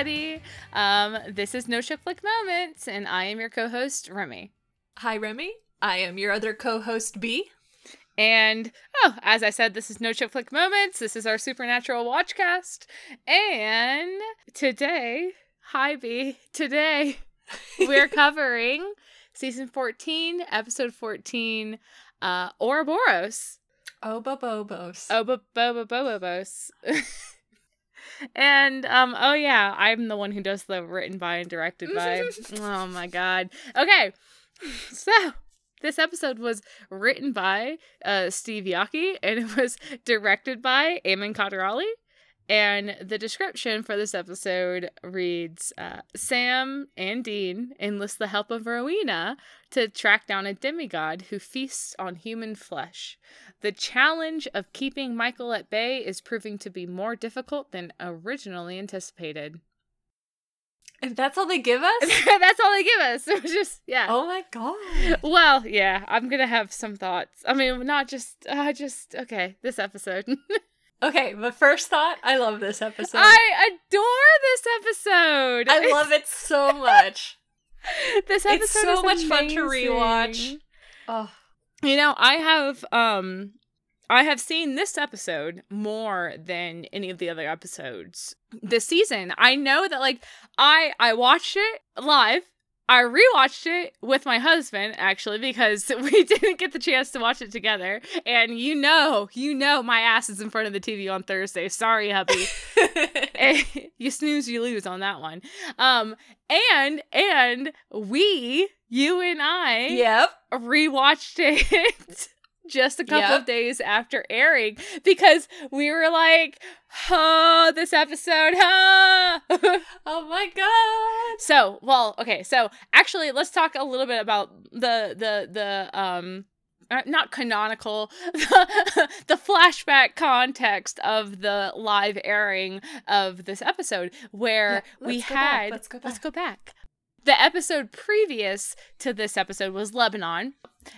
Hello, hello, hi everybody. Um, this is No Chick Flick Moments, and I am your co-host Remy. Hi, Remy. I am your other co-host B. And oh, as I said, this is No Chick Flick Moments. This is our Supernatural Watchcast, and today, hi B. Today, we're covering season fourteen, episode fourteen, uh, Ouroboros. Obobobos. Oba boba bobobos. and um oh yeah, I'm the one who does the written by and directed by. oh my god. Okay. So this episode was written by uh Steve Yockey and it was directed by Amyn Kaderali. And the description for this episode reads uh, Sam and Dean enlist the help of Rowena to track down a demigod who feasts on human flesh. The challenge of keeping Michael at bay is proving to be more difficult than originally anticipated. And that's all they give us? That's all they give us. It was just, yeah. oh my god. Well, yeah, I'm gonna have some thoughts. I mean, not just, uh, just okay. This episode, Okay, but first thought, I love this episode. I adore this episode. I love it so much. this episode. It's so much fun to amazing. rewatch. Oh, You know, I have um I have seen this episode more than any of the other episodes this season. I know that like I I watched it live. I rewatched it with my husband actually because we didn't get the chance to watch it together. And you know, you know my ass is in front of the TV on Thursday. Sorry, hubby. you snooze, you lose on that one. Um and and we, you and I yep. rewatched it just a couple Yep. of days after airing because we were like, oh, this episode, huh? Oh my god. so, well, okay, so actually, let's talk a little bit about the the the um. uh, Not canonical, the, the flashback context of the live airing of this episode, where Yeah, we let's go back, had let's go let's go back. The episode previous to this episode was Lebanon.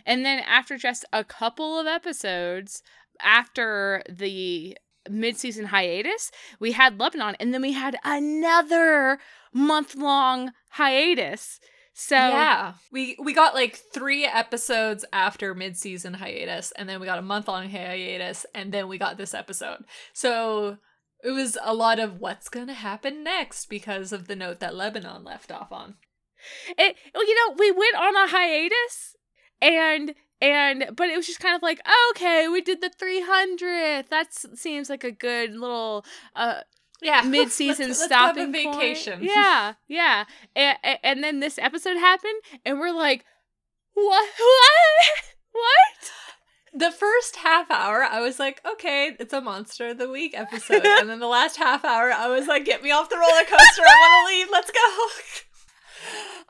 And then after just a couple of episodes after the mid-season hiatus, we had Lebanon and then we had another month-long hiatus. So yeah, we we got like three episodes after mid-season hiatus, and then we got a month-long hiatus, and then we got this episode. So it was a lot of what's gonna happen next because of the note that Lebanon left off on. It well, you know, we went on a hiatus and and but it was just kind of like, okay, we did the 300th. That seems like a good little uh Yeah, mid-season let's, let's stopping point. vacation. Yeah, yeah. And, and then this episode happened, and we're like, what? What? What? The first half hour, I was like, okay, it's a Monster of the Week episode. and then the last half hour, I was like, get me off the roller coaster. I want to leave. Let's go.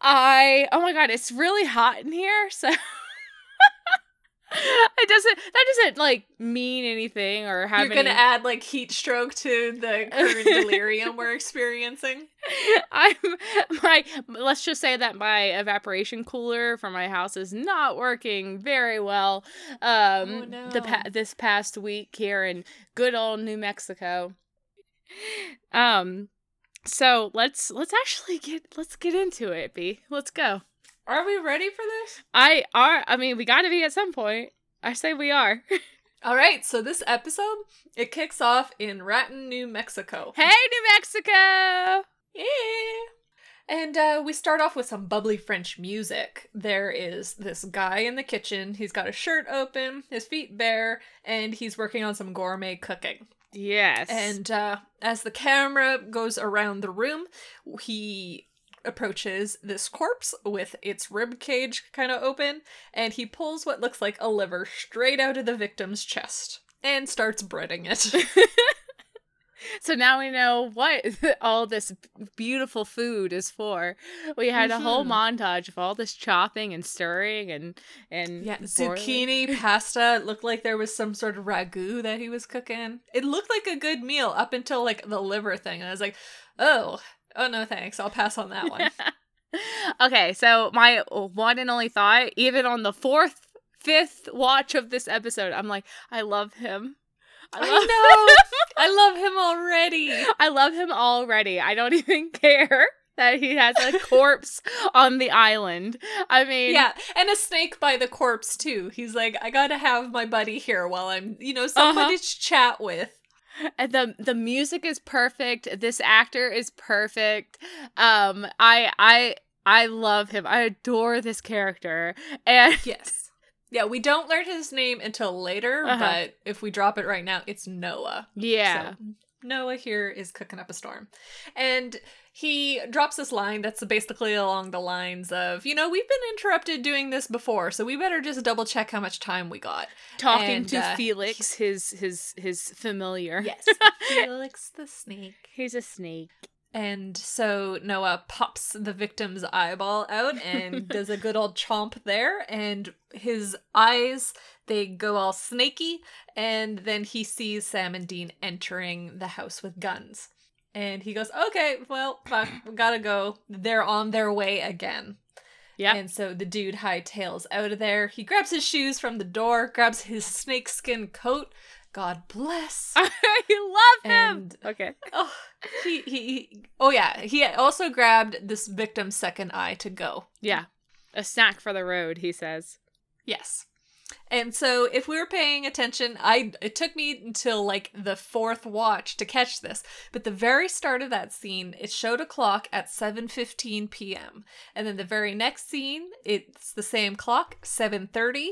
I oh my god, it's really hot in here, so it doesn't that doesn't like mean anything or have You're going to add like heat stroke to the current delirium we're experiencing. I'm my let's just say that my evaporation cooler for my house is not working very well. Um Oh, the no. pa- this past week here in good old New Mexico. Um so let's let's actually get let's get into it, B. Let's go. Are we ready for this? I are I mean we got to be at some point. I say we are. All right, so this episode, it kicks off in Raton, New Mexico. hey New Mexico. Yeah. And uh, we start off with some bubbly French music. There is this guy in the kitchen. He's got his shirt open, his feet bare, and he's working on some gourmet cooking. Yes. And uh, as the camera goes around the room, he approaches this corpse with its rib cage kind of open, and he pulls what looks like a liver straight out of the victim's chest and starts breading it. So now we know what all this beautiful food is for. We had a whole Mhm. montage of all this chopping and stirring and and yeah, boiling. zucchini pasta. It looked like there was some sort of ragu that he was cooking. It looked like a good meal up until like the liver thing. And I was like, oh, oh no, thanks. I'll pass on that one. okay, so my one and only thought, even on the fourth, fifth watch of this episode, I'm like, I love him. I I love, know. I love him already. I love him already. I don't even care that he has a corpse on the island. I mean, Yeah, and a snake by the corpse too. He's like, I gotta have my buddy here while I'm, you know, somebody to chat with. And the the music is perfect. This actor is perfect. Um, I I I love him. I adore this character. And Yes. Yeah, we don't learn his name until later, Uh-huh. but if we drop it right now, it's Noah. yeah, So, Noah here is cooking up a storm. And he drops this line that's basically along the lines of, you know, we've been interrupted doing this before, so we better just double check how much time we got. talking and, to uh, Felix, his his his familiar. Yes. Felix the snake. He's a snake. And so Noah pops the victim's eyeball out and does a good old chomp there, and his eyes they go all snaky, and then he sees Sam and Dean entering the house with guns. And he goes, Okay, well, fuck, we gotta go. They're on their way again. Yeah. And so the dude hightails out of there. He grabs his shoes from the door, grabs his snakeskin coat. God bless. I love him. And okay. oh, he, he, he, oh yeah, he also grabbed this victim's second eye to go. Yeah. A snack for the road, he says. Yes. And so if we were paying attention, I it took me until like the fourth watch to catch this. But the very start of that scene, it showed a clock at 7:15 p.m. And then the very next scene, it's the same clock, 7:30.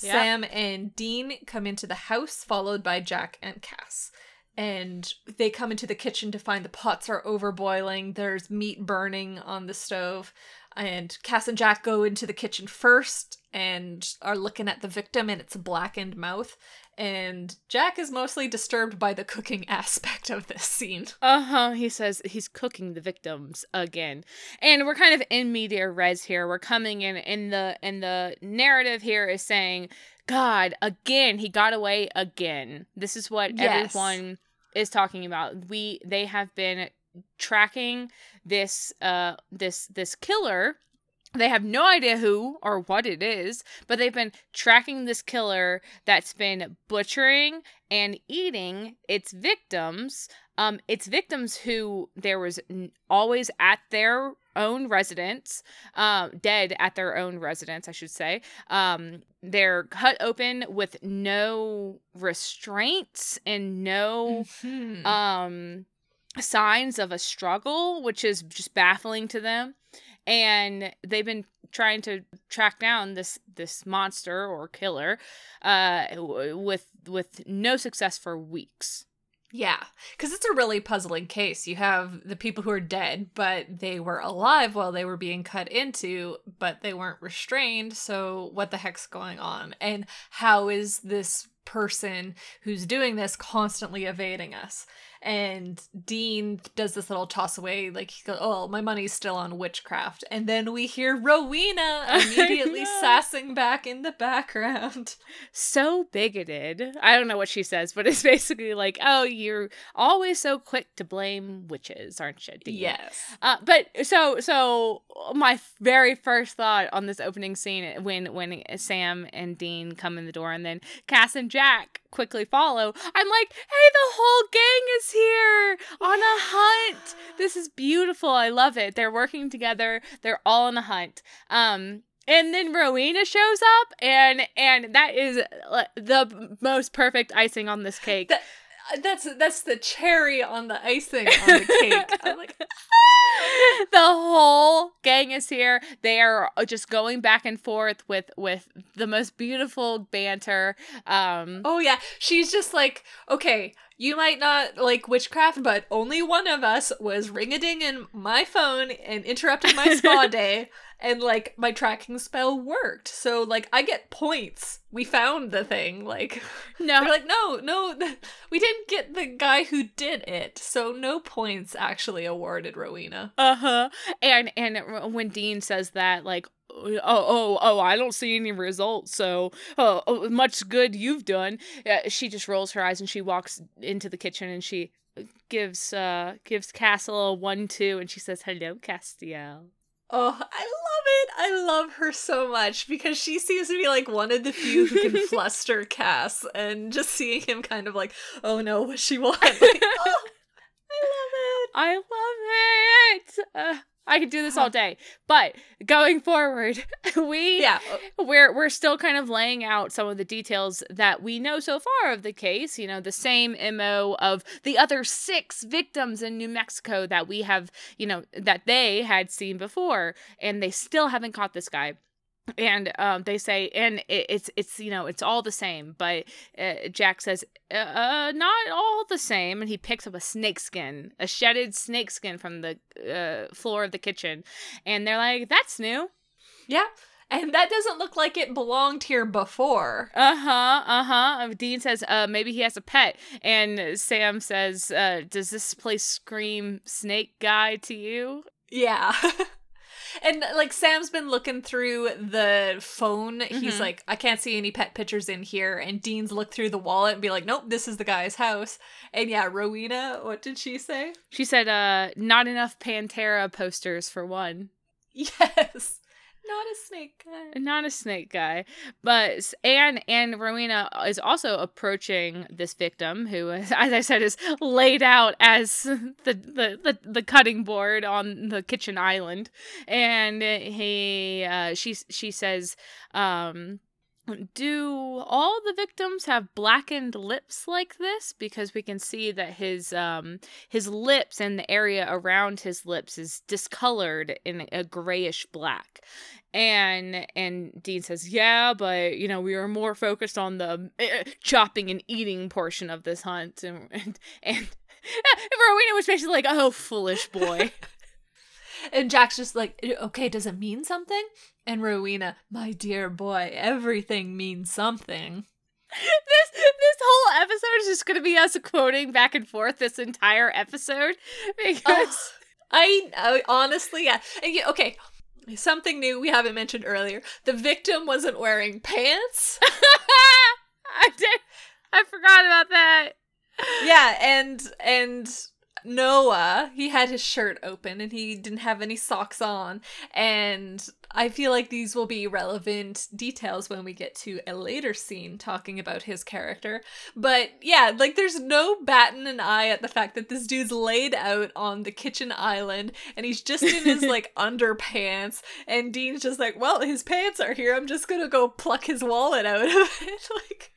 Sam and Dean come into the house followed by Jack and Cass. And they come into the kitchen to find the pots are overboiling. There's meat burning on the stove. And Cass and Jack go into the kitchen first and are looking at the victim and its a blackened mouth. And Jack is mostly disturbed by the cooking aspect of this scene. Uh huh. He says he's cooking the victims again, and we're kind of in media res here. We're coming in, and the and the narrative here is saying, "God, again, he got away again." This is what Yes. everyone is talking about. We they have been tracking this uh this this killer they have no idea who or what it is, but they've been tracking this killer that's been butchering and eating its victims. Um, its victims who there was always at their own residence, um, dead at their own residence, I should say. Um, they're cut open with no restraints and no Mhm. um signs of a struggle which is just baffling to them and they've been trying to track down this this monster or killer uh with with no success for weeks Yeah, because it's a really puzzling case. You have the people who are dead, but they were alive while they were being cut into, but they weren't restrained. So, what the heck's going on? And how is this person who's doing this constantly evading us? And Dean does this little toss away, like he goes, "Oh, my money's still on witchcraft." And then we hear Rowena immediately sassing back in the background. so bigoted i don't know what she says but it's basically like oh you're always so quick to blame witches aren't you Dean? Yes. Uh, but so so my very first thought on this opening scene when when Sam and Dean come in the door and then Cass and Jack quickly follow, I'm like, hey, the whole gang is here on a hunt. This is beautiful. I love it. They're working together. They're all on a hunt. Um. And then Rowena shows up, and and that is uh, the most perfect icing on this cake. That- That's that's the cherry on the icing on the cake. I'm like, the whole gang is here. They are just going back and forth with with the most beautiful banter. Um, oh yeah, she's just like, okay, you might not like witchcraft, but only one of us was ring a ding in my phone and interrupted my spa day, and like my tracking spell worked. So like I get points. We found the thing. Like no, they're like, no, no, we didn't get the guy who did it. So no points actually awarded Rowena. uh huh. And and when Dean says that, like. Oh oh oh! I don't see any results. So, oh, oh much good you've done. Uh, she just rolls her eyes and she walks into the kitchen and she gives uh gives Castle a one two and she says hello Castiel. Oh, I love it. I love her so much because she seems to be like one of the few who can fluster Cass and just seeing him kind of like, oh no, what she want. Like, oh, I love it. I love it. Uh, I could do this all uh-huh. day. But going forward, we Yeah. we're we're still kind of laying out some of the details that we know so far of the case. You know, the same mo of the other six victims in New Mexico that we have, you know, that they had seen before, and they still haven't caught this guy. And um, they say, and it, it's it's you know it's all the same, but uh, Jack says, uh, uh, not all the same, and he picks up a snakeskin, a shedded snakeskin from the uh, floor of the kitchen, and they're like, that's new. Yeah. And that doesn't look like it belonged here before. Uh huh. Uh huh. Dean says, uh, maybe he has a pet, and Sam says, uh, does this place scream snake guy to you? Yeah. and like Sam's been looking through the phone. He's Mhm. like, I can't see any pet pictures in here. And Dean's looked through the wallet and be like, nope, this is the guy's house. And yeah, Rowena, what did she say? She said, uh, not enough Pantera posters for one. Yes. Not a snake guy. Not a snake guy, but Anne and Rowena is also approaching this victim, who, as I said, is laid out as the, the, the, the cutting board on the kitchen island, and he uh, she she says, um, "Do all the victims have blackened lips like this? Because we can see that his um his lips and the area around his lips is discolored in a grayish black." and and Dean says, "Yeah, but you know we were more focused on the uh, chopping and eating portion of this hunt." And and, and Rowena was basically like, "Oh, foolish boy." And Jack's just like, okay, does it mean something? And Rowena, my dear boy, everything means something. this this whole episode is just gonna be us quoting back and forth this entire episode because Oh, I, I honestly, yeah. Yeah, Okay, something new we haven't mentioned earlier. The victim wasn't wearing pants. I did I forgot about that. yeah, and and Noah, he had his shirt open and he didn't have any socks on. And I feel like these will be relevant details when we get to a later scene talking about his character. But yeah, like there's no batting an eye at the fact that this dude's laid out on the kitchen island and he's just in his like underpants. And Dean's just like, well, his pants are here. I'm just gonna go pluck his wallet out of it. like,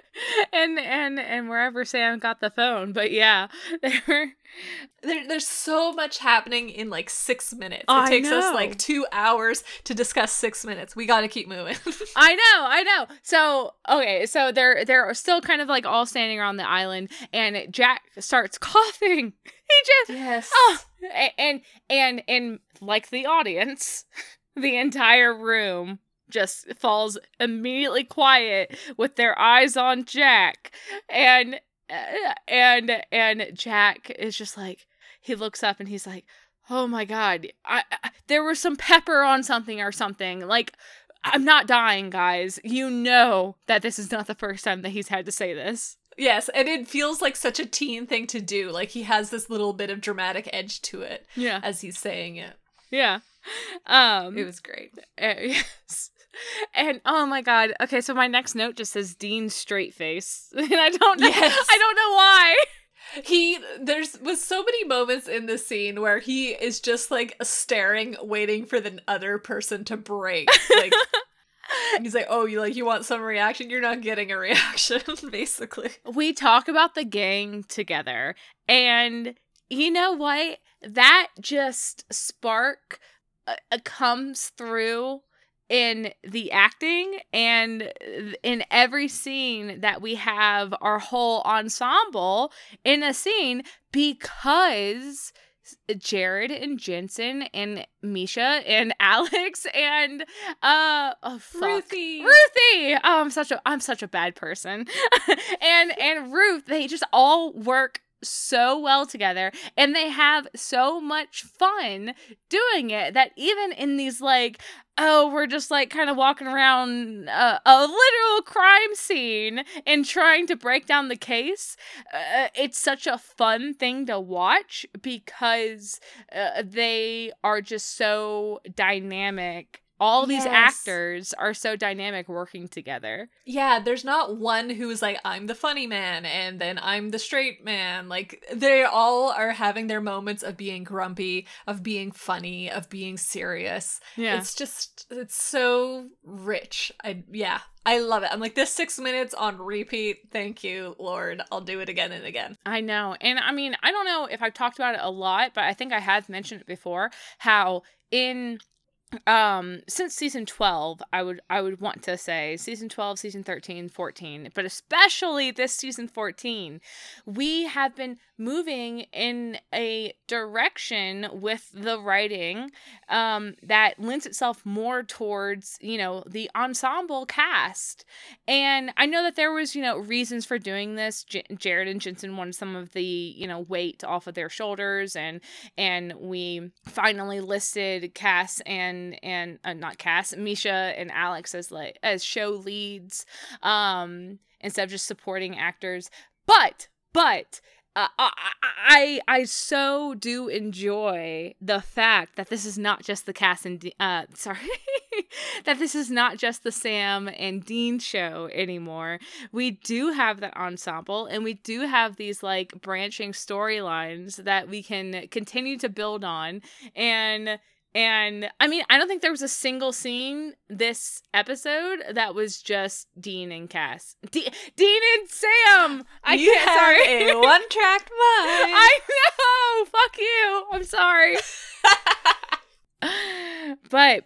and and and wherever Sam got the phone, but yeah, There, there's so much happening in like six minutes. It I takes us like two hours to discuss six minutes. We got to keep moving. I know, I know. So okay, so they're they're still kind of like all standing around the island, and Jack starts coughing. He just yes. oh, and and and like the audience, the entire room just falls immediately quiet with their eyes on Jack, and uh, and and Jack is just like he looks up and he's like, "Oh my god, I, I there was some pepper on something or something." Like I'm not dying, guys. You know that this is not the first time that he's had to say this. Yes, and it feels like such a teen thing to do. Like he has this little bit of dramatic edge to it Yeah. as he's saying it. Yeah. Um It was great. Uh, yes. And oh my god. Okay, so my next note just says Dean straight face. And I don't know Yes. I don't know why. He there's was so many moments in this scene where he is just like staring, waiting for the other person to break. Like he's like, "Oh, you like you want some reaction? You're not getting a reaction." Basically, We talk about the gang together and you know what? That just spark uh, uh, comes through in the acting and in every scene that we have our whole ensemble in a scene because Jared and Jensen and Misha and Alex and uh oh. Ruthie. Ruthie. Oh, I'm such a I'm such a bad person. and and Ruth, they just all work so well together and they have so much fun doing it that even in these like oh we're just like kind of walking around uh, a literal crime scene and trying to break down the case uh, it's such a fun thing to watch because uh, they are just so dynamic all these Yes. actors are so dynamic working together Yeah, there's not one who's like, I'm the funny man, and then I'm the straight man. Like, they all are having their moments of being grumpy, of being funny, of being serious. yeah It's just, it's so rich. I, yeah, I love it. I'm like, this six minutes on repeat. Thank you, Lord. I'll do it again and again. I know. And I mean, I don't know if I've talked about it a lot, but I think I have mentioned it before how in um since season 12 i would i would want to say season 12 season 13 14 but especially this season 14 we have been moving in a direction with the writing um that lends itself more towards you know the ensemble cast and i know that there was you know reasons for doing this J- jared and jensen wanted some of the you know weight off of their shoulders and and we finally listed Cass and and uh, not Cass, Misha and Alex as like as show leads, um, instead of just supporting actors. But but uh, I, I I so do enjoy the fact that this is not just the Cass and De- uh sorry that this is not just the Sam and Dean show anymore. We do have that ensemble and we do have these like branching storylines that we can continue to build on and and I mean, I don't think there was a single scene this episode that was just Dean and Cass. De- Dean and Sam. I you can't. Sorry. a one track mind. I know. Fuck you. I'm sorry. but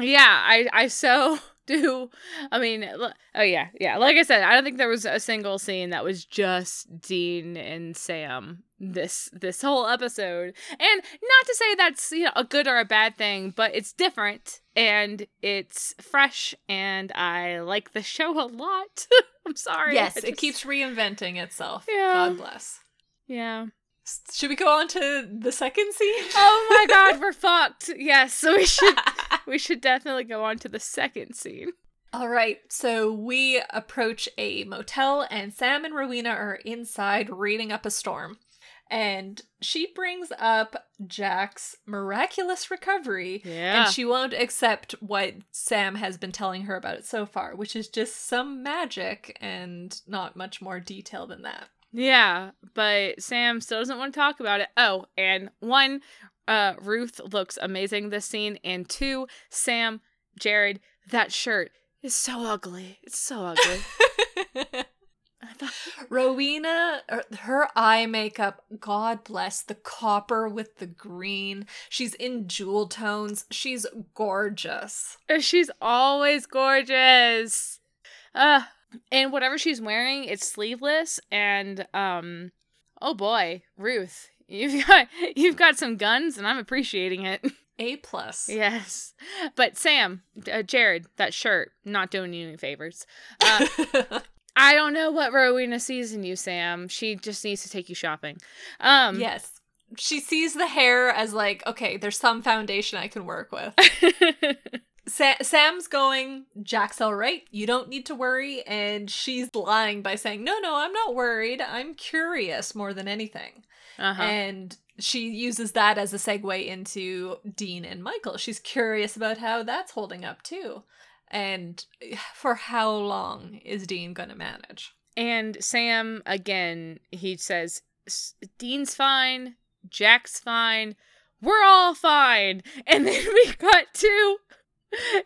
yeah, I I so do. I mean, oh yeah, yeah. Like I said, I don't think there was a single scene that was just Dean and Sam this this whole episode. And not to say that's you know a good or a bad thing, but it's different and it's fresh, and I like the show a lot. I'm sorry. yes, I it keeps reinventing itself. Yeah. God bless. Yeah. Should we go on to the second scene? Oh my god, we're fucked. Yes, so we should we should definitely go on to the second scene. All right, so we approach a motel, and Sam and Rowena are inside reading up a storm. And she brings up Jack's miraculous recovery, Yeah. and she won't accept what Sam has been telling her about it so far, which is just some magic and not much more detail than that. yeah, but Sam still doesn't want to talk about it. Oh, and one, uh, Ruth looks amazing this scene, and two, Sam, Jared, that shirt is so ugly. It's so ugly. Rowena, er, her eye makeup, God bless the copper with the green. She's in jewel tones. She's gorgeous. She's always gorgeous. Uh and whatever she's wearing, it's sleeveless and um oh boy, Ruth, you've got you've got some guns and I'm appreciating it. A plus. yes. But Sam, uh, Jared, that shirt not doing you any favors. Uh, I don't know what Rowena sees in you, Sam. She just needs to take you shopping. Um yes. She sees the hair as like, okay, there's some foundation I can work with. Sa- Sam's going, Jack's all right. You don't need to worry. And she's lying by saying, no, no, I'm not worried. I'm curious more than anything. uh-huh. And she uses that as a segue into Dean and Michael. She's curious about how that's holding up too. And for how long is Dean going to manage? And Sam, again, he says, Dean's fine, Jack's fine, we're all fine. And then we cut to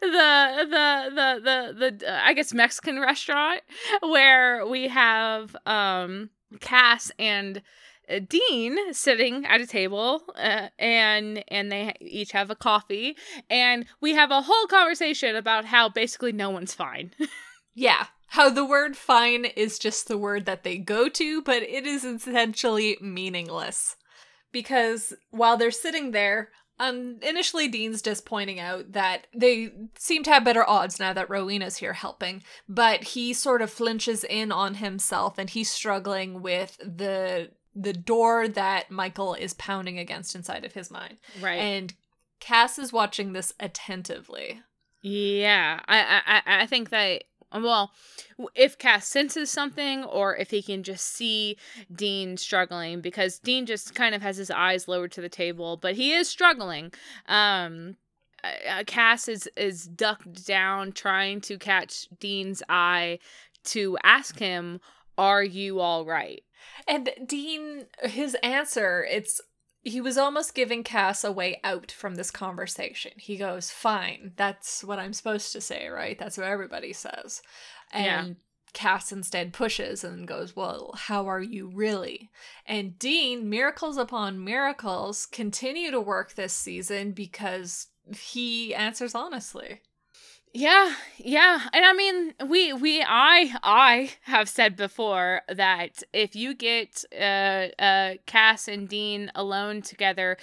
the the the the the uh, I guess Mexican restaurant where we have um Cass and uh, Dean sitting at a table uh, and and they each have a coffee and we have a whole conversation about how basically no one's fine. Yeah. How the word fine is just the word that they go to, but it is essentially meaningless. Because while they're sitting there, um, initially Dean's just pointing out that they seem to have better odds now that Rowena's here helping, but he sort of flinches in on himself and he's struggling with the the door that Michael is pounding against inside of his mind. Right. And Cass is watching this attentively. Yeah, I I I think that well, if Cass senses something, or if he can just see Dean struggling, because Dean just kind of has his eyes lowered to the table, but he is struggling. Um, uh, Cass is is ducked down, trying to catch Dean's eye to ask him, "Are you all right?" And Dean, his answer, it's he was almost giving Cass a way out from this conversation. He goes, Fine, that's what I'm supposed to say, right? That's what everybody says. And Yeah. Cass instead pushes and goes, Well, how are you really? And Dean, miracles upon miracles, continue to work this season because he answers honestly. Yeah, yeah. And I mean, we we I I have said before that if you get uh uh Cass and Dean alone together,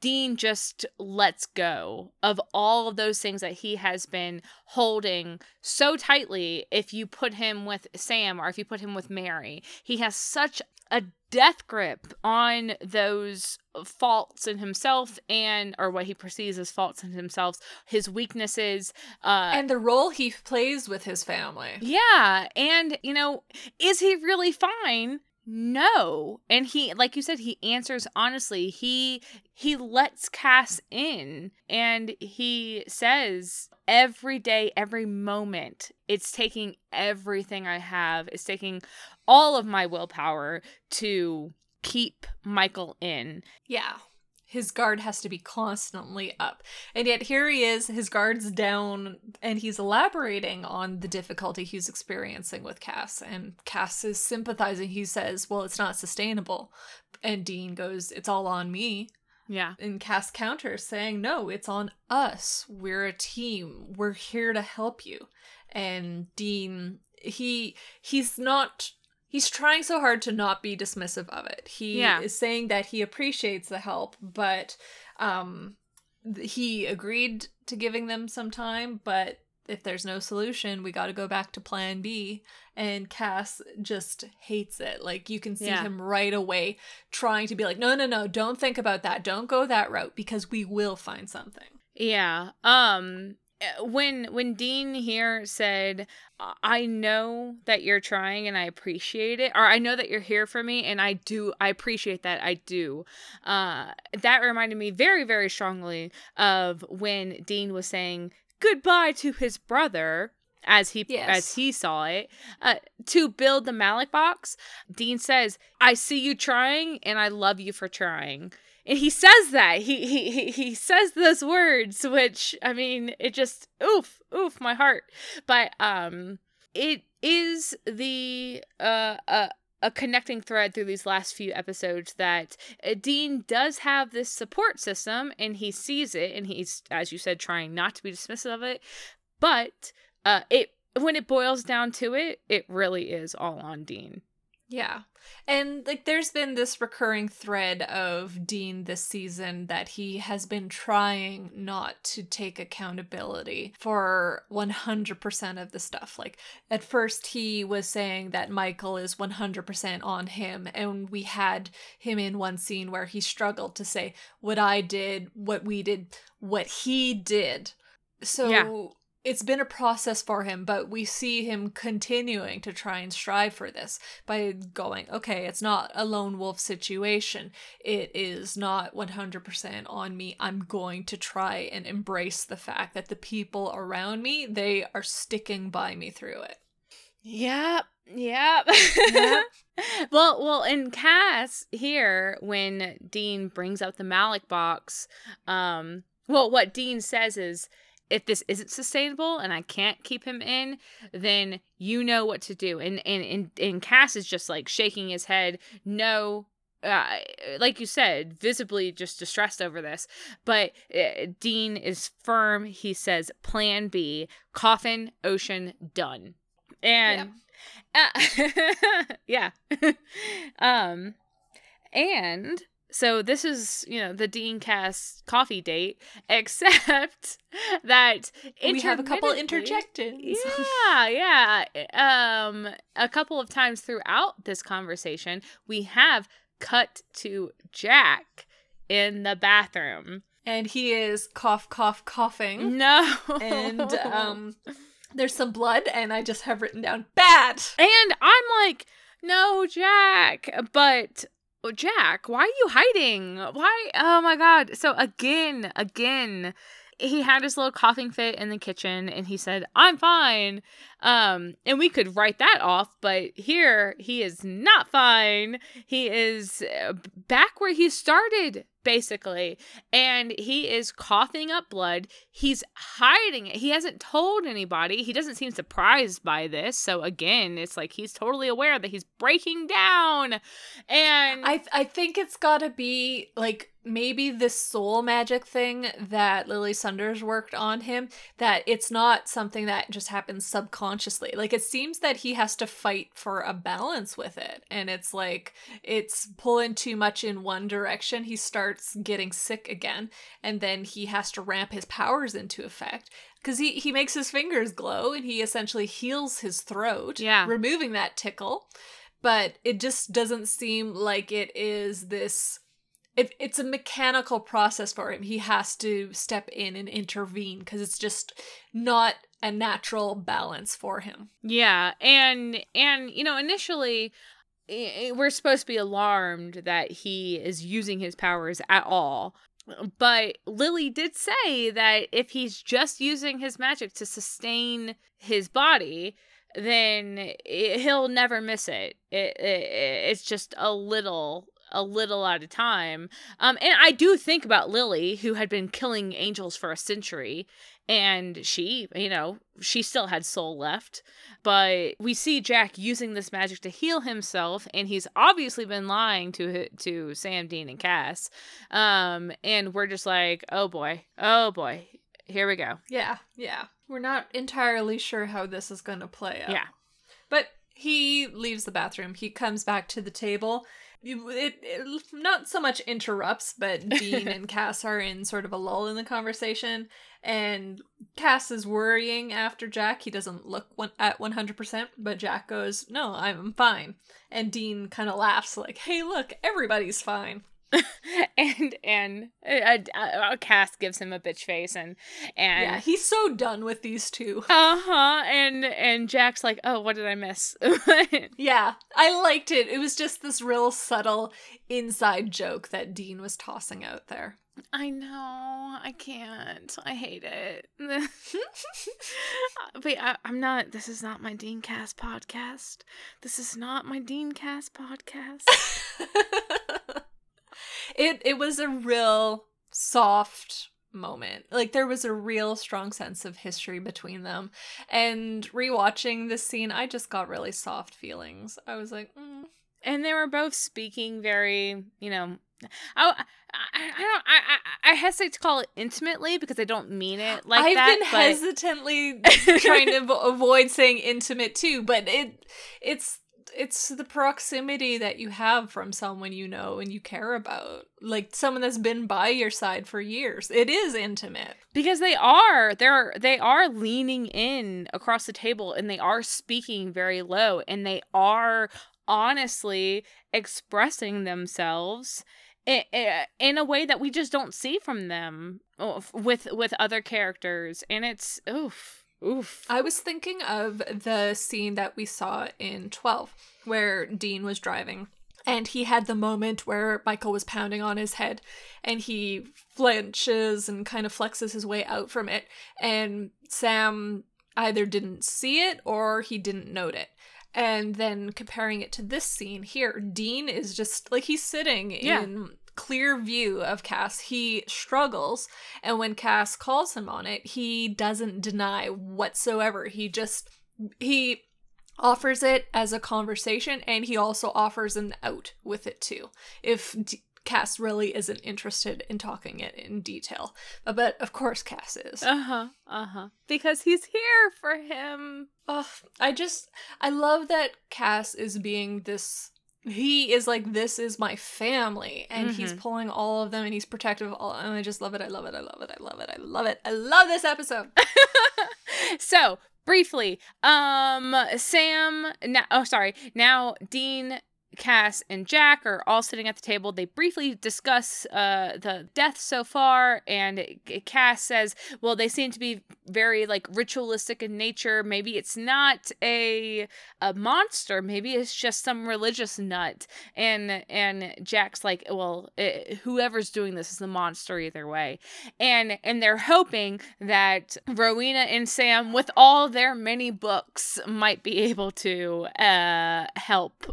Dean just lets go of all of those things that he has been holding so tightly if you put him with Sam or if you put him with Mary. He has such a death grip on those faults in himself and or what he perceives as faults in himself his weaknesses uh and the role he plays with his family. yeah and you know is he really fine no. And he like you said he answers honestly. He he lets cass in and he says every day every moment it's taking everything i have. It's taking all of my willpower to keep michael in. Yeah. His guard has to be constantly up. And yet here he is, his guard's down, and he's elaborating on the difficulty he's experiencing with Cass. And Cass is sympathizing. He says, Well, it's not sustainable. And Dean goes, It's all on me. yeah And Cass counters, saying, No, it's on us. We're a team. We're here to help you. And Dean, he he's not he's trying so hard to not be dismissive of it. He Yeah. is saying that he appreciates the help, but um th- he agreed to giving them some time, but if there's no solution, we got to go back to plan B. And Cass just hates it. Like you can see Yeah. him right away trying to be like, no, no, no, don't think about that. Don't go that route because we will find something. Yeah. Um when when Dean here said I know that you're trying and I appreciate it or I know that you're here for me and I do I appreciate that I do. Uh that reminded me very very strongly of when Dean was saying goodbye to his brother as he Yes. as he saw it uh, to build the Ma'lak box. Dean says, "I see you trying and I love you for trying." And he says that. He he he, says those words which i mean it just oof oof my heart. But um it is the uh uh a connecting thread through these last few episodes that uh, Dean does have this support system and he sees it and he's as you said trying not to be dismissive of it. But uh it when it boils down to it it really is all on Dean Yeah. And like there's been this recurring thread of Dean this season that he has been trying not to take accountability for 100% of the stuff. Like at first he was saying that Michael is 100% on him and we had him in one scene where he struggled to say what I did, what we did, what he did. So Yeah. It's been a process for him, but we see him continuing to try and strive for this by going, okay, it's not a lone wolf situation. It is not 100% on me. I'm going to try and embrace the fact that the people around me, they are sticking by me through it. Yep. Yep. Yep. well, well, in Cass here, when Dean brings up the Ma'lak box, um, well, what Dean says is, if this isn't sustainable and I can't keep him in, then you know what to do. And and and, and Cass is just like shaking his head, no. Uh, like you said, visibly just distressed over this. But uh, Dean is firm. He says, "Plan B: coffin, ocean, done." And uh, yeah. um and so this is, you know, the Dean Cass coffee date, except that we have a couple interjections. Yeah, yeah. Um a couple of times throughout this conversation, we have cut to Jack in the bathroom. And he is cough, cough, coughing. No. And um, there's some blood, and I just have written down bad. And I'm like, no, Jack. But oh, Jack, why are you hiding? Why? Oh my God. So again, again, he had his little coughing fit in the kitchen and he said, I'm fine. Um, and we could write that off, but here he is not fine. He is uh, back where he started basically. And he is coughing up blood. He's hiding it. He hasn't told anybody. He doesn't seem surprised by this. So again, it's like he's totally aware that he's breaking down. And I I think it's got to be like maybe this soul magic thing that Lily Sunders worked on him that it's not something that just happens subconsciously. Like it seems that he has to fight for a balance with it and it's like it's pulling too much in one direction. He starts getting sick again and then he has to ramp his powers into effect because he, he makes his fingers glow and he essentially heals his throat, Yeah. removing that tickle. But it just doesn't seem like it is this. It, it's a mechanical process for him. He has to step in and intervene because it's just not a natural balance for him. Yeah, and and you know, initially we're supposed to be alarmed that he is using his powers at all. But Lily did say that if he's just using his magic to sustain his body, then i he'll never miss it. It, it. It's just a little a little at a time. Um and I do think about Lily who had been killing angels for a century and she, you know, she still had soul left. But we see Jack using this magic to heal himself, and he's obviously been lying to to Sam, Dean, and Cass. Um, and we're just like, oh boy, oh boy, here we go. Yeah, yeah. We're not entirely sure how this is going to play out. Yeah. But he leaves the bathroom. He comes back to the table. It, it not so much interrupts, but Dean and Cass are in sort of a lull in the conversation, and Cass is worrying after Jack. He doesn't look one, at one hundred percent, but Jack goes, "No, I'm fine." And Dean kind of laughs, like, "Hey, look, everybody's fine." and and uh, uh, Cass gives him a bitch face, and and yeah, he's so done with these two. uh huh, and and Jack's like, oh, what did I miss? Yeah, I liked it. It was just this real subtle inside joke that Dean was tossing out there. I know. I can't. I hate it. but I, I'm not. This is not my Dean Cass podcast. This is not my Dean Cass podcast. It it was a real soft moment. Like there was a real strong sense of history between them. And rewatching this scene, I just got really soft feelings. I was like, mm. and they were both speaking very, you know. I, I, I don't I, I I hesitate to call it intimately because I don't mean it like I've that. been but- hesitantly trying to avoid saying intimate too, but it it's it's the proximity that you have from someone you know and you care about. Like someone that's been by your side for years. It is intimate. because they are they're they are leaning in across the table and they are speaking very low and they are honestly expressing themselves in a way that we just don't see from them with with other characters and it's oof oof I was thinking of the scene that we saw in 12 where Dean was driving and he had the moment where Michael was pounding on his head and he flinches and kind of flexes his way out from it and Sam either didn't see it or he didn't note it. And then comparing it to this scene here, Dean is just like he's sitting Yeah. in clear view of Cass. He struggles, and when Cass calls him on it, he doesn't deny whatsoever. He just he offers it as a conversation, and he also offers an out with it too. If D- Cass really isn't interested in talking it in detail, but of course Cass is. uh-huh uh-huh because he's here for him Ugh, I just I love that Cass is being this he is like this is my family and he's Mhm. pulling all of them and he's protective of all and I just love it. I love it. I love it. I love it. I love it. I love this episode. so briefly um sam now oh sorry now dean Cass and Jack are all sitting at the table. They briefly discuss uh, the deaths so far, and Cass says, "Well, they seem to be very like ritualistic in nature. Maybe it's not a a monster. Maybe it's just some religious nut." And and Jack's like, "Well, it, eh, whoever's doing this is the monster either way." And and they're hoping that Rowena and Sam, with all their many books, might be able to uh, help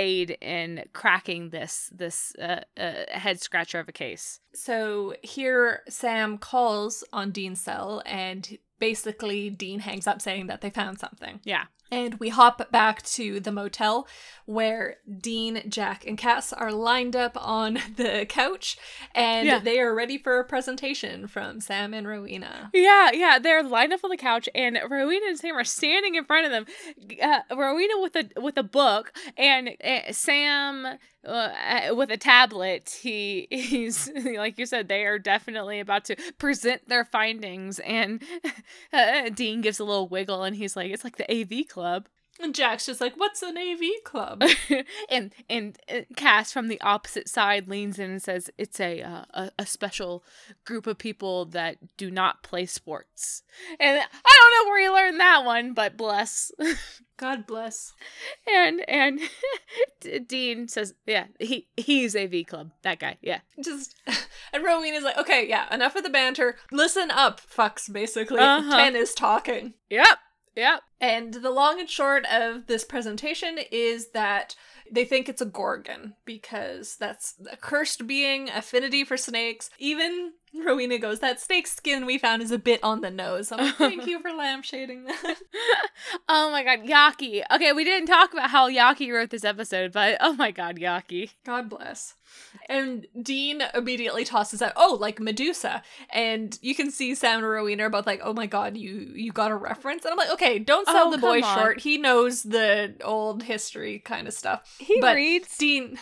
aid in cracking this this uh, uh, head scratcher of a case. So here, Sam calls on Dean's cell, and basically Dean hangs up saying that they found something. Yeah. And we hop back to the motel where Dean, Jack, and Cass are lined up on the couch and yeah. they are ready for a presentation from Sam and Rowena. Yeah, yeah. They're lined up on the couch and Rowena and Sam are standing in front of them. Uh, Rowena with a with a book and uh, Sam uh, with a tablet he he's like you said they are definitely about to present their findings and uh, dean gives a little wiggle and he's like it's like the av club and Jack's just like, "What's an AV club?" and and uh, Cass from the opposite side leans in and says, "It's a, uh, a a special group of people that do not play sports." And I don't know where you learned that one, but bless. God bless. And and Dean says, "Yeah, he he's AV club. That guy. Yeah." Just and Rowena's like, "Okay, yeah, enough of the banter. Listen up, fucks. Basically, uh-huh. Ten is talking." Yep. Yep. And the long and short of this presentation is that they think it's a gorgon because that's a cursed being, affinity for snakes. Even Rowena goes, That snake skin we found is a bit on the nose. I'm like, Thank you for lampshading that. oh my god, Yockey. Okay, we didn't talk about how Yockey wrote this episode, but oh my god, Yockey. God bless. And Dean immediately tosses out, "Oh, like Medusa," and you can see Sam and Rowena are both like, "Oh my god, you you got a reference?" And I'm like, "Okay, don't sell oh, the boy on. short. He knows the old history kind of stuff." He but reads. Dean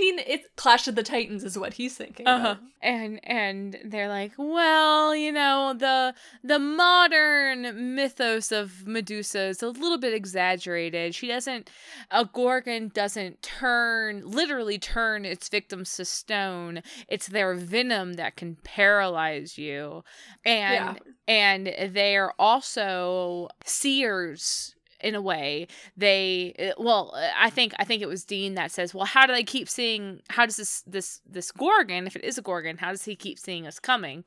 Dean, it's Clash of the Titans is what he's thinking. Uh-huh. And and they're like, well, you know, the the modern mythos of Medusa is a little bit exaggerated. She doesn't a gorgon doesn't turn literally turn its victims to stone. It's their venom that can paralyze you. And yeah. and they are also seers in a way they uh, well uh, i think i think it was dean that says well how do they keep seeing how does this this this gorgon if it is a gorgon how does he keep seeing us coming?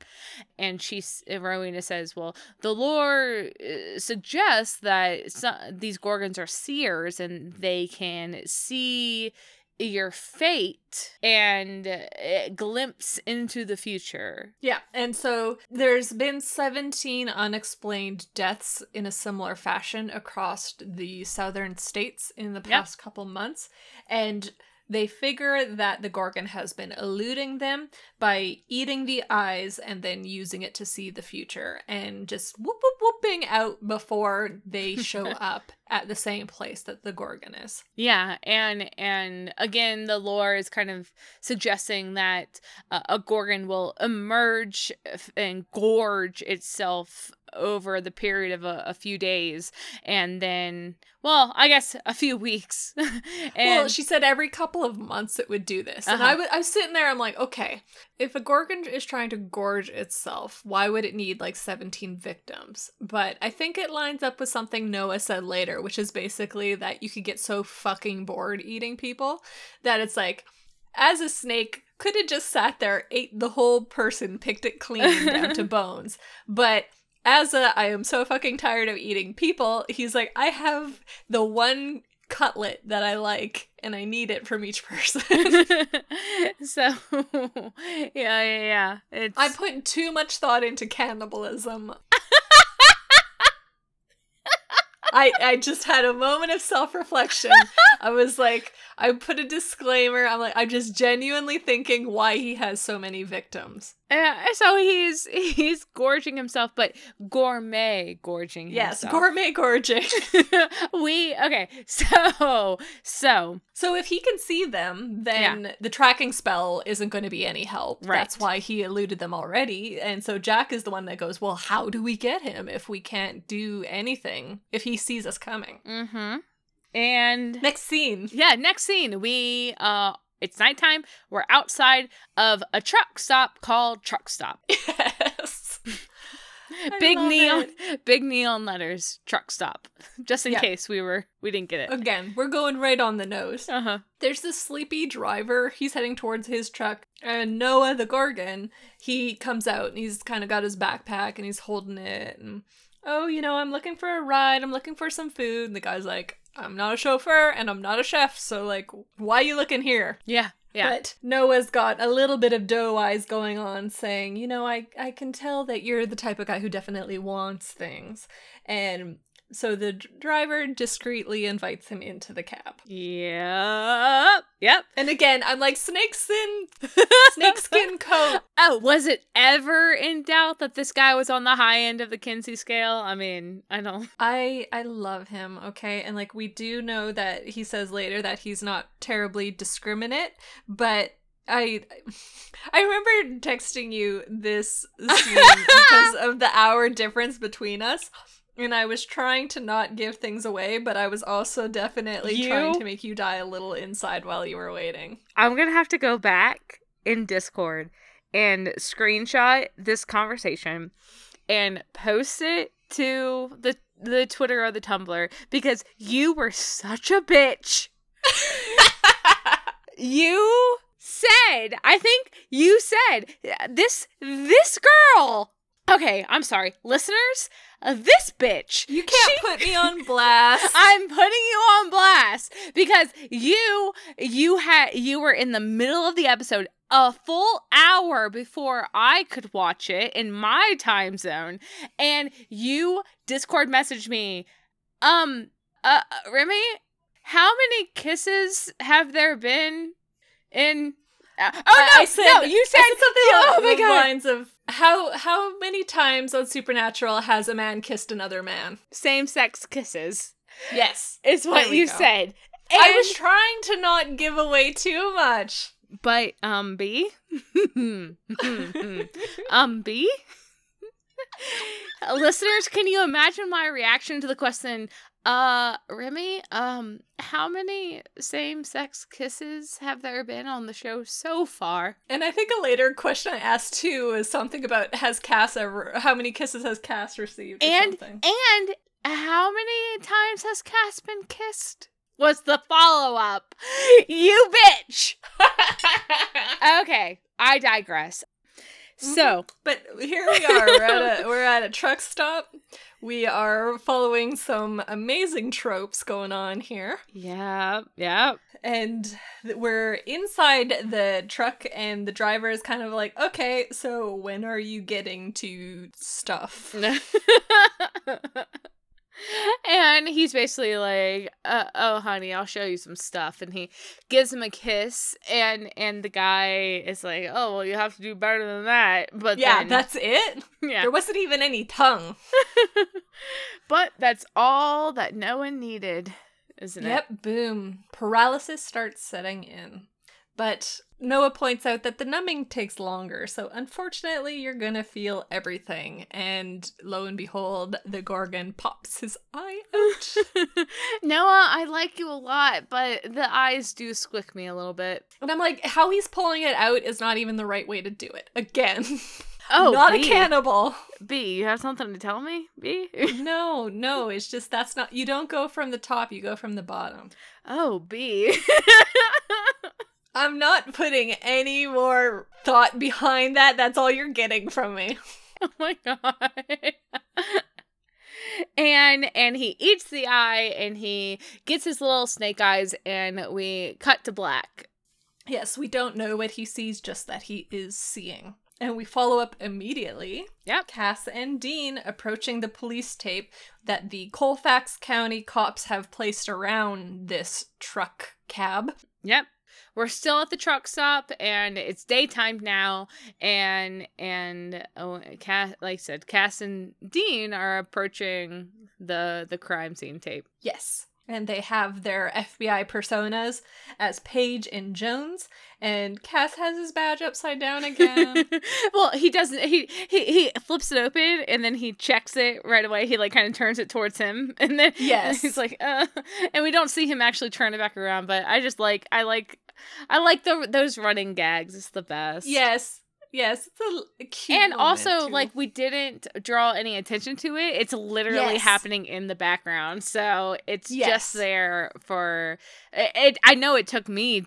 And she rowena says well the lore suggests that some, these gorgons are seers and they can see your fate and uh, glimpse into the future. Yeah, and so there's been 17 unexplained deaths in a similar fashion across the southern states in the past yep. couple months and they figure that the Gorgon has been eluding them by eating the eyes and then using it to see the future and just whoop whoop whooping out before they show up at the same place that the Gorgon is. Yeah, and and again the lore is kind of suggesting that uh, a Gorgon will emerge and gorge itself over the period of a, a few days and then well i guess a few weeks. And well she said every couple of months it would do this. Uh-huh. and I, w- I was sitting there i'm like okay if a gorgon is trying to gorge itself why would it need like 17 victims? But i think it lines up with something noah said later which is basically that you could get so fucking bored eating people that it's like as a snake could have just sat there ate the whole person picked it clean down to bones. But as a I am so fucking tired of eating people, he's like, I have the one cutlet that I like and I need it from each person. so yeah, yeah, yeah. It's I put too much thought into cannibalism. I I just had a moment of self-reflection. I was like, I put a disclaimer. I'm like, I'm just genuinely thinking why he has so many victims. Yeah, so he's he's gorging himself, but gourmet gorging yes, gourmet gorging. we okay, so so so if he can see them, then yeah. the tracking spell isn't going to be any help. Right. That's why he eluded them already. And so Jack is the one that goes, "Well, how do we get him if we can't do anything if he sees us coming?" Mm-hmm. And Next scene. yeah, next scene, we uh it's nighttime. We're outside of a truck stop called Truck Stop. Yes. Big neon it. big neon letters, Truck Stop. Just in Yeah. case we were we didn't get it. Again, we're going right on the nose. Uh-huh. There's this sleepy driver. He's heading towards his truck. And Noah the Gorgon, he comes out and he's kind of got his backpack and he's holding it. And, oh, you know, I'm looking for a ride. I'm looking for some food. And the guy's like, I'm not a chauffeur and I'm not a chef. So, like, why you looking here? Yeah. Yeah. But Noah's got a little bit of doe eyes going on, saying, you know, I, I can tell that you're the type of guy who definitely wants things. And so the d- driver discreetly invites him into the cab. Yep. Yep. And again, I'm like, snakeskin, snakeskin coat. Oh, was it ever in doubt that this guy was on the high end of the Kinsey scale? I mean, I don't. I I love him, okay? And like we do know that he says later that he's not terribly discriminate, but I I remember texting you this scene because of the hour difference between us. And I was trying to not give things away, but I was also definitely trying to make you die a little inside while you were waiting. I'm gonna have to go back in Discord and screenshot this conversation and post it to the the Twitter or the Tumblr because you were such a bitch. You said, I think you said this this girl. Okay, I'm sorry, listeners. Uh, this bitch. You can't She- put me on blast. I'm putting you on blast because you you had you were in the middle of the episode a full hour before I could watch it in my time zone and you discord messaged me um uh Remy how many kisses have there been in uh, oh I- no said, no you said, something oh along the god lines of how how many times on Supernatural has a man kissed another man? same sex kisses Yes. is what you go. said I was trying to not give away too much. But um B um B Listeners, can you imagine my reaction to the question uh Remy, um how many same-sex kisses have there been on the show so far? And I think a later question I asked too is something about has Cass ever how many kisses has Cass received or And something. and how many times has Cass been kissed? Was the follow-up. You bitch. Okay, I digress. So, But here we are. We're at a we're at a truck stop. We are following some amazing tropes going on here. yeah, yeah. And we're inside the truck, and the driver is kind of like, okay, so when are you getting to stuff? and he's basically like, uh, "Oh, honey, I'll show you some stuff." And he gives him a kiss, and and the guy is like, "Oh, well, you have to do better than that." But yeah, then, that's it? yeah, There wasn't even any tongue. but that's all that no one needed, isn't it? Yep, boom. Paralysis starts setting in. But Noah points out that the numbing takes longer, so unfortunately, you're gonna feel everything. And lo and behold, the Gorgon pops his eye out. Noah, I like you a lot, but the eyes do squick me a little bit. and I'm like, how he's pulling it out is not even the right way to do it. Again, Oh, not B. a cannibal. B, you have something to tell me? B? No, no, it's just that's not. You don't go from the top, you go from the bottom. oh, B. I'm not putting any more thought behind that. That's all you're getting from me. oh my god. and and he eats the eye and he gets his little snake eyes and we cut to black. Yes, we don't know what he sees, just that he is seeing. And we follow up immediately. Yep. Cass and Dean approaching the police tape that the Colfax County cops have placed around this truck cab. Yep. We're still at the truck stop and it's daytime now and and oh Cass like I said, Cass and Dean are approaching the the crime scene tape. Yes. and they have their FBI personas as Page and Jones, and Cass has his badge upside down again. well, he doesn't. He, he he flips it open and then he checks it right away. He like kind of turns it towards him, and then Yes. he's like, uh, and we don't see him actually turn it back around. But I just like I like I like the those running gags. It's the best. yes, yes, it's a, cute. And also, too. like, we didn't draw any attention to it. It's literally Yes. happening in the background. So it's Yes. just there for it, it. I know it took me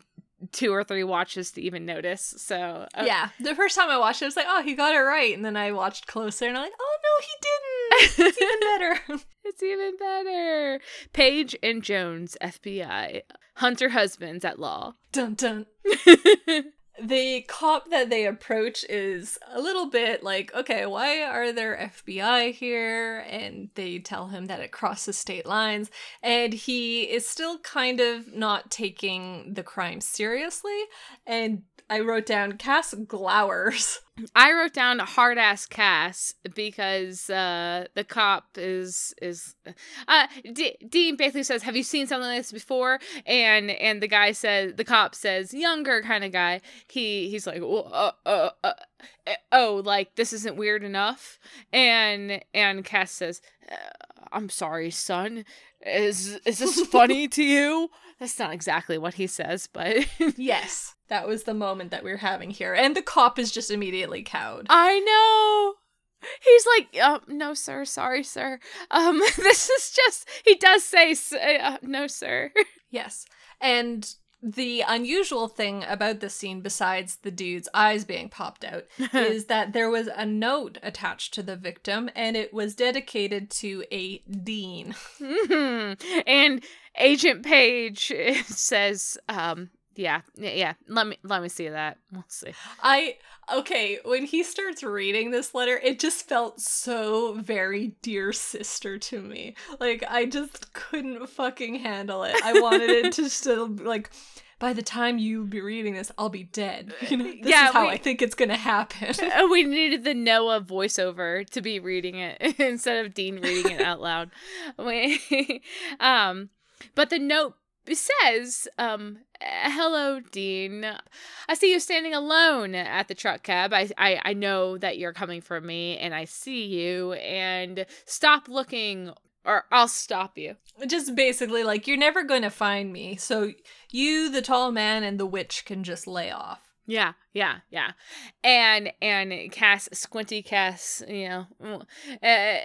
two or three watches to even notice. So, uh, yeah, the first time I watched it, I was like, "Oh, he got it right," and then I watched closer, and I'm like, "Oh no, he didn't." It's even better. It's even better. Page and Jones, FBI. Hunter husbands at law. dun dun. The cop that they approach is a little bit like, okay, why are there FBI here? And they tell him that it crosses state lines. And he is still kind of not taking the crime seriously. And I wrote down Cass glowers. I wrote down hard ass Cass because uh, the cop is is uh, D- Dean basically says, "Have you seen something like this before?" And and the guy says, the cop says, younger kind of guy. He he's like, "Oh, uh, uh, uh, uh, oh, like this isn't weird enough." And and Cass says, uh, "I'm sorry, son. Is is this funny to you?" That's not exactly what he says, but yes, that was the moment that we are having here. And the cop is just immediately cowed. I know. He's like, uh, no, sir. Sorry, sir. Um, this is just. He does say, s- uh, no, sir. Yes. And the unusual thing about this scene, besides the dude's eyes being popped out, is that there was a note attached to the victim and it was dedicated to a dean. Mhm. and Agent Page says, um, yeah, yeah. Let me let me see that. We'll see. I okay, when he starts reading this letter, it just felt so very dear sister to me. Like I just couldn't fucking handle it. I wanted it to still like by the time you be reading this, I'll be dead. You know, this Yeah, is how we- I think it's gonna happen. Uh, we needed the Noah voiceover to be reading it instead of Dean reading it out loud. We- um, but the note says, um, "Hello, Dean. I see you standing alone at the truck cab. I, I I know that you're coming for me, and I see you. And stop looking, or I'll stop you." just basically like you're never going to find me so you the tall man and the witch can just lay off Yeah, yeah, yeah. And and Cass, squinty Cass, you know, uh,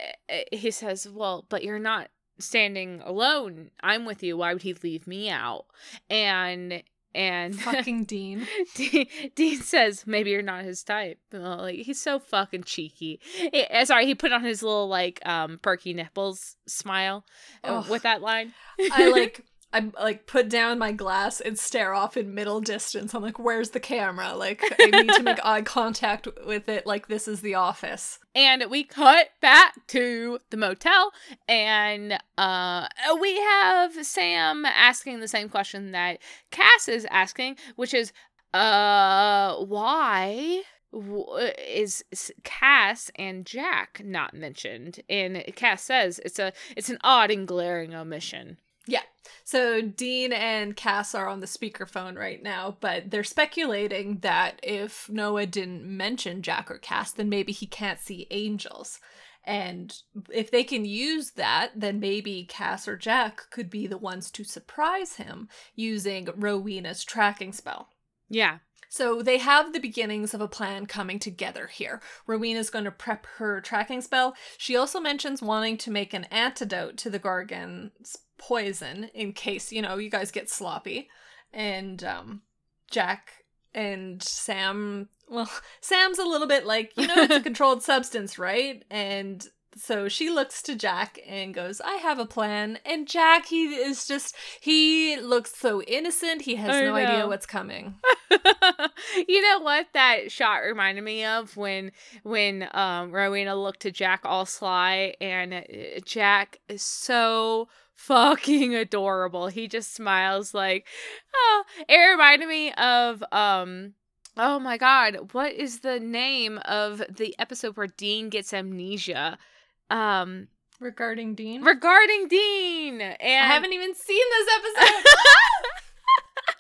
he says, "Well, but you're not standing alone. I'm with you. Why would he leave me out?" And and fucking dean Dean, Dean says, "Maybe you're not his type." Like he's so fucking cheeky. Eh, eh, sorry, he put on his little like um perky nipples smile uh, Ugh. with that line. i like i like put down my glass and stare off in middle distance i'm like where's the camera like i need to make eye contact with it like this is the office And we cut back to the motel, and uh, we have Sam asking the same question that Cass is asking, which is, uh, why is Cass and Jack not mentioned? And Cass says it's a it's an odd and glaring omission. Yeah so dean and cass are on the speakerphone right now but they're speculating that if noah didn't mention jack or cass then maybe he can't see angels and if they can use that then maybe cass or jack could be the ones to surprise him using rowena's tracking spell Yeah, so they have the beginnings of a plan coming together here. Rowena's going to prep her tracking spell. She also mentions wanting to make an antidote to the Gorgon's poison in case, you know, you guys get sloppy. And um Jack and Sam, well, Sam's a little bit like, you know, it's a controlled substance, right? And so she looks to Jack and goes, I have a plan. And Jack, he is just, he looks so innocent. He has no idea what's coming. you know what that shot reminded me of when when um Rowena looked to Jack all sly and uh, Jack is so fucking adorable. He just smiles like oh it reminded me of um oh my god, what is the name of the episode where Dean gets amnesia? Um regarding Dean. regarding Dean. And I haven't even seen this episode.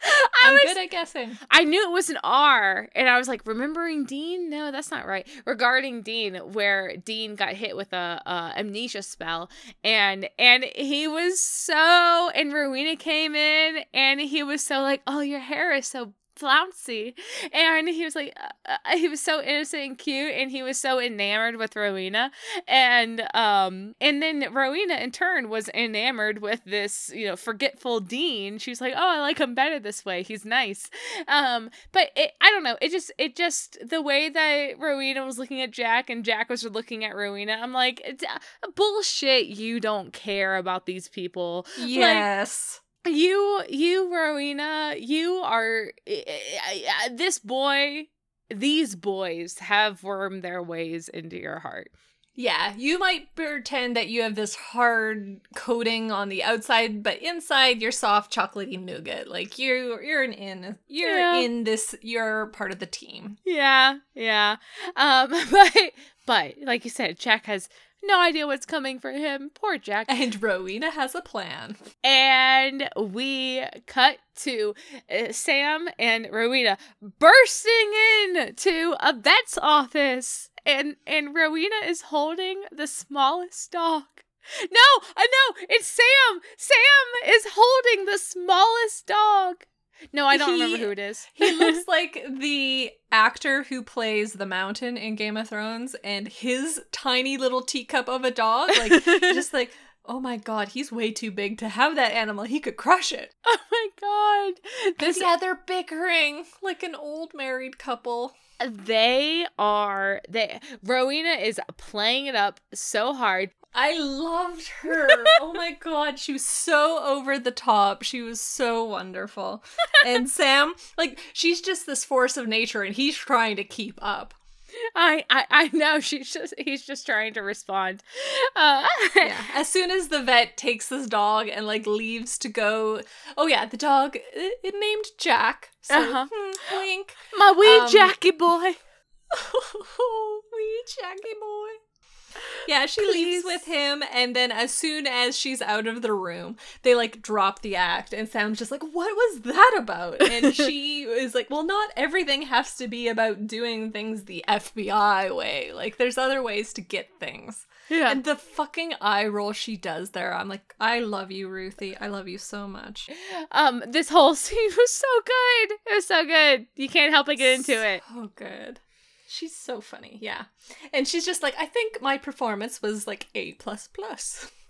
I I'm was good at guessing. I knew it was an R, and I was like, remembering Dean? No, that's not right. Regarding Dean, where Dean got hit with a, a amnesia spell, and and he was so, and Rowena came in, and he was so like, oh, your hair is so flouncy. And he was like uh, uh, he was so innocent and cute and he was so enamored with rowena. And um and then rowena in turn was enamored with this you know forgetful dean. She was like oh i like him better this way. He's nice. Um but it, i don't know. It just it just the way that rowena was looking at jack and jack was looking at rowena i'm like bullshit you don't care about these people. Yes. You you rowena you are eh, eh, eh, this boy these boys have wormed their ways into your heart yeah, you might pretend that you have this hard coating on the outside, but inside you're soft chocolatey nougat. Like you you're an in you're Yeah. in this you're part of the team. yeah yeah um but but like you said jack has no idea what's coming for him poor jack And Rowena has a plan. and we cut to uh, Sam and Rowena bursting in to a vet's office, and and Rowena is holding the smallest dog. No, I know it's Sam. Sam is holding the smallest dog. No, I don't remember who it is. He looks like the actor who plays the mountain in Game of Thrones and his tiny little teacup of a dog. Like just like, oh my god, he's way too big to have that animal. He could crush it. oh my god, This this yeah, they're bickering like an old married couple. they are they. Rowena is playing it up so hard. I loved her. oh my god, she was so over the top. She was so wonderful. And Sam, like, she's just this force of nature and he's trying to keep up. I, I I know she's just he's just trying to respond. Uh, Yeah. As soon as the vet takes this dog and like leaves to go, oh yeah, the dog it, it named Jack. So Uh-huh. hmm, wink. my wee Um, Jackie boy. Wee Jackie boy. Yeah, she leaves with him, and then as soon as she's out of the room, they like drop the act, and Sam's just like, What was that about? And she is like, Well, not everything has to be about doing things the FBI way. Like, there's other ways to get things. Yeah. And the fucking eye roll she does there, I'm like, I love you, Ruthie. I love you so much. Um, this whole scene was so good. It was so good. You can't help but get into it. Oh, good. She's so funny, yeah. And she's just like, I think my performance was like A plus plus.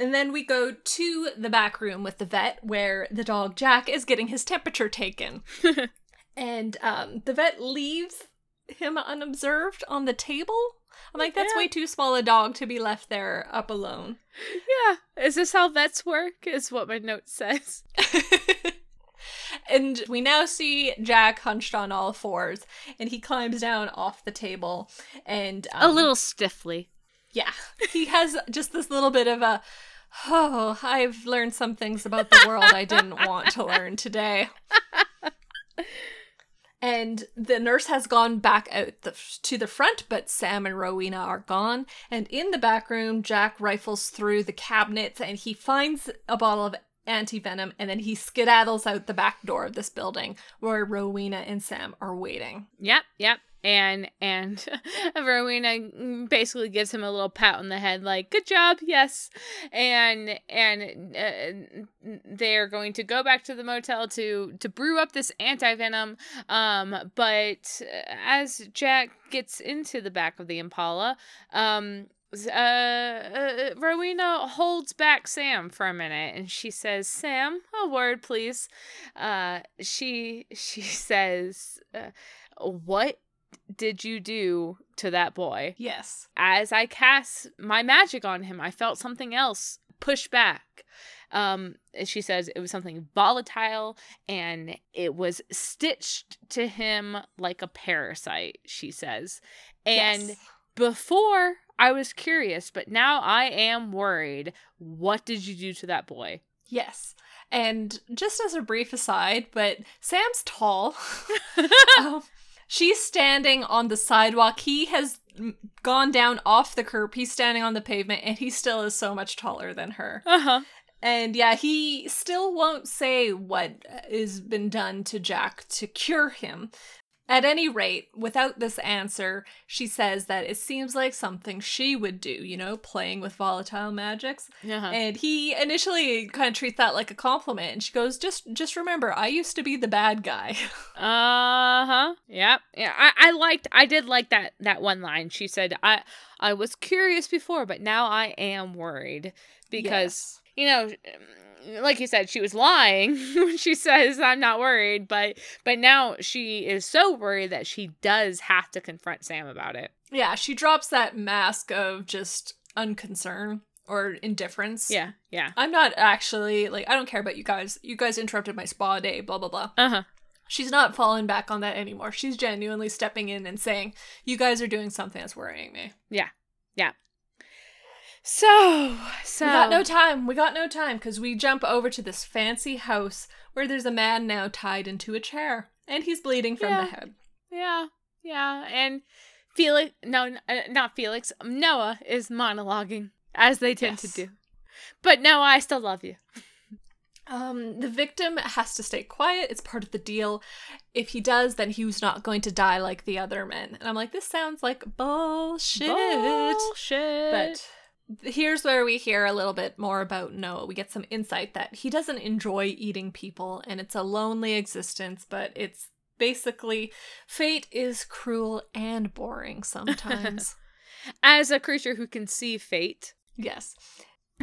And then we go to the back room with the vet where the dog Jack is getting his temperature taken. and um, the vet leaves him unobserved on the table. I'm like, that's Yeah. way too small a dog to be left there up alone. Yeah. Is this how vets work? Is what my note says. and we now see Jack hunched on all fours, and he climbs down off the table, and A um, little stiffly. yeah, he has just this little bit of a. Oh, I've learned some things about the world I didn't want to learn today. And the nurse has gone back out the, to the front, but Sam and Rowena are gone. And in the back room, Jack rifles through the cabinets and he finds a bottle of anti venom and then he skedaddles out the back door of this building where Rowena and Sam are waiting. Yep, yep. And and Rowena basically gives him a little pat on the head, like "Good job, yes." And and uh, they're going to go back to the motel to to brew up this anti venom. Um, but as Jack gets into the back of the Impala, um, uh, uh, Rowena holds back Sam for a minute, and she says, "Sam, a word, please." Uh, she she says, uh, "What did you do to that boy?" Yes. As I cast my magic on him, I felt something else push back. Um, she says it was something volatile and it was stitched to him like a parasite. She says, and Yes. before I was curious, but now I am worried. What did you do to that boy? Yes. And just as a brief aside, but Sam's tall. um, she's standing on the sidewalk. He has gone down off the curb. He's standing on the pavement and he still is so much taller than her. Uh huh. And yeah, he still won't say what has been done to Jack to cure him. At any rate, without this answer, she says that it seems like something she would do, you know, playing with volatile magics. Uh-huh. And he initially kind of treats that like a compliment and she goes, "Just just remember, I used to be the bad guy." Uh huh. Yep. Yeah. I, I liked. I did like that that one line. She said, "I I was curious before, but now I am worried because you know." Like you said, she was lying when she says I'm not worried, but but now she is so worried that she does have to confront Sam about it. yeah, she drops that mask of just unconcern or indifference. Yeah, yeah. I'm not actually like I don't care about you guys. You guys interrupted my spa day, blah blah blah. Uh huh. She's not falling back on that anymore. She's genuinely stepping in and saying, "You guys are doing something that's worrying me." So so We got no time. We got no time because we jump over to this fancy house where there's a man now tied into a chair and he's bleeding from Yeah. the head. Yeah, yeah, and Felix, no, uh, not Felix. Noah is monologuing as they tend to do. But Noah, I still love you. Um, the victim has to stay quiet. It's part of the deal. If he does, then he's not going to die like the other men. And I'm like, this sounds like bullshit. Bullshit. But here's where we hear a little bit more about Noah. We get some insight that he doesn't enjoy eating people and it's a lonely existence, but it's basically fate is cruel and boring sometimes. as a creature who can see fate, yes.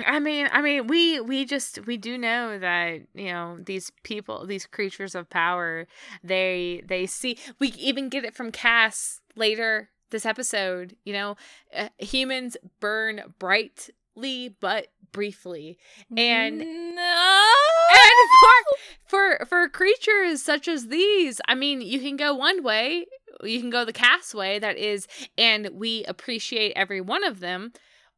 I mean, I mean, we we just we do know that you know these people, these creatures of power, they they see. We even get it from Cass later this episode. You know, uh, humans burn brightly but briefly, and no. and for for for creatures such as these, I mean, you can go one way, you can go the Cass way, that is, and we appreciate every one of them,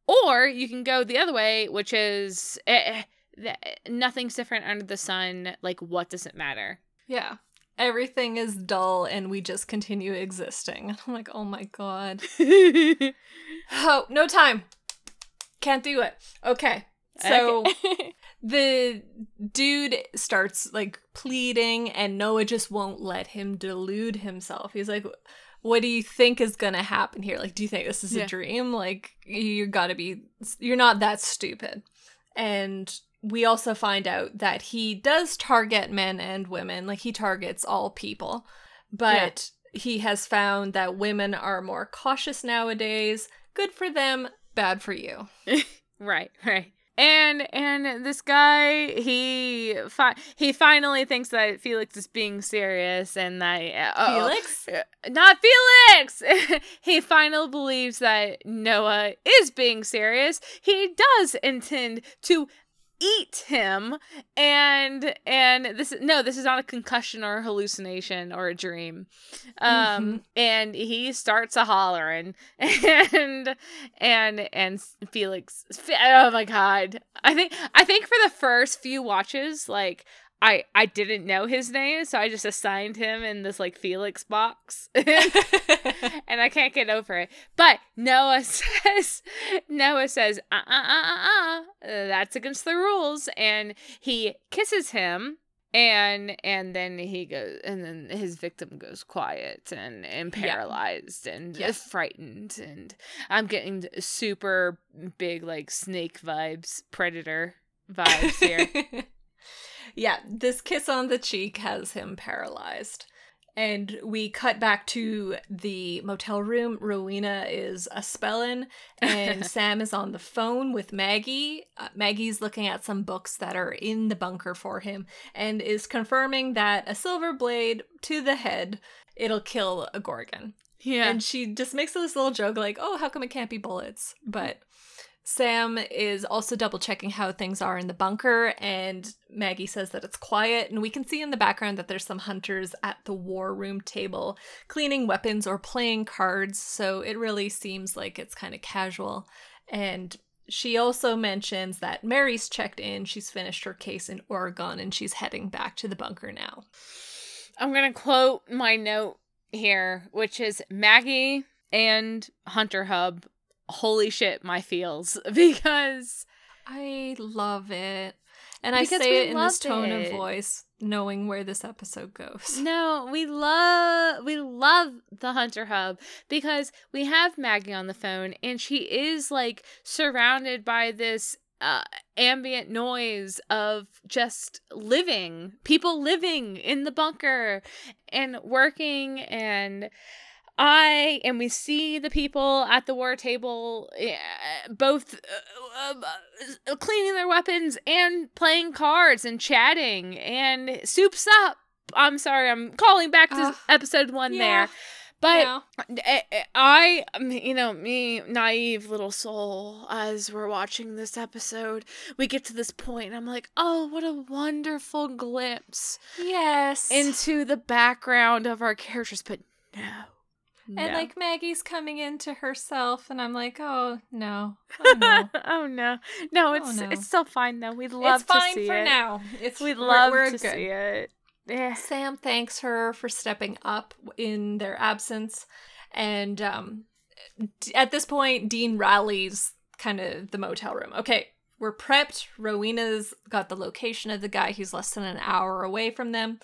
or you can go the other way, which is eh, eh, nothing's different under the sun. Like, what does it matter? Yeah. Everything is dull and we just continue existing. I'm like, oh my god. Oh, no time. Can't do it. Okay. So Okay. the dude starts like pleading and Noah just won't let him delude himself. He's like, what do you think is gonna happen here? Like, do you think this is Yeah. a dream? Like, you gotta be, you're not that stupid. And we also find out that he does target men and women, like, he targets all people. But he has found that women are more cautious nowadays. Good for them, bad for you. Right, right. And and this guy, he fi- he finally thinks that Felix is being serious, and that uh, Felix? uh, not Felix. he finally believes that Noah is being serious. He does intend to eat him, and and this is no, this is not a concussion or a hallucination or a dream. Um, and he starts a hollering, and and and Felix. Oh my god! I think I think for the first few watches, like I I didn't know his name, so I just assigned him in this like Felix box, and I can't get over it. But Noah says Noah says uh uh uh uh uh that's against the rules, and he kisses him. And and then he goes, and then his victim goes quiet and and Yeah. paralyzed and Yeah. frightened, and I'm getting super big like snake vibes, predator vibes here. Yeah, this kiss on the cheek has him paralyzed. And we cut back to the motel room. Rowena is a spellin', and Sam is on the phone with Maggie. Uh, Maggie's looking at some books that are in the bunker for him and is confirming that a silver blade to the head, it'll kill a Gorgon. yeah, And she just makes this little joke like, oh, how come it can't be bullets? But Sam is also double checking how things are in the bunker, and Maggie says that it's quiet. And we can see in the background that there's some hunters at the war room table cleaning weapons or playing cards. So it really seems like it's kind of casual. And she also mentions that Mary's checked in. She's finished her case in Oregon and she's heading back to the bunker now. I'm gonna quote my note here, which is Maggie and Hunter Hub. Holy shit, my feels because I love it. And I say it in this tone it. of voice, knowing where this episode goes. no, we love we love the Hunter Hub because we have Maggie on the phone and she is like surrounded by this uh, ambient noise of just living, people living in the bunker and working and I and we see the people at the war table eh, both uh, uh, cleaning their weapons and playing cards and chatting and soups up. I'm sorry, I'm calling back to episode one Yeah. there. But Yeah. eh, eh, I, um, you know, me, naive little soul, as we're watching this episode, we get to this point and I'm like, oh, what a wonderful glimpse Yes. into the background of our characters. But no. And like Maggie's coming into herself, and I'm like, oh no, oh no. oh no, no, it's no. it's still fine though. We'd love it's fine to see for it. now. It's We'd we're- love we're to good. see it. Yeah. Sam thanks her for stepping up in their absence, and um, d- at this point, Dean rallies kind of the motel room. Okay, we're prepped. Rowena's got the location of the guy who's less than an hour away from them.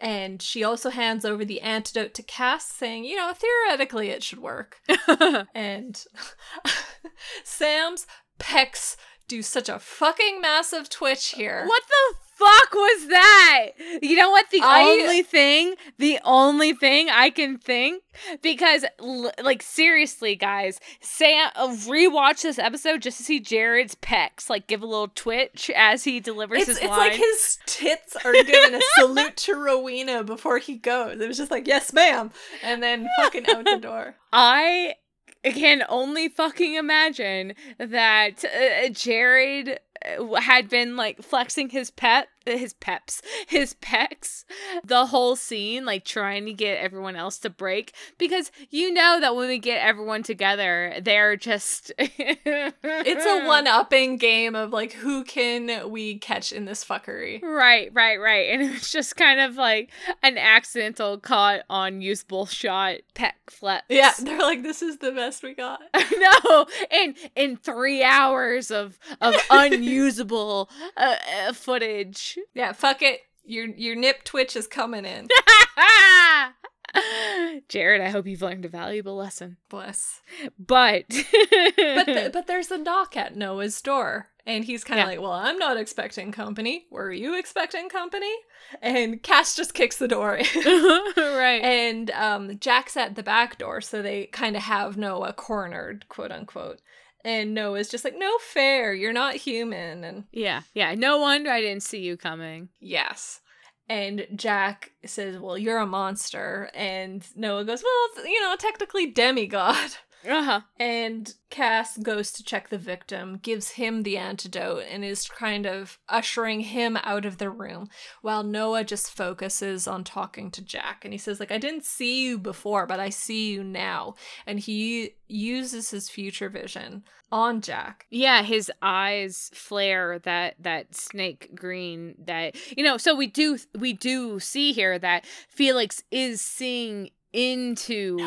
And she also hands over the antidote to Cass, saying, you know, theoretically it should work. and Sam's pecs do such a fucking massive twitch here. what the fuck was that? You know what? The I- only thing, the only thing I can think, because like seriously, guys, Sam, uh, rewatch this episode just to see Jared's pecs, like give a little twitch as he delivers It's, his it's line. like his tits are giving a salute to Rowena before he goes. It was just like, yes, ma'am. And then fucking out the door. I can only fucking imagine that uh, Jared had been like flexing his pet his peps his pecs the whole scene like trying to get everyone else to break because you know that when we get everyone together they're just It's a one upping game of like, who can we catch in this fuckery? Right, right, right. And it was just kind of like an accidental caught on usable shot pec flex. Yeah, they're like, this is the best we got. no, in in three hours of of unusable uh, uh, footage. Yeah, fuck it. Your your nip twitch is coming in. Jared, I hope you've learned a valuable lesson. Bless. But But but there's a knock at Noah's door, and he's kind of Yeah. like, "Well, I'm not expecting company. Were you expecting company?" And Cass just kicks the door in. right. and um, Jack's at the back door, so they kind of have Noah cornered, quote unquote. And Noah's just like, "No fair. You're not human." And yeah, yeah. No wonder I didn't see you coming. yes. And Jack says, "Well, you're a monster." And Noah goes, "Well, you know, technically demigod." Uh-huh. And Cass goes to check the victim, gives him the antidote, and is kind of ushering him out of the room while Noah just focuses on talking to Jack. And he says, like, I didn't see you before, but I see you now. And he uses his future vision on Jack. Yeah, his eyes flare that that snake green that you know, so we do we do see here that Felix is seeing into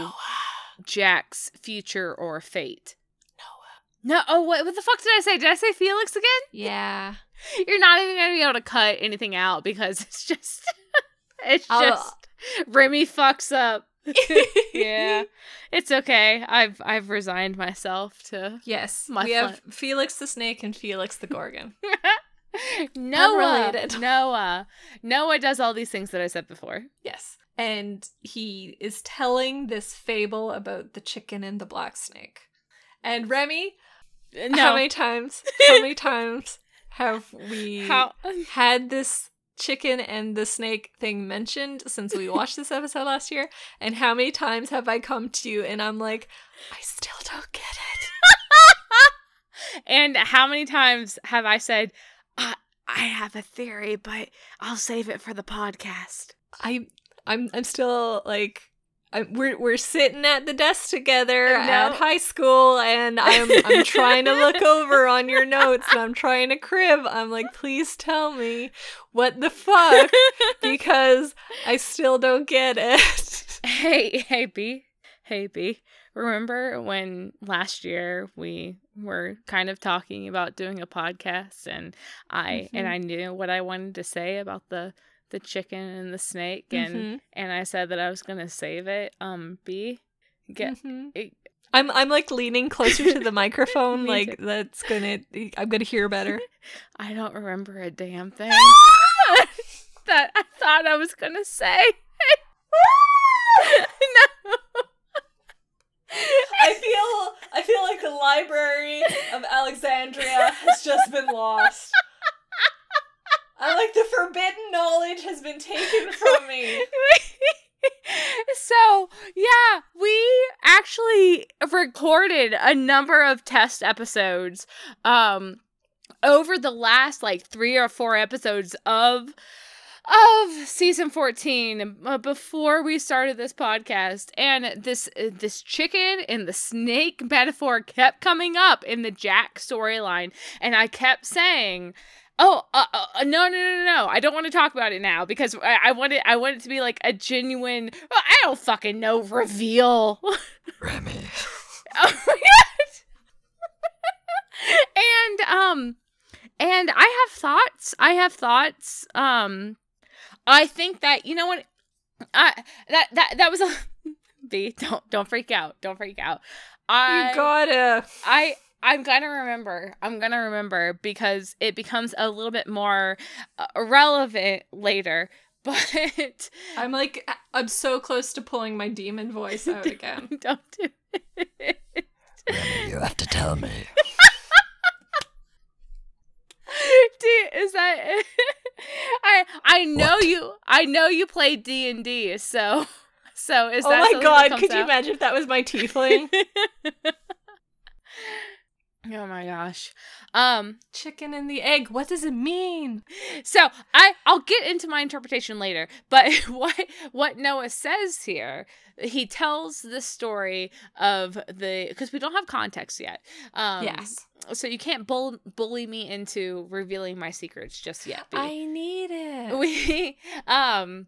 Jack's future or fate. Noah. No, oh what what the fuck did I say? Did I say Felix again? Yeah. You're not even gonna be able to cut anything out because it's just it's I'll- just Remy fucks up. yeah. It's okay. I've I've resigned myself to Yes. We have Felix the snake and Felix the gorgon. Noah. Unrelated. Noah. Noah does all these things that I said before. Yes. And he is telling this fable about the chicken and the black snake. And Remy, uh, No. how many times, how many times have we How had this chicken and the snake thing mentioned since we watched this episode last year? And how many times have I come to you and I'm like, I still don't get it. and how many times have I said I I have a theory, but I'll save it for the podcast. I I'm I'm still like I'm, we're we're sitting at the desk together No. at high school, and I'm I'm trying to look over on your notes, and I'm trying to crib. I'm like, please tell me what the fuck, because I still don't get it. Hey, hey B. Hey B. remember when last year we were kind of talking about doing a podcast and I and Mhm. I knew what I wanted to say about the the chicken and the snake and Mhm. and I said that I was to save it. Um B get Mhm. it, I'm I'm like leaning closer to the microphone, like too. that's gonna I'm gonna hear better. I don't remember a damn thing that I thought I was to say. no. I feel I feel like the library of Alexandria has just been lost. I like the forbidden knowledge has been taken from me. so yeah we actually recorded a number of test episodes um over the last like three or four episodes of of season 14 uh, before we started this podcast and this uh, this chicken and the snake metaphor kept coming up in the jack storyline and i kept saying Oh, uh, uh, no, no, no, no, no! I don't want to talk about it now because I, I want it. I want it to be like a genuine. Well, I don't fucking know. Reveal. Remy. Oh my god. and um, and I have thoughts. I have thoughts. Um, I think that you know what. I that that that was a. B don't don't freak out. Don't freak out. I You gotta I I'm gonna remember. I'm gonna remember because it becomes a little bit more uh, relevant later. But I'm like I'm so close to pulling my demon voice out again. don't do it. Remy, you have to tell me. D- is that? I I know What? you. I know you play D and D. So so is oh that? Oh my god, comes could you imagine if that was my tiefling? Oh my gosh. Um. Chicken and the egg, what does it mean? So I I'll get into my interpretation later, but what what Noah says here, he tells the story of the because we don't have context yet. Um, yes. So you can't bull, bully me into revealing my secrets just yet. B. I need it. we um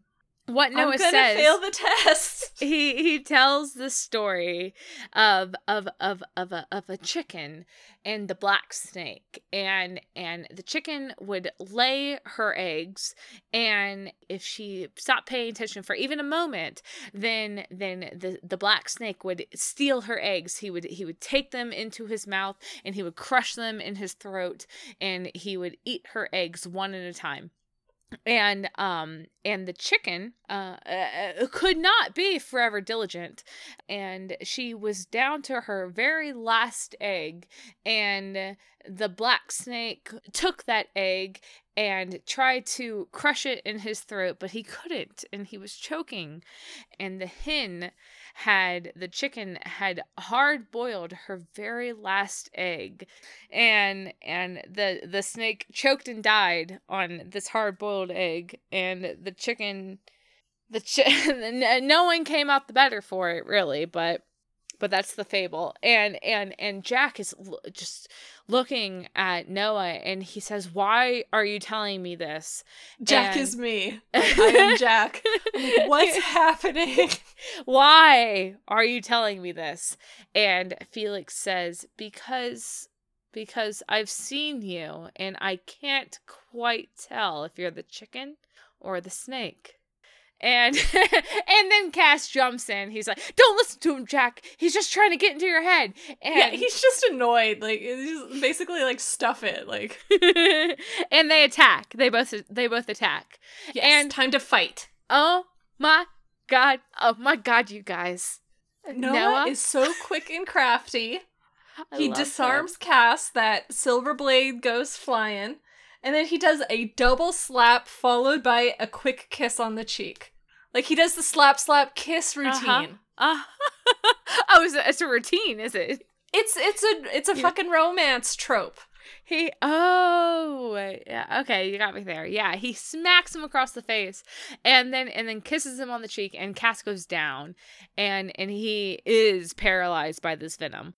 what Noah I'm says. fail the test. he he tells the story of of of of a of a chicken and the black snake. And and the chicken would lay her eggs. And if she stopped paying attention for even a moment then then the the black snake would steal her eggs. He would he would take them into his mouth and he would crush them in his throat. And he would eat her eggs one at a time and um and the chicken uh, uh could not be forever diligent. And she was down to her very last egg and the black snake took that egg and tried to crush it in his throat but he couldn't and he was choking. And the hen had the chicken had hard boiled her very last egg. And and the the snake choked and died on this hard boiled egg. And the chicken the chi- no one came out the better for it really but but that's the fable and and and jack is l- just looking at noah and he says why are you telling me this Jack And- is me. I am Jack. What's happening? why are you telling me this and felix says because because i've seen you and i can't quite tell if you're the chicken or the snake and and then cass jumps in he's like don't listen to him jack he's just trying to get into your head and yeah, he's just annoyed. Like he's basically like stuff it. Like and they attack they both they both attack yes, And- time to fight. oh my god oh my god you guys Noah, Noah? is so quick and crafty. I he him. disarms Cass, that silver blade goes flying, and then he does a double slap followed by a quick kiss on the cheek. Like he does the slap slap kiss routine. Uh-huh. Uh, oh, it's a, it's a routine, is it? It's it's a it's a Yeah. fucking romance trope. He oh yeah okay you got me there yeah he smacks him across the face and then and then kisses him on the cheek and Cass goes down and and he is paralyzed by this venom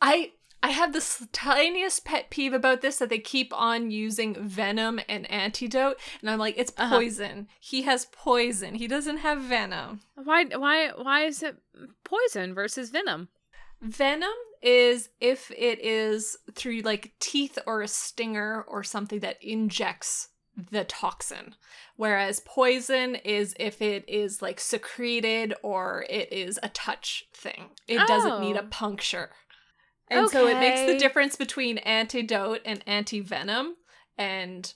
I I have this tiniest pet peeve about this that they keep on using venom and antidote, and I'm like, it's Uh-huh. poison. He has poison. He doesn't have venom. why why why is it poison versus venom Venom is if it is through like teeth or a stinger or something that injects the toxin. Whereas poison is if it is like secreted or it is a touch thing. It doesn't need a Oh. puncture. And so it makes the difference between antidote and anti venom and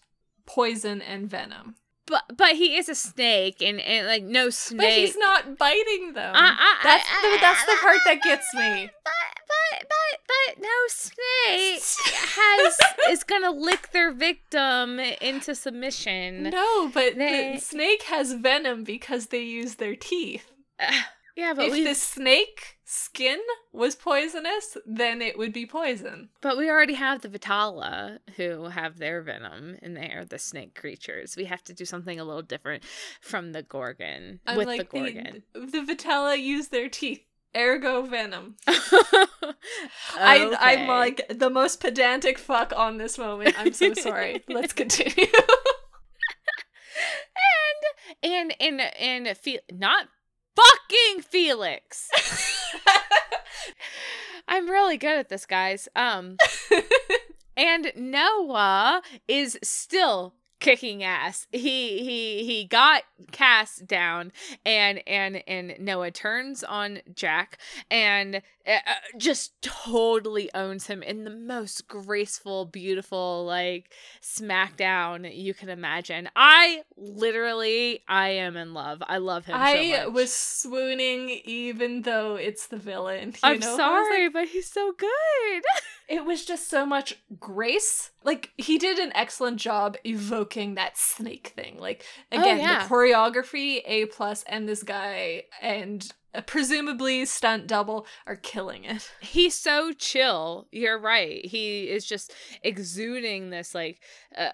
poison and venom. But but he is a snake, and, and like no snake. But he's not biting them. I- I- that's I- the that's the part that gets me. But but but but no snake has is gonna lick their victim into submission. No, but They- the snake has venom because they use their teeth. Yeah, but if we the snake skin was poisonous, then it would be poison. but we already have the Vetala who have their venom, and they are the snake creatures. We have to do something a little different from the Gorgon I'm with like the Gorgon. the, the Vetala use their teeth. Ergo venom. I, Okay. I'm like the most pedantic fuck on this moment. I'm so sorry. Let's continue. and and and Fe- not fucking Felix. I'm really good at this, guys. Um, and Noah is still kicking ass. He he he got cast down, and and and Noah turns on Jack and just totally owns him in the most graceful, beautiful like smackdown you can imagine. I literally I am in love. I love him. so I much. was swooning even though it's the villain. you I'm know? Sorry, like, but he's so good. it was just so much grace. Like he did an excellent job evoking that snake thing. Like Oh, again, yeah. the choreography A plus, and this guy and uh, presumably stunt double are killing it. he's so chill. You're right. He is just exuding this like a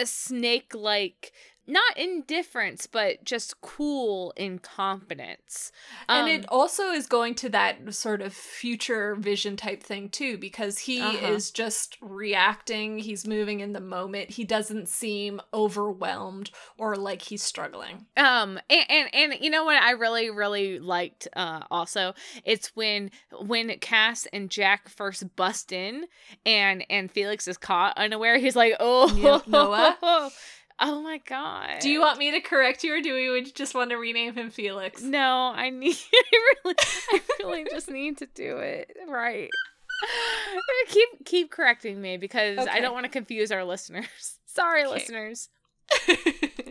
a, snake like not indifference, but just cool incompetence. and Um, it also is going to that sort of future vision type thing too, because he Uh-huh. is just reacting. He's moving in the moment. He doesn't seem overwhelmed or like he's struggling. um and, and and you know what I really really liked uh also it's when when Cass and Jack first bust in and and Felix is caught unaware he's like oh Yep, Noah. oh my god Do you want me to correct you, or do we just want to rename him Felix? No, I need. I really, I really just need to do it right. keep keep correcting me because I don't want to confuse our listeners. Sorry, Okay. listeners.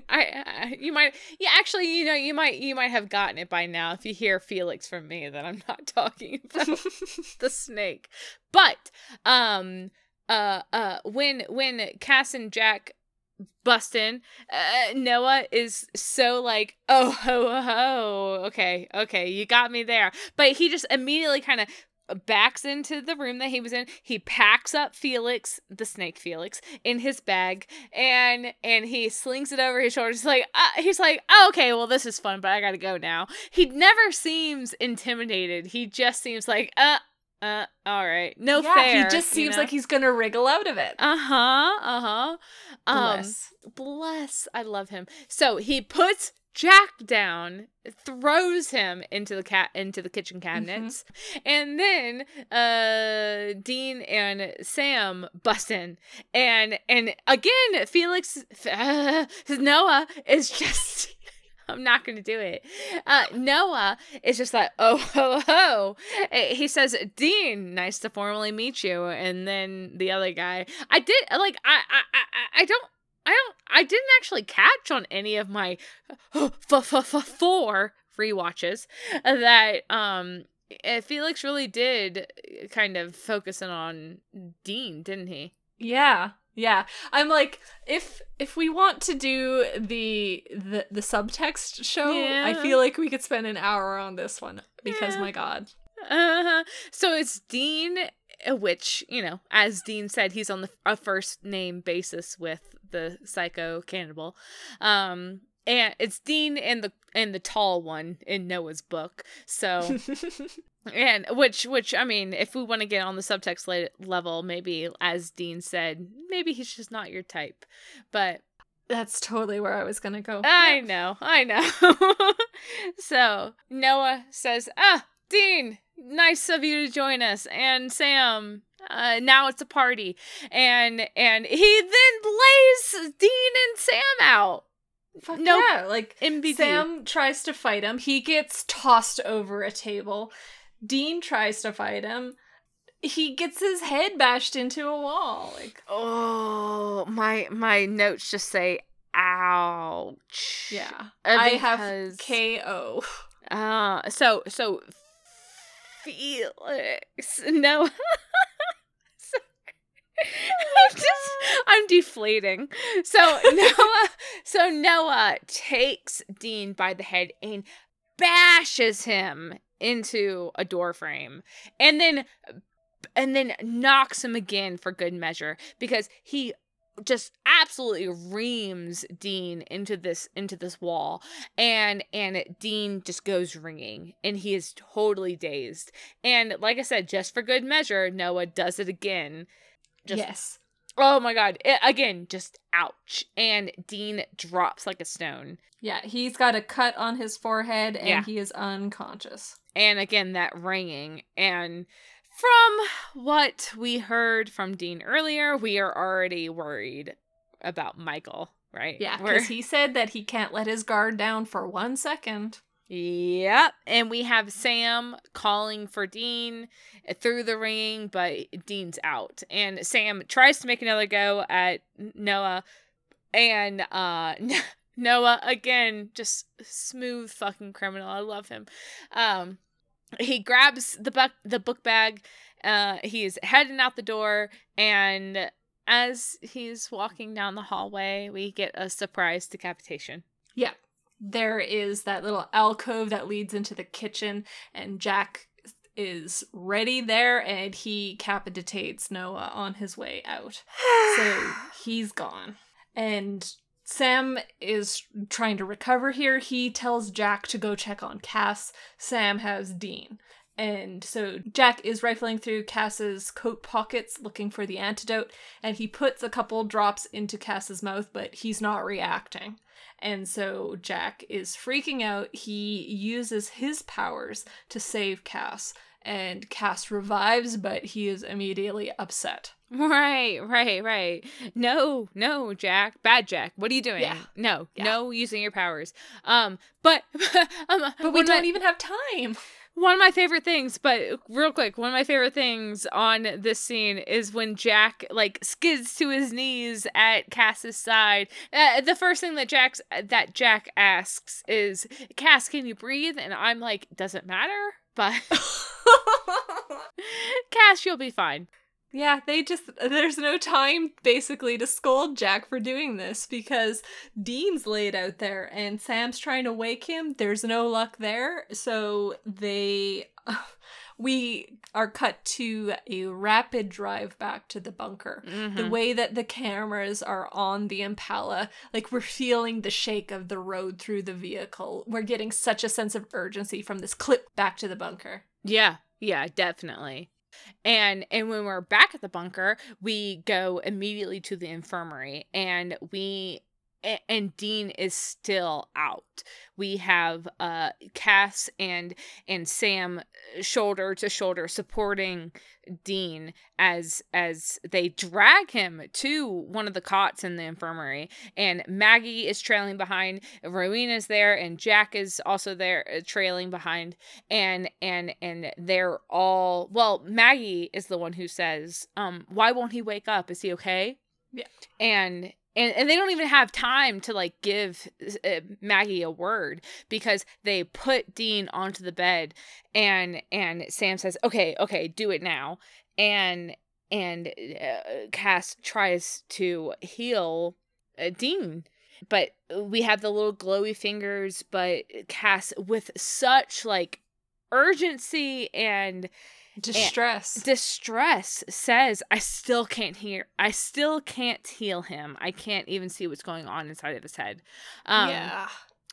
I, I you might yeah actually you know you might you might have gotten it by now if you hear Felix from me that I'm not talking about the snake. But um uh uh when when Cass and Jack bust in, uh, Noah is so like, oh ho ho, okay, okay, you got me there. But he just immediately kind of backs into the room that he was in. He packs up Felix, the snake Felix, in his bag, and and he slings it over his shoulders. He's like, uh, he's like, oh, okay, well this is fun, but I gotta go now. He never seems intimidated. He just seems like, uh, uh, all right, no yeah, fair. he just you seems know? like he's gonna wriggle out of it. Uh huh. Uh huh. Um, Bless. bless. I love him. So he puts Jack down, throws him into the cat into the kitchen cabinets, and then uh Dean and Sam bust in, and and again Felix Noah is just. I'm not going to do it. Uh, Noah is just like, oh, ho, ho. He says, Dean, nice to formally meet you. And then the other guy, I did, like, I, I, I, I don't, I don't, I didn't actually catch on any of my four rewatches that, um, Felix really did kind of focus in on Dean, didn't he? Yeah. Yeah. I'm like if if we want to do the the the subtext show, I feel like we could spend an hour on this one because Yeah. my god. Uh-huh. So it's Dean, uh, which you know, as Dean said, he's on the a first name basis with the psycho cannibal. Um, and it's Dean and the and the tall one in Noah's book. So and which which I mean, if we want to get on the subtext la- level, maybe as Dean said, maybe he's just not your type. But That's totally where I was gonna go. I know, I know. so Noah says, "Ah, Dean, nice of you to join us. And Sam, uh, now it's a party. And and he then lays Dean and Sam out. Fuck Nope. yeah, like MBD. Sam tries to fight him. He gets tossed over a table. Dean tries to fight him. He gets his head bashed into a wall. Like, Oh, my my notes just say ouch. yeah. Uh, I have KO. Uh, so so Felix, no. I'm just I'm deflating. So Noah so Noah takes Dean by the head and bashes him into a door frame and then and then knocks him again for good measure because he just absolutely reams Dean into this into this wall and and Dean just goes ringing and he is totally dazed and like I said just for good measure Noah does it again just yes. Oh my god it, again just ouch and Dean drops like a stone Yeah, he's got a cut on his forehead and Yeah. he is unconscious. and again that ringing and from what we heard from Dean earlier we are already worried about Michael right Yeah, because he said that he can't let his guard down for one second. Yep. And we have Sam calling for Dean through the ring, but Dean's out. And Sam tries to make another go at Noah. And uh Noah again just smooth fucking criminal. I love him. Um he grabs the book the book bag. Uh he's heading out the door and as he's walking down the hallway, we get a surprise decapitation. Yeah. There is that little alcove that leads into the kitchen, and Jack is ready there and he capitates Noah on his way out. So he's gone. And Sam is trying to recover here. He tells Jack to go check on Cass. Sam has Dean. And so Jack is rifling through Cass's coat pockets looking for the antidote, and he puts a couple drops into Cass's mouth, but he's not reacting. And so Jack is freaking out. He uses his powers to save Cass, and Cass revives, but he is immediately upset. Right, right, right. No, no, Jack. Bad Jack. What are you doing? Yeah. No, Yeah. no using your powers. Um, but um, But we don't my- even have time. One of my favorite things, but real quick, one of my favorite things on this scene is when Jack like skids to his knees at Cass's side. Uh, the first thing that Jack's that Jack asks is, "Cass, can you breathe?" And I'm like, "Does it matter?" But Cass, you'll be fine. Yeah, they just there's no time basically to scold Jack for doing this because Dean's laid out there and Sam's trying to wake him. There's no luck there. So they we are cut to a rapid drive back to the bunker. The Mhm. way that the cameras are on the Impala, like we're feeling the shake of the road through the vehicle. We're getting such a sense of urgency from this clip back to the bunker. Yeah, yeah, definitely. And and when we're back at the bunker, we go immediately to the infirmary and we and Dean is still out. We have uh Cass and and Sam uh, shoulder to shoulder supporting Dean as as they drag him to one of the cots in the infirmary and Maggie is trailing behind, Rowena's there and Jack is also there uh, trailing behind and and and they're all well maggie is the one who says um why won't he wake up is he okay Yeah. and and, and they don't even have time to like give uh, maggie a word because they put dean onto the bed and and sam says okay okay do it now. And and uh, cass tries to heal uh, dean but we have the little glowy fingers but cass with such like urgency and Distress. distress says i still can't hear i still can't heal him i can't even see what's going on inside of his head um yeah.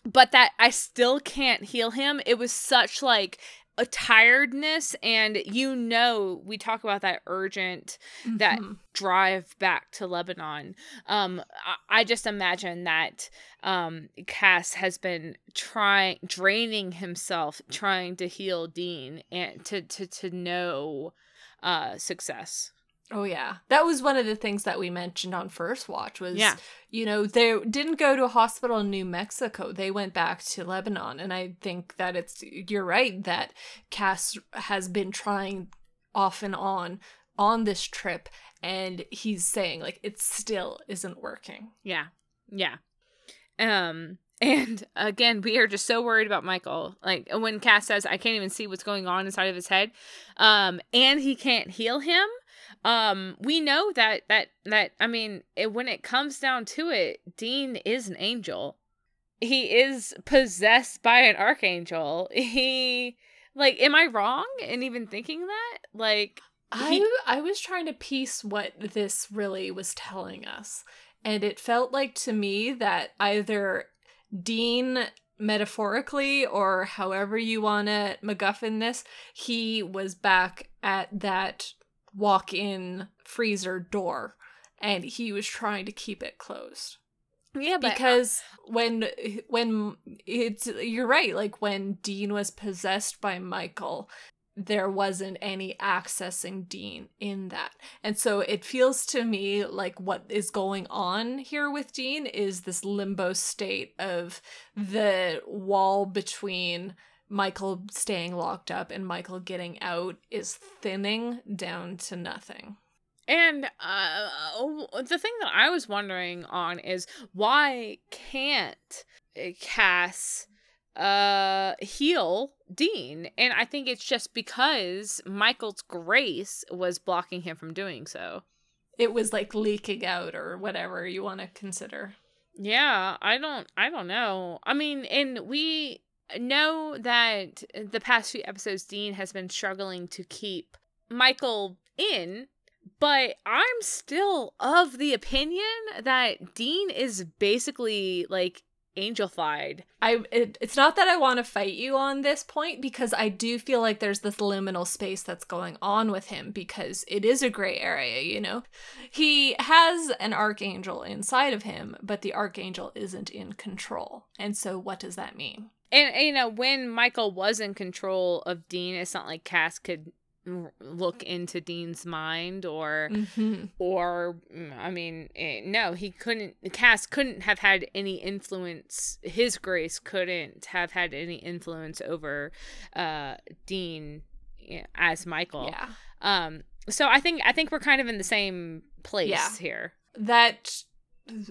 but that i still can't heal him it was such like a tiredness and you know we talk about that urgent that Mhm. drive back to Lebanon. Um, I, I just imagine that um, Cass has been trying, draining himself, trying to heal Dean and to to to know uh, success. Oh yeah. That was one of the things that we mentioned on first watch was Yeah. you know, they didn't go to a hospital in New Mexico. They went back to Lebanon and I think that it's you're right that Cass has been trying off and on on this trip and he's saying like it still isn't working. Yeah, yeah. Um, and again, we are just so worried about Michael. Like when Cass says, "I can't even see what's going on inside of his head," um, and he can't heal him. Um, we know that that that I mean, it, when it comes down to it, Dean is an angel. He is possessed by an archangel. He like, am I wrong in even thinking that? Like, He- I I was trying to piece what this really was telling us, and it felt like to me that either Dean metaphorically or however you want to MacGuffin this, he was back at that walk-in freezer door, and he was trying to keep it closed. Yeah, but uh, because when when it's you're right like when dean was possessed by michael there wasn't any accessing dean in that. And so it feels to me like what is going on here with dean is this limbo state of the wall between michael staying locked up and michael getting out is thinning down to nothing And uh, the thing that I was wondering on is why can't Cass uh heal Dean? And I think it's just because Michael's grace was blocking him from doing so. it was like leaking out or whatever you want to consider Yeah, I don't I don't know. I mean, and we know that the past few episodes Dean has been struggling to keep Michael in, but I'm still of the opinion that Dean is basically like angelified. I it, it's not that I want to fight you on this point because I do feel like there's this liminal space that's going on with him because it is a gray area, you know. He has an archangel inside of him, but the archangel isn't in control. And so what does that mean? And you know, when Michael was in control of Dean, it's not like Cass could look into Dean's mind or Mm-hmm. or mm, I mean, eh, no, he couldn't. Cass couldn't have had any influence. His grace couldn't have had any influence over uh, Dean eh, as Michael. Yeah. Um. So I think I think we're kind of in the same place Yeah. here. that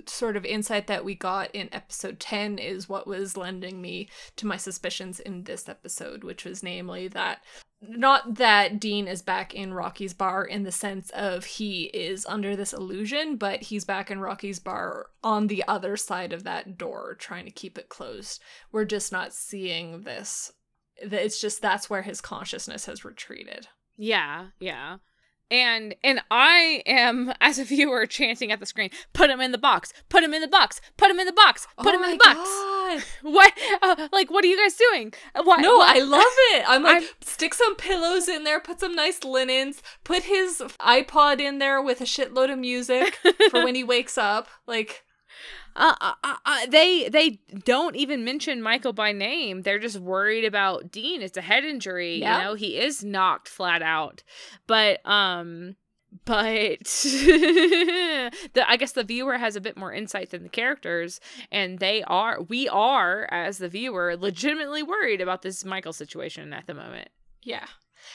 sort of insight that we got in episode 10 is what was lending me to my suspicions in this episode, which was namely that not that Dean is back in Rocky's bar in the sense of he is under this illusion, but he's back in Rocky's bar on the other side of that door trying to keep it closed. We're just not seeing this. It's just that's where his consciousness has retreated. Yeah, yeah. And and I am as a viewer chanting at the screen, put him in the box, put him in the box, put him in the box, put him in the box. God. What? Uh, like, what are you guys doing? What? No, what? I love it. I'm like, I'm- stick some pillows in there, put some nice linens, put his iPod in there with a shitload of music for when he wakes up. Like, Uh, uh, uh, uh, they they don't even mention Michael by name. They're just worried about Dean. It's a head injury. Yeah. You know, he is knocked flat out. But um, but the I guess the viewer has a bit more insight than the characters, and they are we are as the viewer legitimately worried about this Michael situation at the moment. yeah.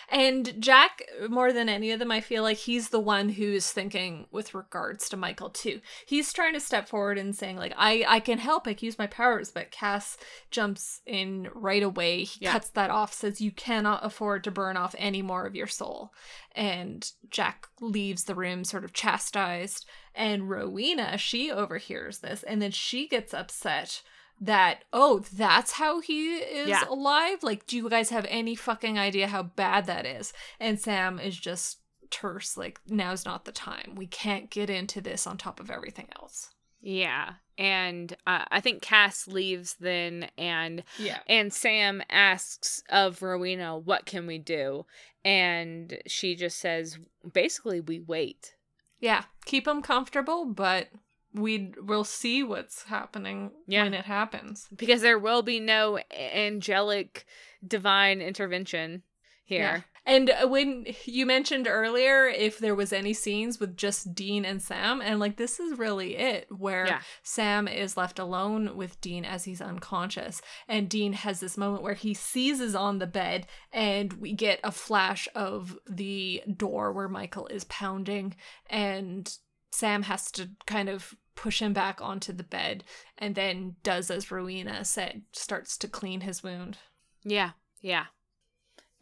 And Jack, more than any of them, I feel like he's the one who's thinking with regards to Michael too. He's trying to step forward and saying like, I I can help, I can use my powers, but Cass jumps in right away. He Yeah. cuts that off, says you cannot afford to burn off any more of your soul. And Jack leaves the room sort of chastised. And Rowena, she overhears this, and then she gets upset that oh that's how he is Yeah. alive like do you guys have any fucking idea how bad that is and sam is just terse like now's not the time we can't get into this on top of everything else Yeah. And uh, I think Cass leaves then and Yeah. and Sam asks of Rowena, "What can we do?" And she just says, basically, we wait. Yeah. Keep them comfortable, but we will see what's happening Yeah. when it happens. because there will be no angelic divine intervention here. And uh, when you mentioned earlier if there was any scenes with just Dean and Sam, and like this is really it, where Yeah. Sam is left alone with Dean as he's unconscious, and Dean has this moment where he seizes on the bed, and we get a flash of the door where Michael is pounding, and Sam has to kind of push him back onto the bed, and then does as Rowena said, starts to clean his wound. Yeah, yeah.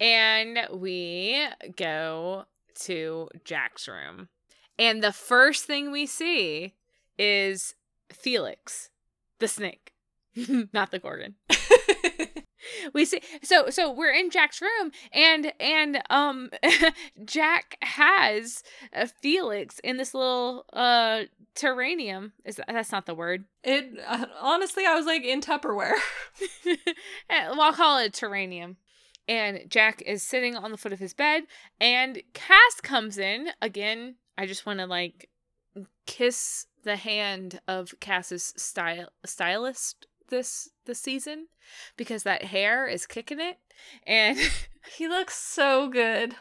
And we go to Jack's room. And the first thing we see is Felix, the snake, not the Gorgon. we see so so we're in Jack's room and and um Jack has uh, Felix in this little uh terranium. Is that, that's not the word. It uh, honestly, I was like in Tupperware. Eh, well, I'll call it terranium. And Jack is sitting on the foot of his bed, and Cass comes in again. I just want to like kiss the hand of Cass's style stylist this this season because that hair is kicking it, and he looks so good.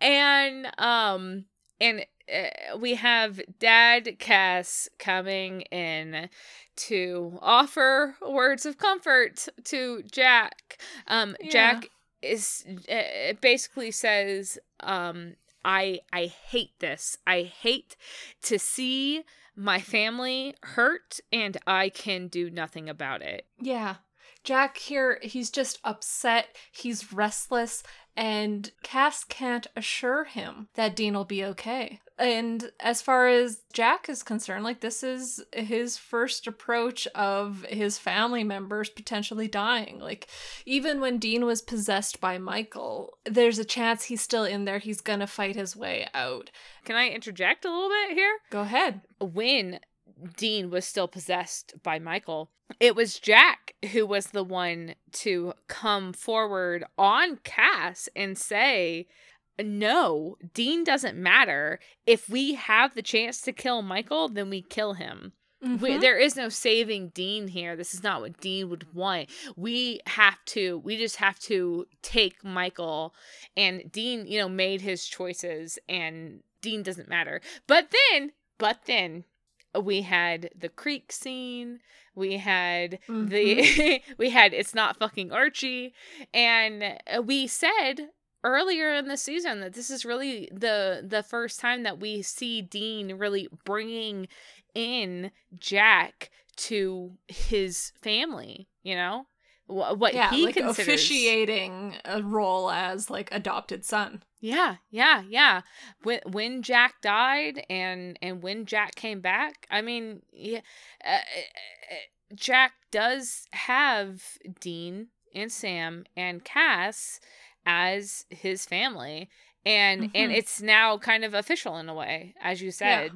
and um and uh, we have Dad Cass coming in to offer words of comfort to Jack. Um, Yeah. Jack is uh, basically says, um, "I I hate this. I hate to see my family hurt, and I can do nothing about it." Yeah. Jack here, he's just upset, he's restless, and Cass can't assure him that Dean will be okay. And as far as Jack is concerned, like this is his first approach of his family members potentially dying. Like even when Dean was possessed by Michael, there's a chance he's still in there. He's gonna fight his way out. Can I interject a little bit here? Go ahead. when Dean was still possessed by Michael, it was Jack who was the one to come forward on Cass and say, No, Dean doesn't matter. If we have the chance to kill Michael, then we kill him. We, Mhm. there is no saving Dean here. This is not what Dean would want. We have to, we just have to take Michael. And Dean, you know, made his choices, and Dean doesn't matter. But then, but then, we had the creek scene. We had the, mm-hmm. we had it's not fucking Archie. And uh, we said earlier in the season that this is really the the first time that we see Dean really bringing in Jack to his family, you know? Wh- What yeah, he like considers officiating a role as like adopted son. Yeah, yeah, yeah. When when Jack died and and when Jack came back, I mean, yeah, uh, uh, Jack does have Dean and Sam and Cass as his family, and and Mhm. it's now kind of official in a way, as you said.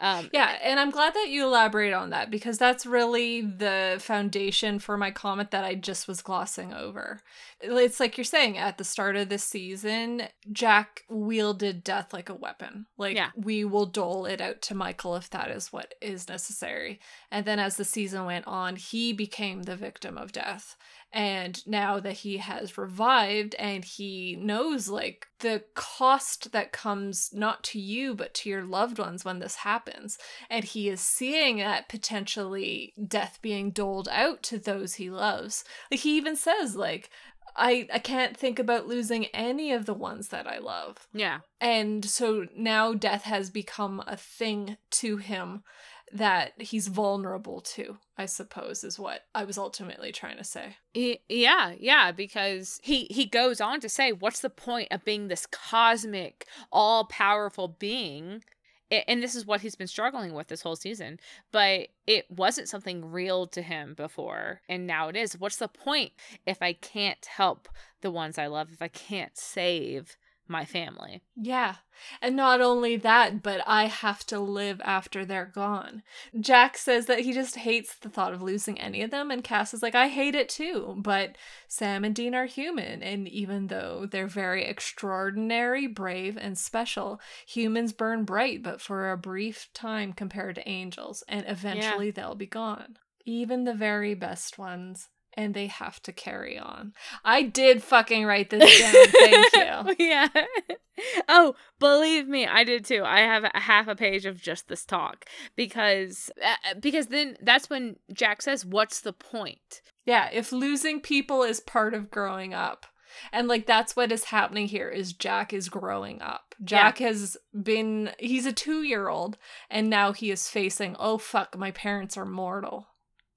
Um, Yeah, and I'm glad that you elaborate on that because that's really the foundation for my comment that I just was glossing over. It's like you're saying at the start of this season, Jack wielded death like a weapon. Like, Yeah. we will dole it out to Michael if that is what is necessary. And then as the season went on, he became the victim of death. And now that he has revived and he knows like the cost that comes not to you but to your loved ones when this happens, and he is seeing that potentially death being doled out to those he loves. Like he even says like I I can't think about losing any of the ones that I love. yeah, And so now death has become a thing to him that he's vulnerable to, I suppose, is what I was ultimately trying to say. Y- yeah, yeah, because he he goes on to say, "What's the point of being this cosmic, all-powerful being?" And this is what he's been struggling with this whole season. But it wasn't something real to him before, and now it is. What's the point if I can't help the ones I love? If I can't save my family. Yeah. And not only that, but I have to live after they're gone. Jack says that he just hates the thought of losing any of them, and Cass is like, I hate it too. But Sam and Dean are human, and even though they're very extraordinary, brave, and special, humans burn bright, but for a brief time compared to angels, and eventually they'll be gone. Even the very best ones and they have to carry on. I did fucking write this down. Thank you. yeah. oh, believe me, I did too. I have a half a page of just this talk because uh, because then that's when Jack says, "What's the point?" Yeah, if losing people is part of growing up. And like that's what is happening here is Jack is growing up. Jack yeah. has been he's a 2-year-old and now he is facing, "Oh fuck, my parents are mortal."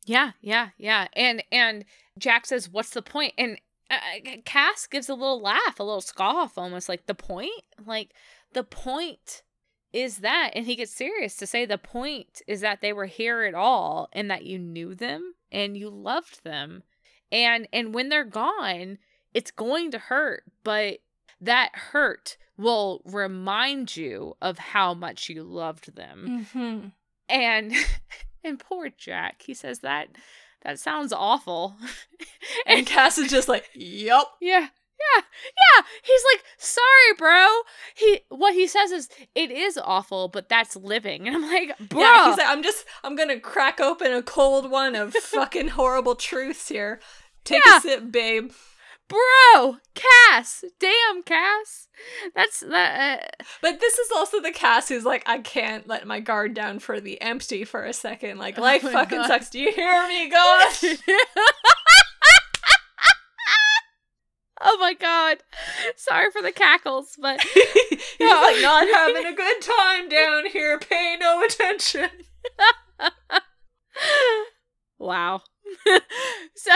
Yeah, yeah, yeah. And and Jack says, "What's the point?" And uh, uh Cass gives a little laugh, a little scoff, almost like the point. Like the point is that, and he gets serious to say the point is that they were here at all, and that you knew them and you loved them, and and when they're gone, it's going to hurt, but that hurt will remind you of how much you loved them. Mm-hmm. And And poor Jack, he says that that sounds awful. and Cass is just like, "Yep." Yeah. Yeah. Yeah. He's like, "Sorry, bro." He what he says is, "It is awful, but that's living." And I'm like, "Bro." Yeah, he's like, "I'm just I'm going to crack open a cold one of fucking horrible truths here. Take yeah. a sip, babe." Bro, Cass, damn Cass, that's that. Uh... But this is also the Cass who's like, I can't let my guard down for the empty for a second. Like oh life fucking God. sucks. Do you hear me, gosh? oh my God, sorry for the cackles, but he's like not having a good time down here. Pay no attention. wow. so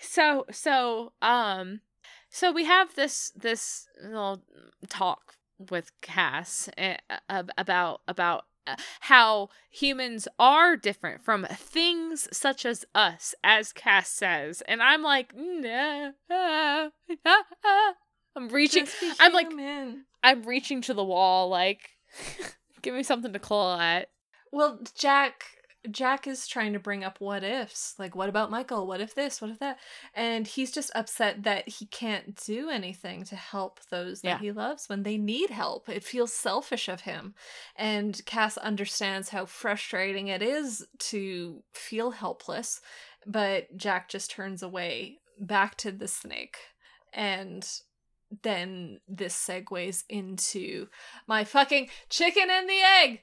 so so um so we have this this little talk with Cass uh, about about uh, how humans are different from things such as us, as Cass says, and I'm like, nah, ah, ah, ah. I'm reaching. I'm like, I'm reaching to the wall. Like, give me something to claw at. Well, Jack Jack is trying to bring up what ifs. Like, what about Michael? What if this? What if that? And he's just upset that he can't do anything to help those that yeah. he loves when they need help. It feels selfish of him. And Cass understands how frustrating it is to feel helpless. But Jack just turns away back to the snake. And then this segues into my fucking chicken and the egg.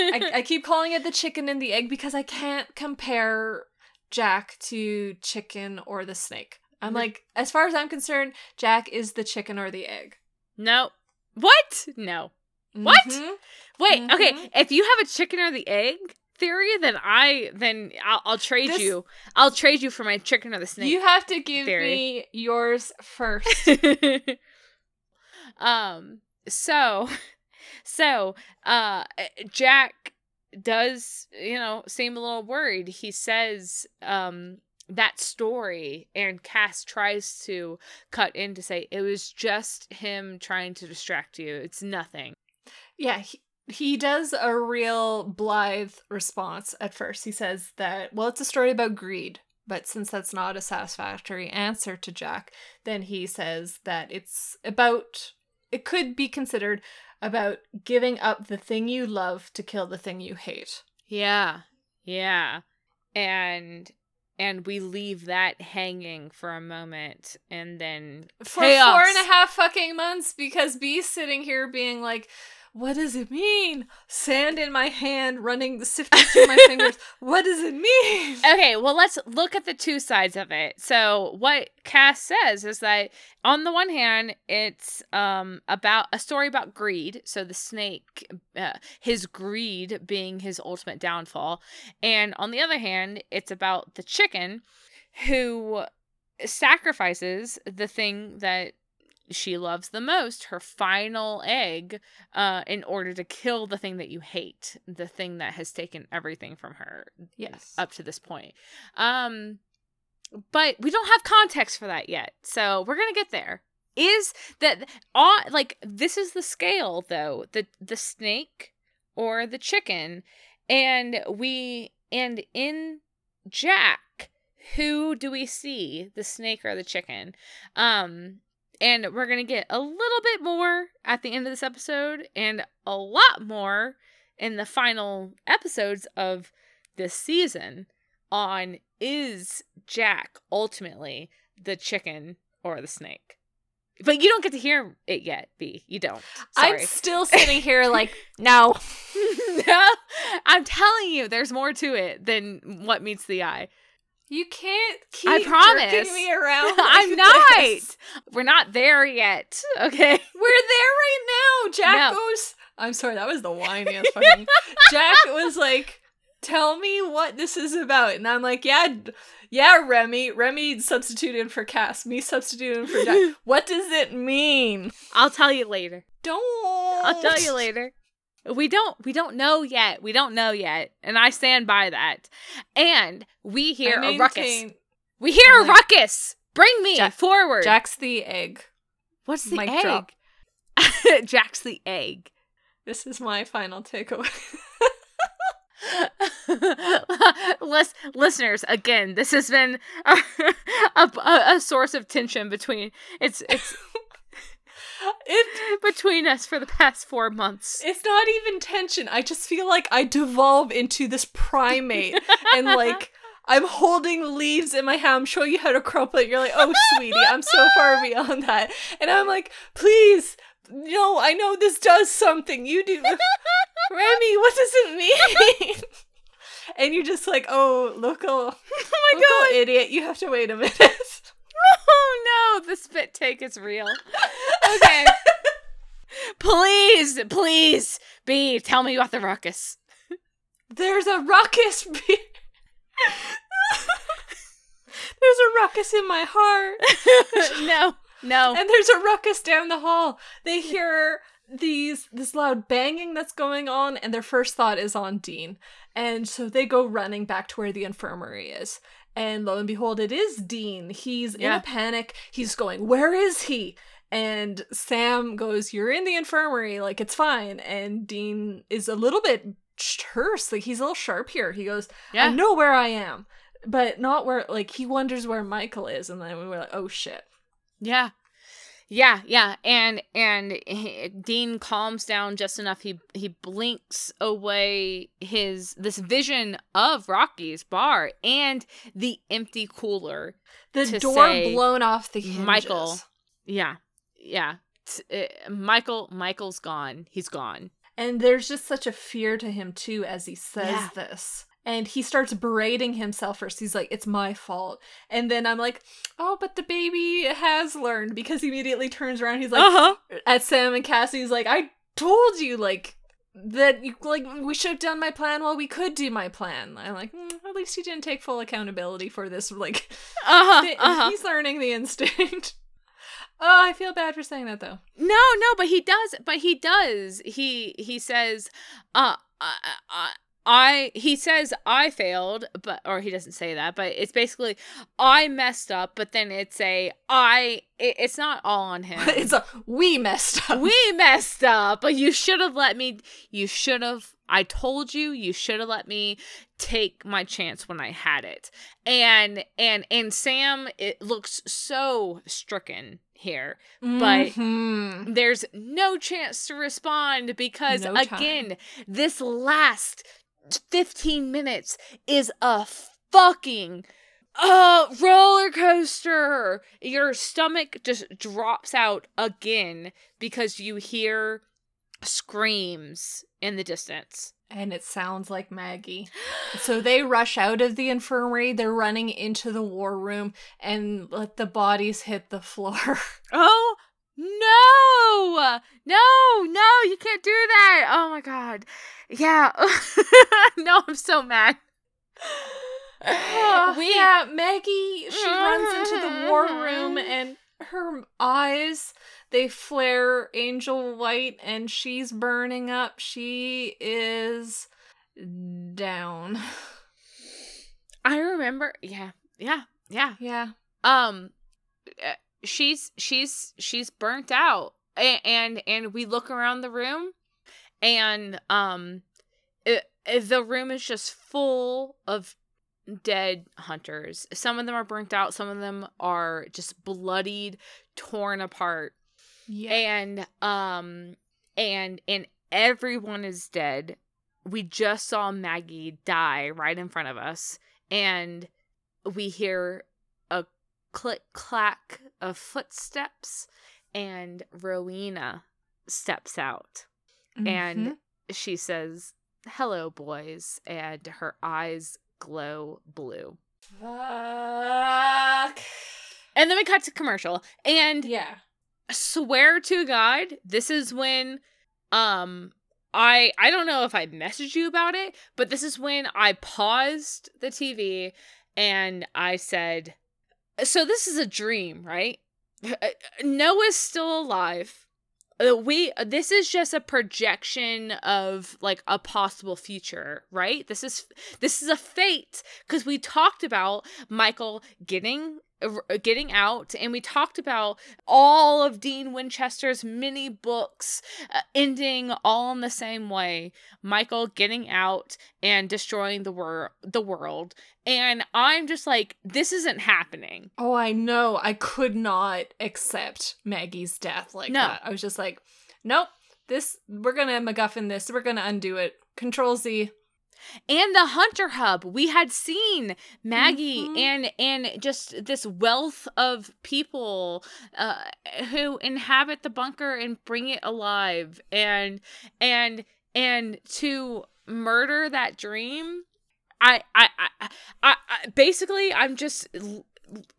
I, I keep calling it the chicken and the egg because I can't compare Jack to chicken or the snake. I'm like, as far as I'm concerned, Jack is the chicken or the egg. No. What? No. What? Mm-hmm. Wait, mm-hmm. okay. If you have a chicken or the egg theory, then I then I'll, I'll trade this, you. I'll trade you for my chicken or the snake. You have to give theory. me yours first. um. So so, uh, Jack does, you know, seem a little worried. He says, um, that story and Cass tries to cut in to say it was just him trying to distract you. It's nothing. Yeah, he, he does a real blithe response at first. He says that, well, it's a story about greed. But since that's not a satisfactory answer to Jack, then he says that it's about, it could be considered about giving up the thing you love to kill the thing you hate. Yeah. Yeah. And and we leave that hanging for a moment and then for chaos. four and a half fucking months because Bee's sitting here being like what does it mean? Sand in my hand, running, sifting through my fingers. What does it mean? Okay, well, let's look at the two sides of it. So, what Cass says is that on the one hand, it's um about a story about greed. So the snake, uh, his greed being his ultimate downfall, and on the other hand, it's about the chicken, who sacrifices the thing that she loves the most, her final egg, uh, in order to kill the thing that you hate, the thing that has taken everything from her. Yes. Up to this point. Um, but we don't have context for that yet. So we're going to get there. is that all like this is the scale though the the snake or the chicken and we and in jack who do we see the snake or the chicken um and we're gonna get a little bit more at the end of this episode and a lot more in the final episodes of this season on is jack ultimately the chicken or the snake? But you don't get to hear it yet b. You don't. I'm still sitting here like, no. no, I'm telling you, there's more to it than what meets the eye. You can't keep I promise. me around. I'm not. this. We're not there yet. Okay. We're there right now. Jack No. goes. I'm sorry, that was the whiniest fucking. Jack was like, "Tell me what this is about," and I'm like, "Yeah, yeah, Remy. Remy substituted for Cass. Me substituted for Jack. what does it mean? I'll tell you later. Don't. I'll tell you later. We don't we don't know yet. We don't know yet. And I stand by that. And we hear a ruckus. We hear a ruckus. Bring me Jack- forward. Jack's the egg. What's the mic egg? Jack's the egg. This is my final takeaway. Lis- listeners, again, this has been a, a, a source of tension between it's it's it between us for the past four months. It's not even tension. I just feel like I devolve into this primate and like I'm holding leaves in my hand. I'm showing you how to crumple it. You're like, oh, sweetie, I'm so far beyond that. And I'm like, please, no, I know this does something. You do. Remy, what does it mean? and you're just like, oh, local, oh, oh my local oh, idiot. You have to wait a minute. Oh no, the spit take is real. Okay. please, please, B, tell me about the ruckus. There's a ruckus. be- There's a ruckus in my heart. no, no. and there's a ruckus down the hall. They hear these this loud banging that's going on, and their first thought is on Dean. And so they go running back to where the infirmary is. And lo and behold, it is Dean. He's in a panic. He's going, Where is he? And Sam goes, You're in the infirmary, like it's fine. And Dean is a little bit terse, like he's a little sharp here. He goes, yeah. I know where I am, but not where like he wonders where Michael is, and then we were like, Oh shit. Yeah. Yeah, yeah, and and he, Dean calms down just enough. He he blinks away his this vision of Rocky's bar and the empty cooler. The door say, blown off the hinges. Michael. Yeah, yeah. T- uh, Michael Michael's gone. He's gone. And there's just such a fear to him too as he says Yeah. this. And he starts berating himself first. He's like, it's my fault. And then I'm like, oh, but the baby has learned because he immediately turns around. He's like, huh. at Sam and Cassie, he's like, I told you, like, that you like we should have done my plan while we could do my plan. I'm like, "Mm, at least he didn't take full accountability for this. Like, Uh huh. thi- Uh huh. he's learning the instinct. oh, I feel bad for saying that though. No, no, but he does. But he does. He he says, uh, I, I, I he says I failed, but or he doesn't say that, but it's basically I messed up. But then it's a I. It, it's not all on him. it's a we messed up. we messed up, but you should have let me. You should have. I told you. You should have let me take my chance when I had it. And and and Sam, it looks so stricken here but- Mhm. there's no chance to respond because No time. again this last 15 minutes is a fucking uh roller coaster your stomach just drops out again because you hear screams in the distance and it sounds like Maggie. So they rush out of the infirmary. They're running into the war room and let the bodies hit the floor. oh no no no you can't do that oh my god yeah no i'm so mad we yeah, Maggie, she runs into the war room and her eyes they flare angel white and she's burning up. She is down. I remember. Yeah, yeah, yeah. Yeah. Um, uh, she's she's she's burnt out. And and, and we look around the room and um it, it- the room is just full of dead hunters. Some of them are burnt out. Some of them are just bloodied torn apart. Yeah. and um and and everyone is dead. We just saw maggie die right in front of us. And we hear click clack of footsteps and rowena steps out and Mhm. she says hello boys and her eyes glow blue fuck. and then we cut to commercial and Yeah. swear to god this is when um i i don't know if i messaged you about it but this is when i paused the tv and i said so this is a dream right? Noah's still alive. Uh, we this is just a projection of like a possible future right? This is this is a fate because we talked about michael getting uh, getting out and we talked about all of dean winchester's mini books uh, ending all in the same way michael getting out and destroying the wor- the world and i'm just like this isn't happening Oh, I know. I could not accept Maggie's death like No. that. I was just like, nope. This we're gonna MacGuffin this. We're gonna undo it. Control Z. and the hunter hub we had seen maggie Mhm. and and just this wealth of people uh who inhabit the bunker and bring it alive and and and to murder that dream i i i, I, I basically i'm just l-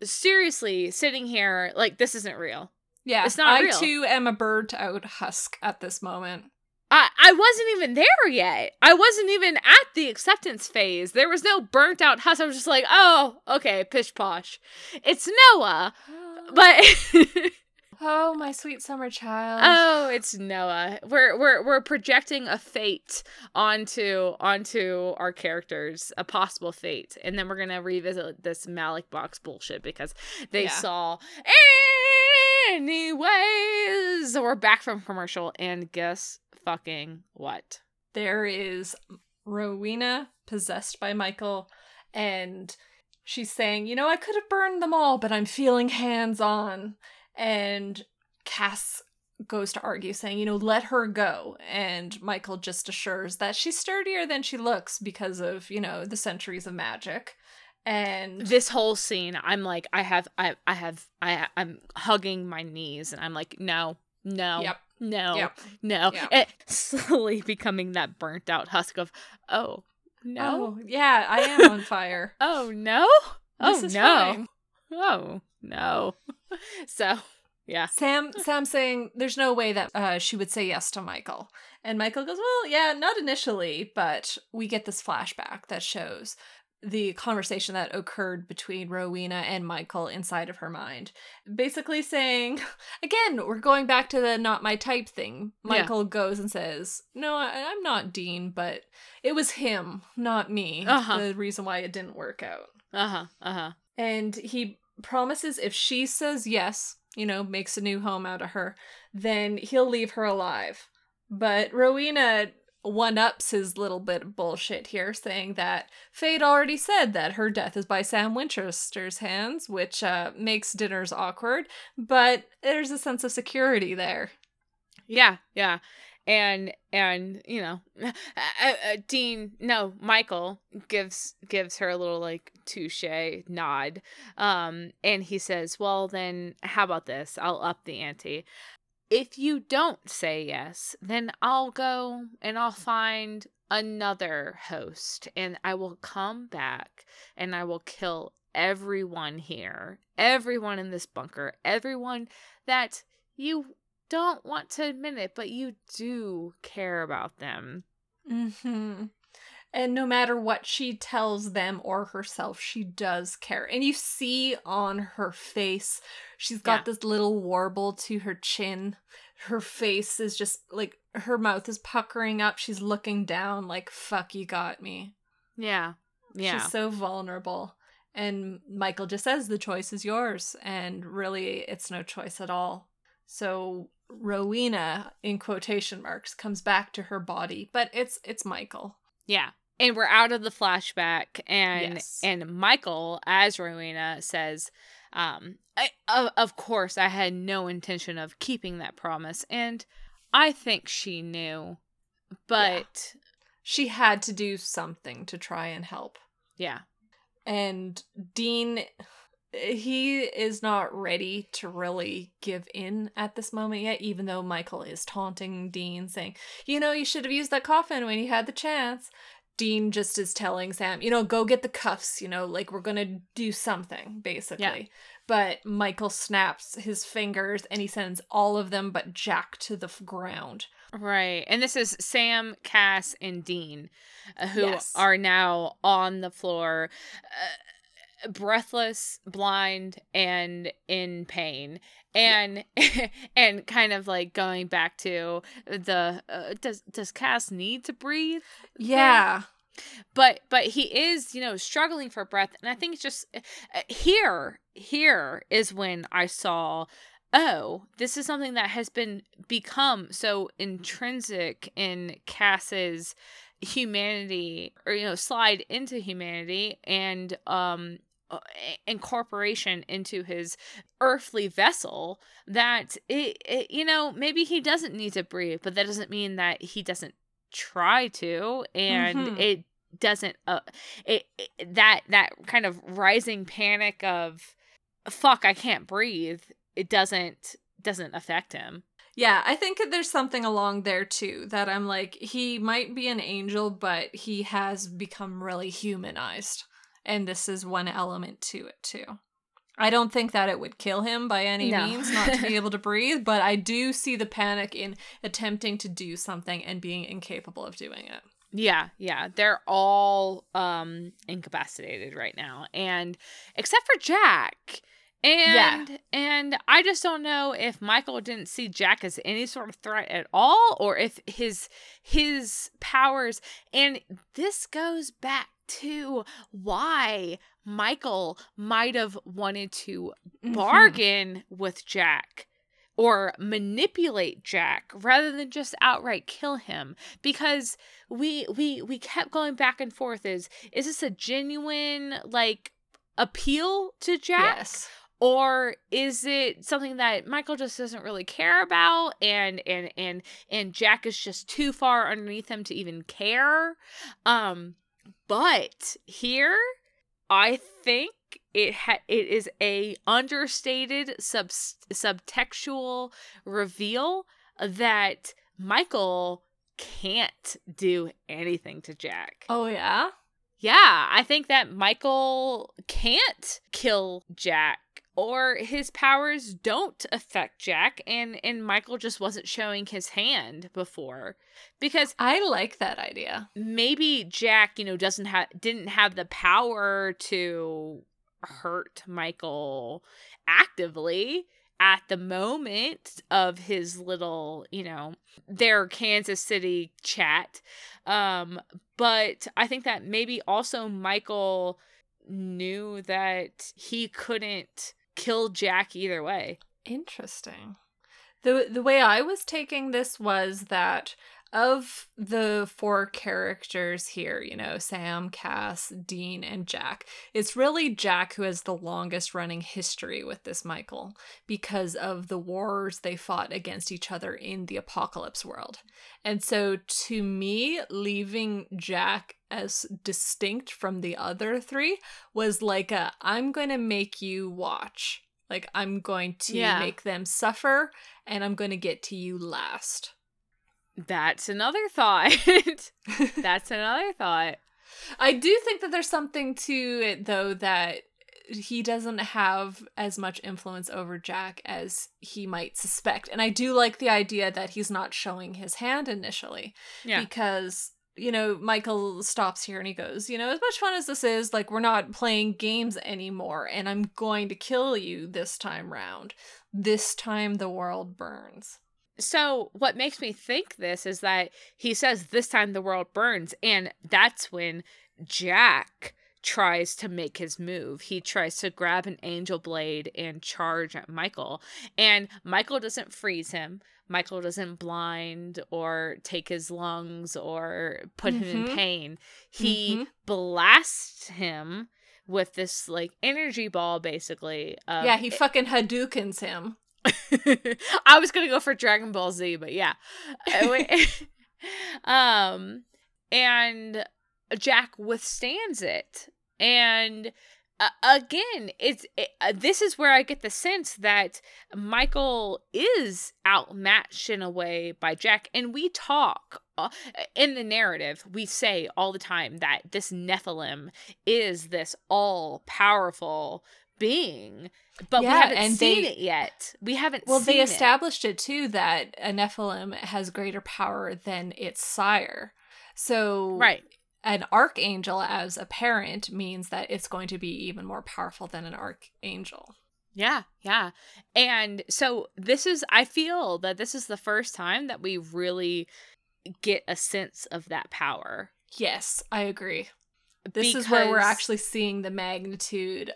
seriously sitting here like this isn't real Yeah, It's not I real. too am a burnt out husk at this moment. I, I wasn't even there yet. I wasn't even at the acceptance phase. There was no burnt out husk. I was just like, oh, okay, pish posh. It's Noah. But oh, my sweet summer child. oh, it's Noah. We're we're we're projecting a fate onto onto our characters, a possible fate. And then we're gonna revisit this Ma'lak box bullshit because they Yeah. saw anyways. We're back from commercial and guess fucking what? there is Rowena possessed by Michael, and she's saying, You know, I could have burned them all, but I'm feeling hands on. And Cass goes to argue, saying, You know, let her go. And Michael just assures that she's sturdier than she looks because of, you know, the centuries of magic. And this whole scene i'm like i have i i have i i'm hugging my knees and i'm like no no Yep. No Yep. no Yep. And slowly becoming that burnt out husk of oh no Oh, yeah, I am on fire. oh, no This oh is no fine. oh no so yeah Sam Sam saying there's no way that uh, she would say yes to Michael. And Michael goes, "Well, yeah, not initially, but we get this flashback that shows the conversation that occurred between Rowena and Michael inside of her mind. Basically saying, again, we're going back to the not my type thing. Yeah. Michael goes and says, "No, I, I'm not Dean, but it was him, not me. Uh-huh. The reason why it didn't work out." uh-huh uh-huh And he promises if she says yes, you know, makes a new home out of her, then he'll leave her alive. But Rowena one ups his little bit of bullshit here, saying that Fate already said that her death is by Sam Winchester's hands, which uh, makes dinners awkward, but there's a sense of security there. Yeah, yeah. And and you know, uh, uh, Dean, no, Michael gives gives her a little like touche nod. Um and he says, "Well, then how about this? I'll up the ante. If you don't say yes, then I'll go and I'll find another host and I will come back and I will kill everyone here, everyone in this bunker, everyone that you don't want to admit it, but you do care about them. Mm-hmm. And no matter what she tells them or herself, she does care. And you see on her face, she's got Yeah. this little warble to her chin. Her face is just like her mouth is puckering up. She's looking down, like, fuck, you got me. Yeah. Yeah. She's so vulnerable. And Michael just says the choice is yours. And really, it's no choice at all. So Rowena, in quotation marks, comes back to her body, but it's it's Michael. Yeah. And we're out of the flashback and Yes. and Michael as Rowena says um I, of, of course I had no intention of keeping that promise and I think she knew but She had to do something to try and help. yeah. And Dean he is not ready to really give in at this moment yet, even though Michael is taunting Dean, saying, You know, you should have used that coffin when you had the chance. Dean just is telling Sam, you know, go get the cuffs, you know, like we're gonna do something, basically. But Michael snaps his fingers and he sends all of them but Jack to the ground. Right. And this is Sam, Cass, and Dean, uh, who Yes. are now on the floor, uh, breathless, blind, and in pain. And and kind of like going back to the uh, does does Cass need to breathe? Yeah. But but he is you know struggling for breath, and I think it's just uh, here here is when I saw oh, this is something that has been become so intrinsic in Cass's humanity or you know slide into humanity and um incorporation into his earthly vessel that it, it you know maybe he doesn't need to breathe but that doesn't mean that he doesn't try to and Mhm. it doesn't uh it, it that that kind of rising panic of fuck i can't breathe it doesn't doesn't affect him Yeah, I think there's something along there too that I'm like, he might be an angel, but he has become really humanized. And this is one element to it too. I don't think that it would kill him by any No. means not to be able to breathe, but I do see the panic in attempting to do something and being incapable of doing it. Yeah, yeah. They're all um incapacitated right now. And except for Jack. And and I just don't know if Michael didn't see Jack as any sort of threat at all or if his his powers and this goes back to why Michael might have wanted to Mm-hmm. bargain with Jack or manipulate Jack rather than just outright kill him because we we we kept going back and forth is is this a genuine like appeal to Jack Yes. or is it something that Michael just doesn't really care about and and and and Jack is just too far underneath him to even care um but here I think it ha- it is a understated sub subtextual reveal that Michael can't do anything to Jack. Oh yeah. Yeah, I think that Michael can't kill Jack or his powers don't affect Jack and and Michael just wasn't showing his hand before because I like that idea. maybe Jack, you know, doesn't have didn't have the power to hurt Michael actively at the moment of his little, you know, their Kansas City chat. Um but I think that maybe also Michael knew that he couldn't kill Jack either way. Interesting. The the way I was taking this was that of the four characters here, you know, Sam, Cass, Dean, and Jack, it's really Jack who has the longest running history with this Michael because of the wars they fought against each other in the apocalypse world. And so to me, leaving Jack as distinct from the other three was like a I'm going to make you watch. Like I'm going to Yeah. make them suffer and I'm going to get to you last. That's another thought. That's another thought. I do think that there's something to it though that he doesn't have as much influence over Jack as he might suspect. And I do like the idea that he's not showing his hand initially Yeah. because you know, Michael stops here and he goes, You know, as much fun as this is, like, we're not playing games anymore, and I'm going to kill you this time round. This time the world burns. So, what makes me think this is that he says this time the world burns, and that's when Jack tries to make his move. He tries to grab an angel blade and charge at Michael. And Michael doesn't freeze him. Michael doesn't blind or take his lungs or put him in Mhm. pain. He Mhm. blasts him with this like energy ball basically. Yeah, he fucking Hadoukens him. I was gonna go for Dragon Ball Z, but yeah. Um, and Jack withstands it, and uh, again, it's it, uh, this is where I get the sense that Michael is outmatched in a way by Jack, and we talk. Uh, in the narrative, we say all the time that this Nephilim is this all powerful being, but we haven't seen they- it yet. We haven't Well, seen they established it too that a Nephilim has greater power than its sire. So Right. an archangel as a parent means that it's going to be even more powerful than an archangel. Yeah, yeah. And so this is I feel that this is the first time that we really get a sense of that power. Yes, I agree. This is where we're actually seeing the magnitude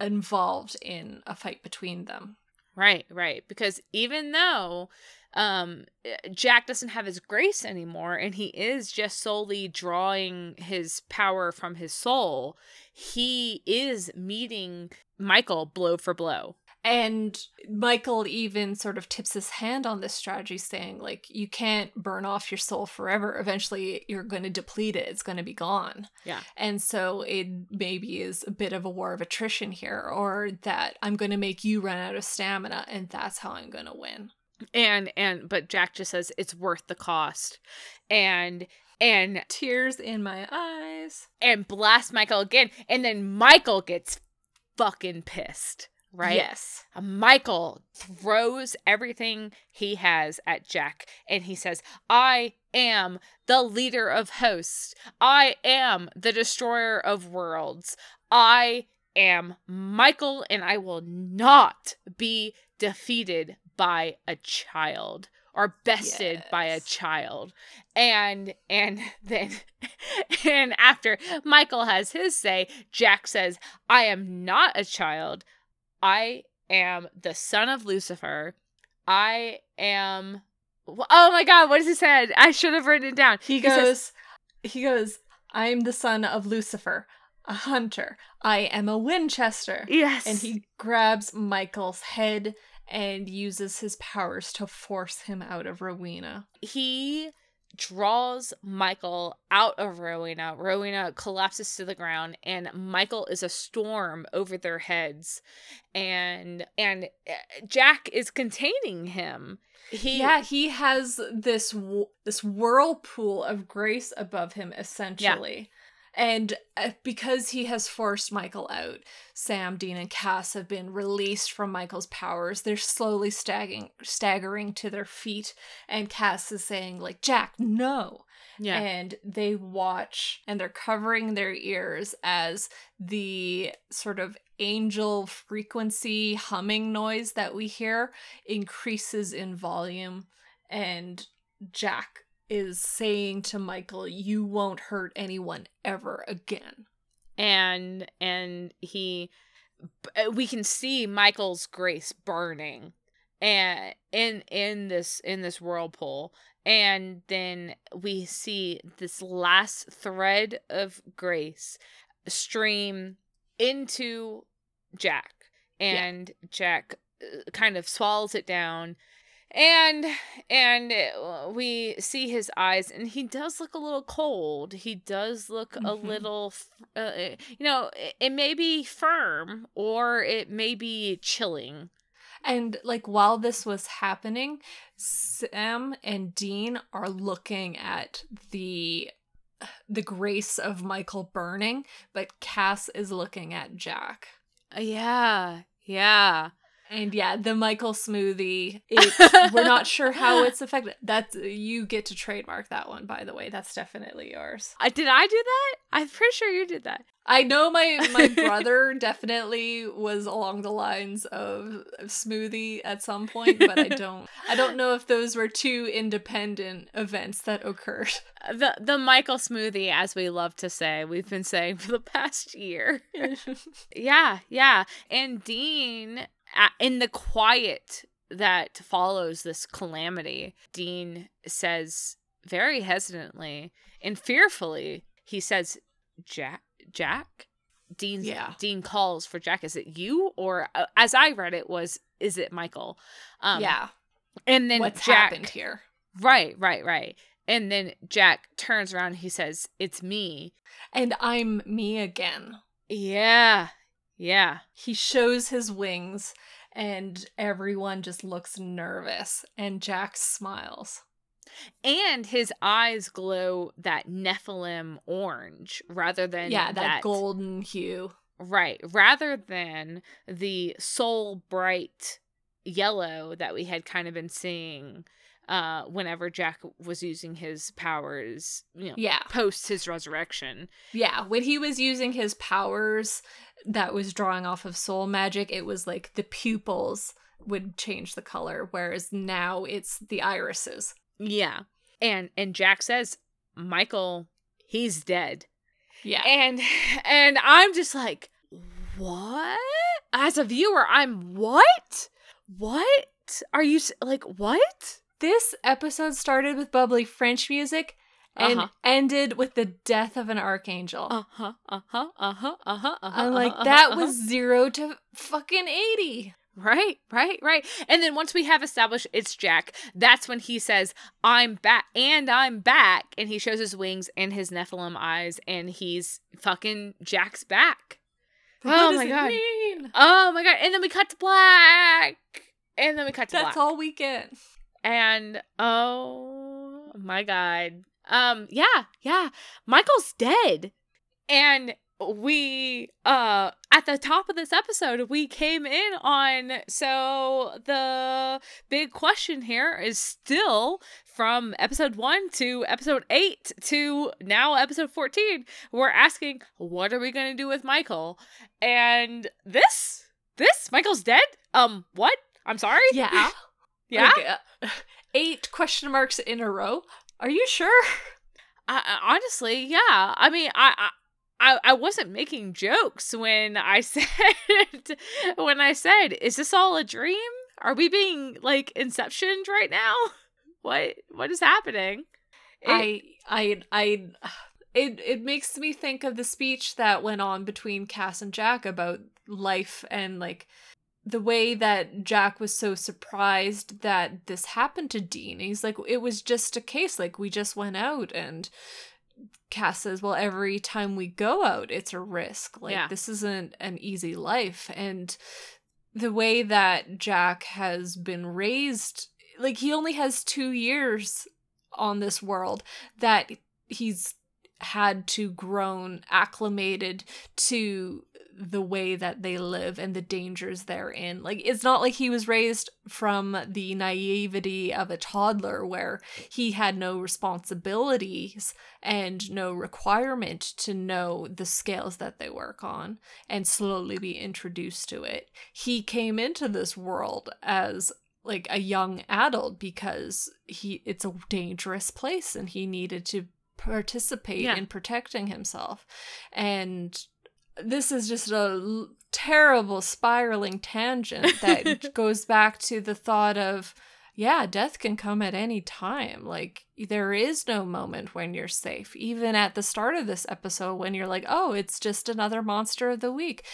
involved in a fight between them. Right, right. Because even though um Jack doesn't have his grace anymore and he is just solely drawing his power from his soul, he is meeting Michael blow for blow. And Michael even sort of tips his hand on this strategy, saying, like, you can't burn off your soul forever. Eventually, you're going to deplete it, it's going to be gone. Yeah. And so it maybe is a bit of a war of attrition here, or that I'm going to make you run out of stamina, and that's how I'm going to win. And and but Jack just says it's worth the cost. And and Tears in my eyes. and blast Michael again. And then Michael gets fucking pissed, right? Yes. Uh, michael throws everything he has at Jack and he says, I am the leader of hosts. I am the destroyer of worlds. I am Michael and I will not be defeated by a child or bested by a child and and then and after michael has his say jack says i am not a child i am the son of lucifer i am oh my god what does he say? i should have written it down He says- goes, he goes, I'm the son of Lucifer, a hunter. I am a Winchester. yes And he grabs Michael's head and uses his powers to force him out of Rowena. he draws Michael out of Rowena. Rowena collapses to the ground and Michael is a storm over their heads and and uh, Jack is containing him. He yeah, he has this this whirlpool of grace above him essentially. And uh, because he has forced Michael out, Sam, Dean, and Cass have been released from Michael's powers. They're slowly staggering, staggering to their feet, and Cass is saying, like, Jack, no. yeah. and they watch and they're covering their ears as the sort of angel frequency humming noise that we hear increases in volume and Jack is saying to Michael you won't hurt anyone ever again. and and he we can see Michael's grace burning and in in this in this whirlpool. And then we see this last thread of grace stream into Jack. And Jack uh, kind of swallows it down and and uh, we see his eyes and he does look a little cold he does look a Mhm. little uh, you know it, it may be firm or it may be chilling And like while this was happening, Sam and Dean are looking at the the grace of Michael burning, but Cass is looking at Jack. Uh, yeah yeah And yeah, the Michael smoothie. We're not sure how it's affected. That's you get to trademark that one, by the way. That's definitely yours. Uh, did I do that? I'm pretty sure you did that. I know my my brother definitely was along the lines of smoothie at some point, but I don't I don't know if those were two independent events that occurred. The the Michael smoothie, as we love to say, we've been saying for the past year. yeah, yeah. And Dean, in the quiet that follows this calamity, Dean says very hesitantly and fearfully, he says, Jack Jack. Dean yeah. Dean calls for Jack. Is it you or uh, as I read it was is it Michael? Um, yeah. And then what's Jack, happened here? Right, right, right. And then Jack turns around he says, "It's me." And I'm me again. Yeah. Yeah. He shows his wings and everyone just looks nervous and Jack smiles. And his eyes glow that Nephilim orange rather than yeah, that, that golden hue. Right, rather than the soul bright yellow that we had kind of been seeing uh whenever Jack was using his powers, you know, yeah. post his resurrection. Yeah, when he was using his powers that was drawing off of soul magic, it was like the pupils would change the color whereas now it's the irises. Yeah. And and Jack says, Michael, he's dead. Yeah. And and I'm just like, what? As a viewer, I'm what? What? Are you like what? This episode started with bubbly French music and uh-huh. ended with the death of an archangel. Uh-huh. Uh-huh. Uh-huh. Uh-huh. Uh-huh. I'm like, uh-huh, that uh-huh. was zero to fucking eighty. Right, right, right. And then once we have established it's Jack, that's when he says, I'm back and I'm back. And he shows his wings and his Nephilim eyes, and he's fucking Jack's back. What oh my god. Mean? Oh my god. And then we cut to black. And then we cut to That's black. That's all we get. And oh my god. Um, yeah, yeah. Michael's dead. And we uh at the top of this episode we came in on so the big question here is still from episode 1 to episode 8 to now episode 14 we're asking what are we going to do with Michael and this this Michael's dead um what I'm sorry yeah yeah like, uh, eight question marks in a row are you sure I, honestly yeah I mean I, I I, I wasn't making jokes when I said when I said, is this all a dream? Are we being like inceptioned right now? What what is happening? It, I I I it it makes me think of the speech that went on between Cass and Jack about life and like the way that Jack was so surprised that this happened to Dean. He's like, it was just a case. Like we just went out and Cass says, well, every time we go out, it's a risk. Like, yeah. this isn't an easy life. And the way that Jack has been raised, like, he only has two years on this world that he's had to grown acclimated to the way that they live and the dangers they're in. Like it's not like he was raised from the naivety of a toddler where he had no responsibilities and no requirement to know the scales that they work on and slowly be introduced to it. He came into this world as like a young adult because he it's a dangerous place and he needed to participate yeah. in protecting himself. And this is just a l- terrible spiraling tangent that goes back to the thought of yeah, death can come at any time. Like, there is no moment when you're safe. Even at the start of this episode, when you're like, oh, it's just another monster of the week.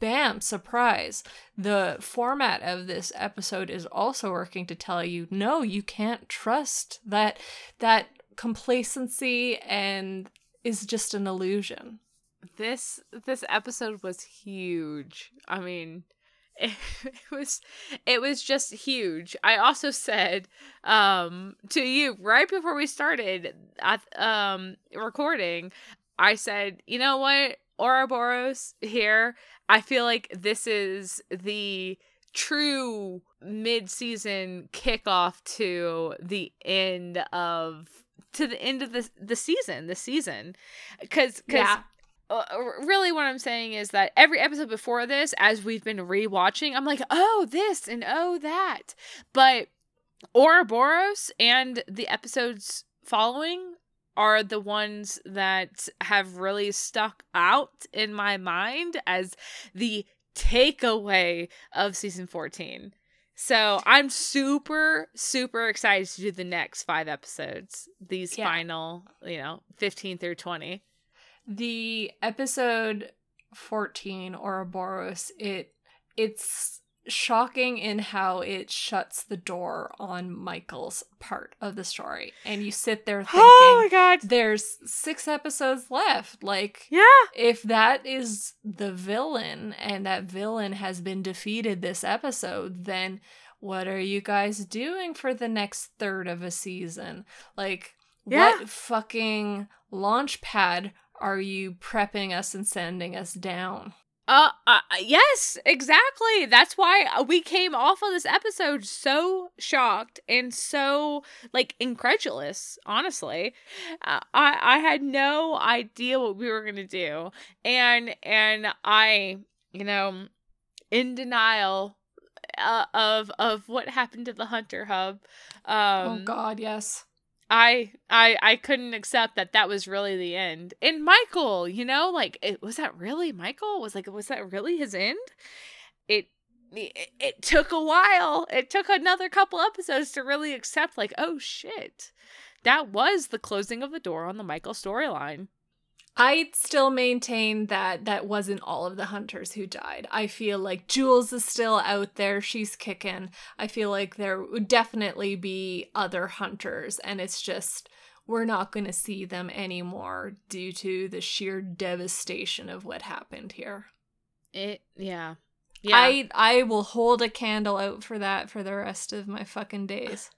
Bam, surprise. The format of this episode is also working to tell you, no, you can't trust that that complacency and is just an illusion. This this episode was huge. I mean, it, was it was just huge. I also said um to you right before we started at um recording, I said, "You know what? Ouroboros here, I feel like this is the true mid-season kickoff to the end of to the end of the the season, the season. Cuz Yeah. uh, really what I'm saying is that every episode before this as we've been rewatching, I'm like, "Oh, this and oh that." But Ouroboros and the episodes following are the ones that have really stuck out in my mind as the takeaway of season 14. So I'm super, super excited to do the next five episodes, these Yeah. final, you know, 15 through 20. the episode 14 Ouroboros it it's shocking in how it shuts the door on Michael's part of the story and you sit there oh thinking Oh my god. there's 6 episodes left like Yeah. if that is the villain and that villain has been defeated this episode then what are you guys doing for the next third of a season like Yeah. what fucking launch pad are you prepping us and sending us down Uh, uh, yes, exactly. That's why we came off of this episode so shocked and so like incredulous. Honestly, uh, I I had no idea what we were gonna do, and and I, you know, in denial uh, of of what happened to the Hunter Hub. Um, oh god yes I I I couldn't accept that that was really the end. And Michael, you know, like it was that really Michael? Was like was that really his end? It it, it took a while. It took another couple episodes to really accept like, oh shit. That was the closing of the door on the Michael storyline. I still maintain that that wasn't all of the hunters who died. I feel like Jules is still out there. She's kicking. I feel like there would definitely be other hunters, and it's just we're not going to see them anymore due to the sheer devastation of what happened here. It yeah. Yeah. I I will hold a candle out for that for the rest of my fucking days.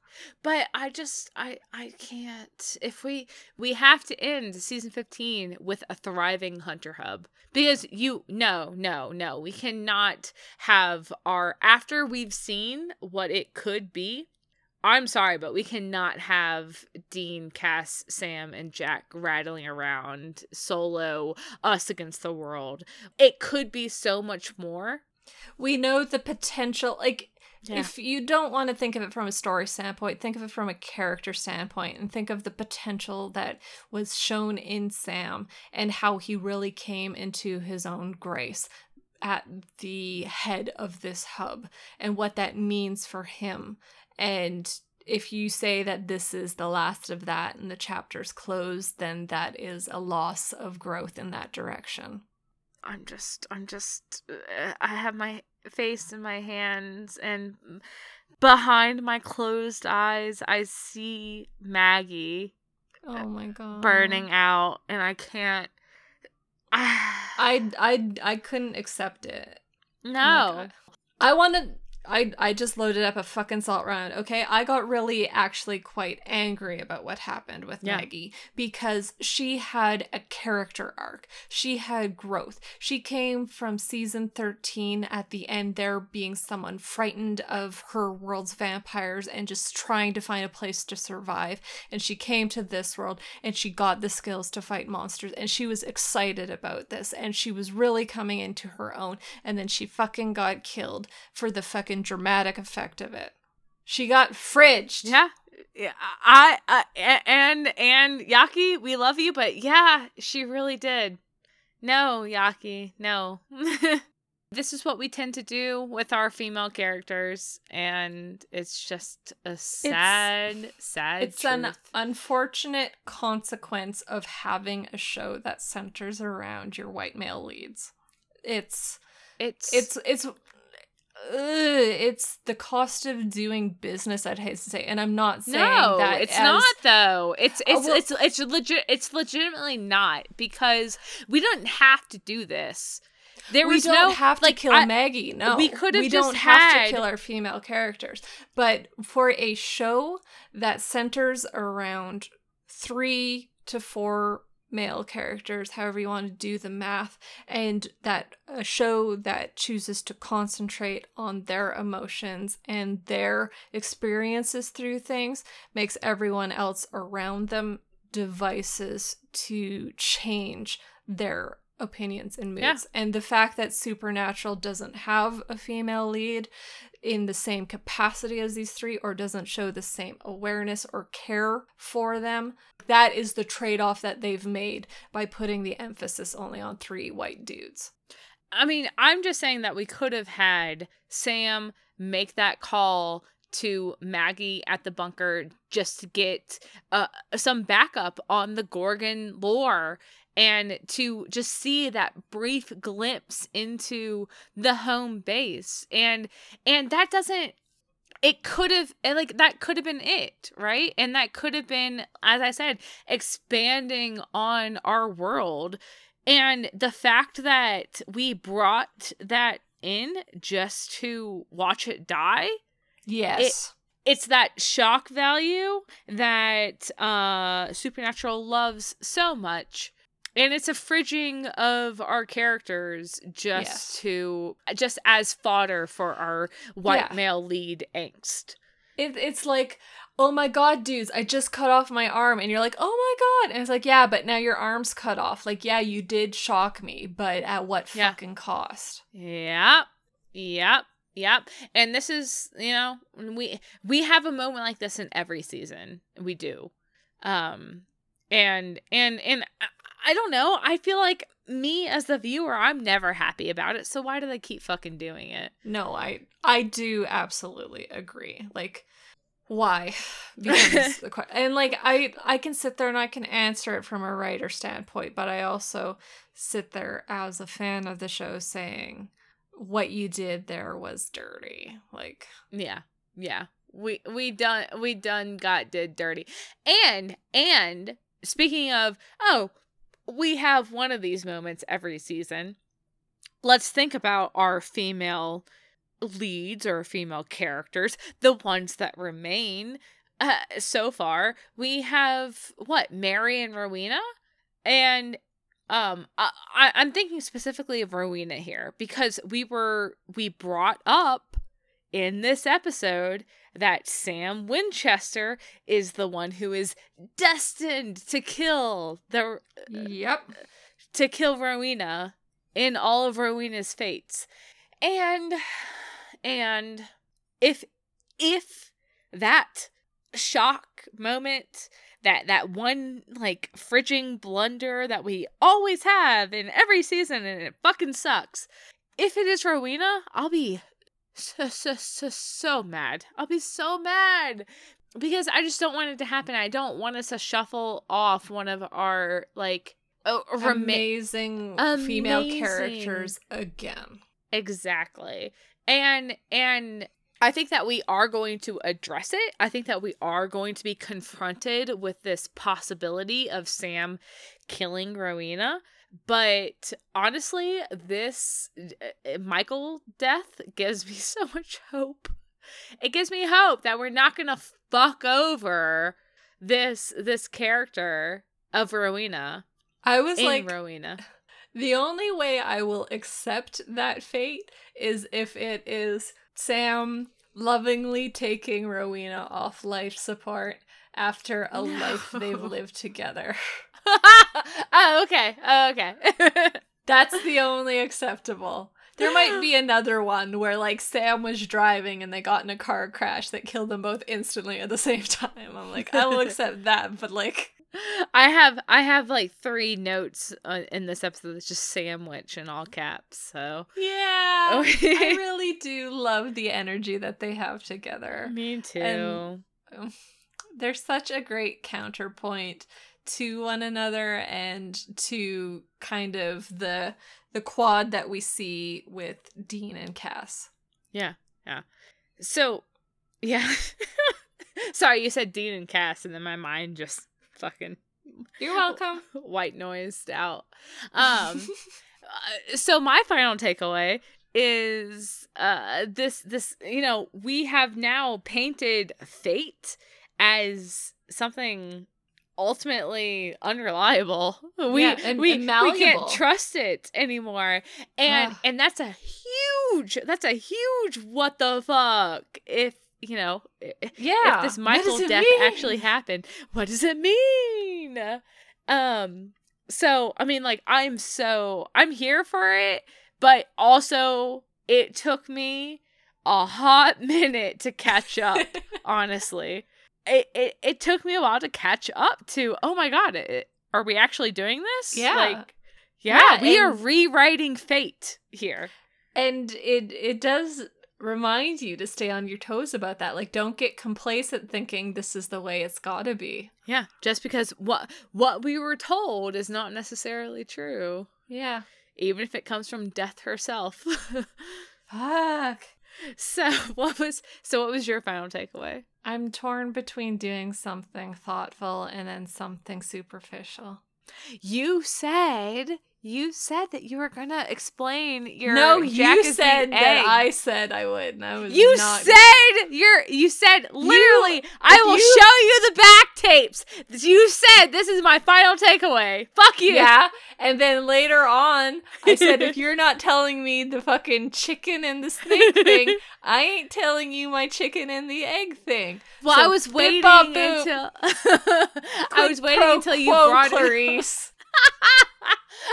But I just I I can't. If we we have to end season 15 with a thriving hunter hub because you no, no, no. We cannot have our after we've seen what it could be. I'm sorry, but we cannot have Dean, Cass, Sam, and Jack rattling around solo, us against the world. It could be so much more. We know the potential like Yeah. If you don't want to think of it from a story standpoint, think of it from a character standpoint and think of the potential that was shown in Sam and how he really came into his own grace at the head of this hub and what that means for him. And if you say that this is the last of that and the chapter's closed, then that is a loss of growth in that direction. I'm just, I'm just, uh, I have my face in my hands, and behind my closed eyes, I see Maggie uh, Oh my god. burning out, and I can't. I I I couldn't accept it. Oh no. God. I wanted I I just loaded up a fucking salt round. Okay, I got really actually quite angry about what happened with Yeah. Maggie because she had a character arc. She had growth. She came from season 13 at the end there being someone frightened of her world's vampires and just trying to find a place to survive and she came to this world and she got the skills to fight monsters and she was excited about this and she was really coming into her own and then she fucking got killed for the fucking dramatic effect of it. She got fridged. Yeah. Yeah, I, and and Yockey, we love you, but yeah, she really did. No, Yockey, no. this is what we tend to do with our female characters, and it's just a sad, sad. It's an unfortunate consequence of having a show that centers around your white male leads. It's it's it's it's it's the cost of doing business i'd hate to say and i'm not saying no, that it's as- not though. It's oh, it's well- it's it's legit. It's legitimately not because we don't have to do this. There we was don't no have to like kill I- maggie no we could have we don't have to kill our female characters but for a show that centers around three to four male characters, however you want to do the math, and that a show that chooses to concentrate on their emotions and their experiences through things makes everyone else around them devices to change their opinions and moods. Yeah. And the fact that Supernatural doesn't have a female lead in the same capacity as these three or doesn't show the same awareness or care for them, that is the trade off that they've made by putting the emphasis only on three white dudes. I mean, I'm just saying that we could have had Sam make that call to Maggie at the bunker just to get uh, some backup on the Gorgon lore and to just see that brief glimpse into the home base. And and that doesn't it could have like that could have been it right? And that could have been as i said expanding on our world. And the fact that we brought that in just to watch it die Yes. it's that shock value that uh supernatural loves so much and it's a fridging of our characters just Yes. to just as fodder for our white Yeah. male lead angst It, it's like, oh my god, dudes, I just cut off my arm. And you're like, oh my god. And it's like, yeah, but now your arm's cut off. Like, yeah, you did shock me, but at what Yeah. fucking cost? Yep. Yep. Yep. And this is, you know, we we have a moment like this in every season. We do. Um and and and I- don't know. I feel like me as the viewer, I'm never happy about it. So why do they keep fucking doing it? No, I I do absolutely agree. Like why? Becomes the que- and like I I can sit there and I can answer it from a writer standpoint, but I also sit there as a fan of the show saying what you did there was dirty. Like Yeah. Yeah. We we done we done got did dirty. And and speaking of oh, we have one of these moments every season. Let's think about our female leads or female characters, the ones that remain uh, so far. We have what? Mary and Rowena? And um I, I'm thinking specifically of Rowena here because we were we brought up in this episode that Sam Winchester is the one who is destined to kill the uh, Yep. to kill Rowena in all of Rowena's fates. And and if if that shock moment that that one like fridging blunder that we always have in every season and it fucking sucks. If it is Rowena, I'll be so so so so mad. I'll be so mad because I just don't want it to happen. I don't want us to shuffle off one of our like oh, rema- amazing, female characters again. Exactly. And and I think that we are going to address it. I think that we are going to be confronted with this possibility of Sam killing Rowena. But honestly, this uh, Michael death gives me so much hope. It gives me hope that we're not going to fuck over this this character of Rowena I was like, Rowena. The only way I will accept that fate is if it is Sam lovingly taking Rowena off life support after a life they've lived together. oh, okay. Oh, okay. That's the only acceptable. There might be another one where like Sam was driving and they got in a car crash that killed them both instantly at the same time. I'm like, I will accept that, but like I have I have like three notes uh, in this episode that's just sandwich in all caps. So yeah. I really do love the energy that they have together. me too. And- they're such a great counterpoint to one another and to kind of the the quad that we see with Dean and Cass. yeah, yeah. So, yeah. Sorry, you said Dean and Cass, and then my mind just fucking You're welcome. white noised out. Um. Uh, so my final takeaway is uh this this you know we have now painted fate as something ultimately unreliable. We Yeah, and- we, and we can't trust it anymore. And Ugh. and that's a huge that's a huge what the fuck if you know Yeah. if this Michael death mean? actually happened, what does it mean? Um so I mean like I'm so I'm here for it, but also it took me a hot minute to catch up, honestly. It, it it took me a while to catch up to, oh my god, it, are we actually doing this? Yeah. Like yeah, Yeah, we are rewriting fate here. and it it does remind you to stay on your toes about that. Like don't get complacent thinking this is the way it's got to be. Yeah, just because what what we were told is not necessarily true. Yeah. even if it comes from death herself. Fuck. so what was so what was your final takeaway? I'm torn between doing something thoughtful and then something superficial. You said you said that you were gonna explain your no, Jack you said that. I said I would. And I was You not. said you're you said literally I will you- show you the back tapes. You said this is my final takeaway. Fuck you. Yeah, and then later on, I said, if you're not telling me the fucking chicken and the snake thing, I ain't telling you my chicken and the egg thing. Well, So I was waiting until I was waiting until you brought it Clarice.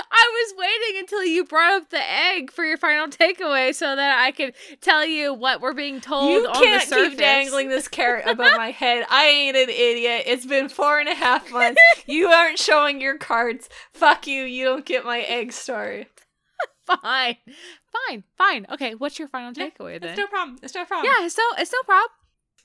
I was waiting until you brought up the egg for your final takeaway so that I could tell you what we're being told You on can't keep dangling this carrot above my head. I ain't an idiot. It's been four and a half months. You aren't showing your cards. Fuck you. You don't get my egg story. Fine. Fine. Fine. Okay, what's your final takeaway then? It's no problem. It's no problem. yeah, it's no it's no problem.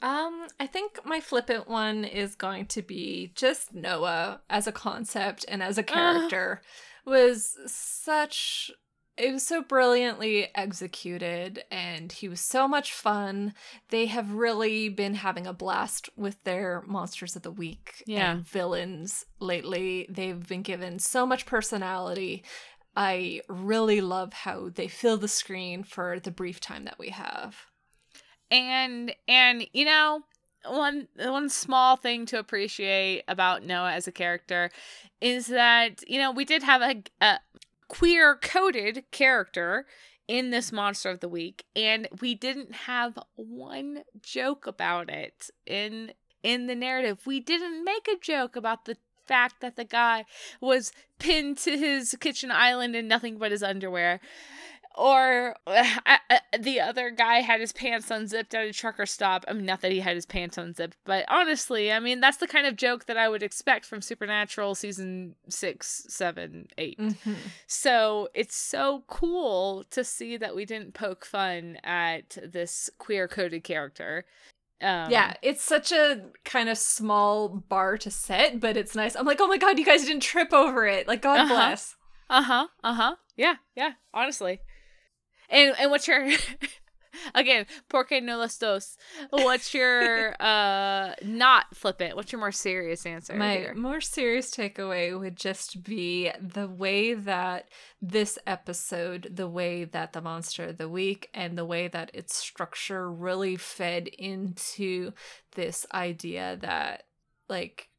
Um, I think my flippant one is going to be just Noah as a concept and as a character was such it was so brilliantly executed and he was so much fun. They have really been having a blast with their monsters of the week Yeah. and villains lately. They've been given so much personality. I really love how they fill the screen for the brief time that we have. And and you know, one one small thing to appreciate about Noah as a character is that, you know, we did have a, a queer coded character in this monster of the week and we didn't have one joke about it in in the narrative. We didn't make a joke about the fact that the guy was pinned to his kitchen island in nothing but his underwear. Or uh, uh, the other guy had his pants unzipped at a trucker stop. I mean, not that he had his pants unzipped, but honestly, I mean, that's the kind of joke that I would expect from Supernatural season six, seven, eight. Mm-hmm. So it's so cool to see that we didn't poke fun at this queer coded character. Um, yeah, it's such a kind of small bar to set, but it's nice. I'm like, oh my god, you guys didn't trip over it. Like, God Uh-huh. bless. Uh huh. Uh huh. Yeah. Yeah. Honestly. And and what's your again? Porque no los dos. What's your uh not flippant? What's your more serious answer? My here? more serious takeaway would just be the way that this episode, the way that the monster of the week, and the way that its structure really fed into this idea that, like,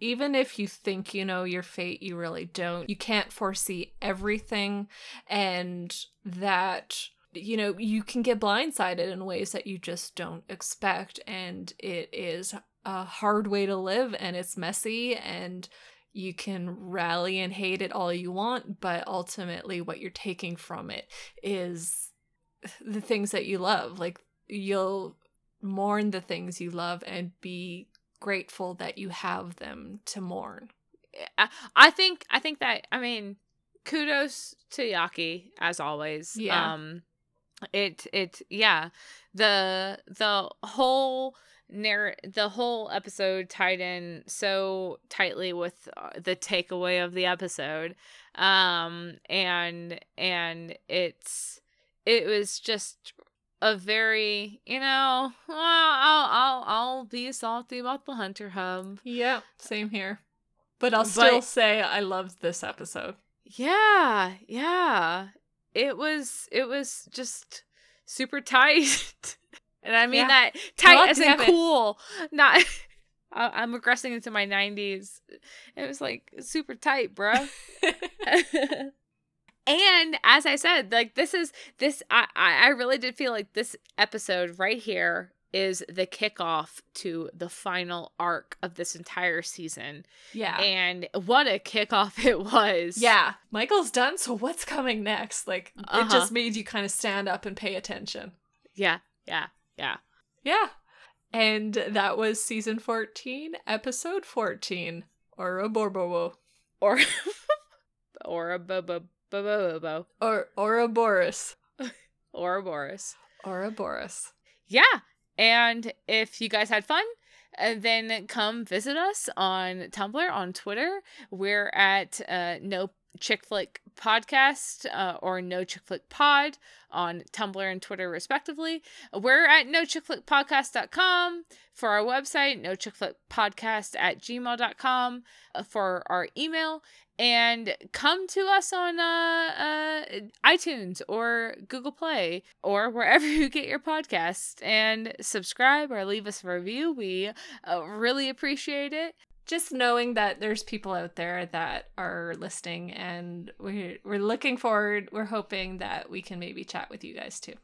even if you think you know your fate, you really don't. You can't foresee everything, and that you know you can get blindsided in ways that you just don't expect, and it is a hard way to live, and it's messy, and you can rally and hate it all you want, but ultimately, what you're taking from it is the things that you love. Like you'll mourn the things you love and be grateful that you have them to mourn. I- think I think that I mean kudos to Yockey as always. Yeah. Um it it yeah. The the whole narr the whole episode tied in so tightly with uh, the takeaway of the episode. Um and and it's it was just a very, you know, well, I'll I'll I'll be salty about the Hunter Hub. Yeah, same here. But I'll But- still say I loved this episode. Yeah, yeah. It was it was just super tight. and I mean Yeah. that tight as in have it. cool. Not I- I'm regressing into my 90s. It was like super tight, bruh. and as I said, like this is this I I really did feel like this episode right here is the kickoff to the final arc of this entire season. yeah. And what a kickoff it was. yeah. Michael's done, so what's coming next? Like, Uh-huh. it just made you kind of stand up and pay attention. Yeah. Yeah. Yeah. Yeah. And that was season 14, episode 14. Ouroboros. Or or a bobo Or Ouroboros. Ouroboros. Ouroboros. Yeah. And if you guys had fun, uh, then come visit us on Tumblr, on Twitter. We're at uh, No Chick Flick Podcast uh, or No Chick Flick Pod on Tumblr and Twitter, respectively. We're at no chick flick nochickflickpodcast.com for our website, no chick flick podcast at gmail.com uh, for our email. And come to us on uh, uh, iTunes or Google Play or wherever you get your podcast and subscribe or leave us a review. We uh, really appreciate it. Just knowing that there's people out there that are listening and we're, we're looking forward, we're hoping that we can maybe chat with you guys too.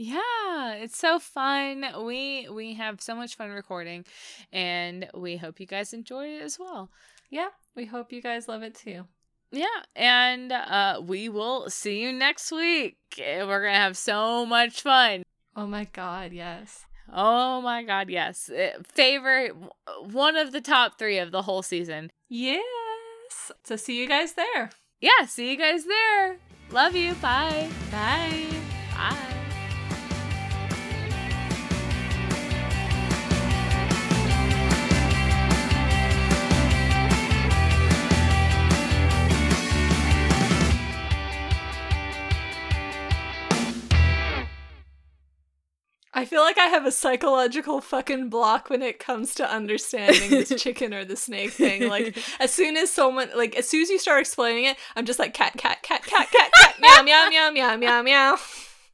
Yeah, it's so fun. We we have so much fun recording and we hope you guys enjoy it as well. Yeah, we hope you guys love it too. Yeah, and uh we will see you next week. We're going to have so much fun. Oh my god, yes. Oh my god, yes. Uh, Favorite one of the top 3 of the whole season. Yes. So see you guys there. Yeah, see you guys there. Love you. Bye. Bye. Bye. I feel like I have a psychological fucking block when it comes to understanding this chicken or the snake thing. Like, as soon as someone, like, as soon as you start explaining it, I'm just like, cat, cat, cat, cat, cat, cat, meow, meow, meow, meow, meow, meow.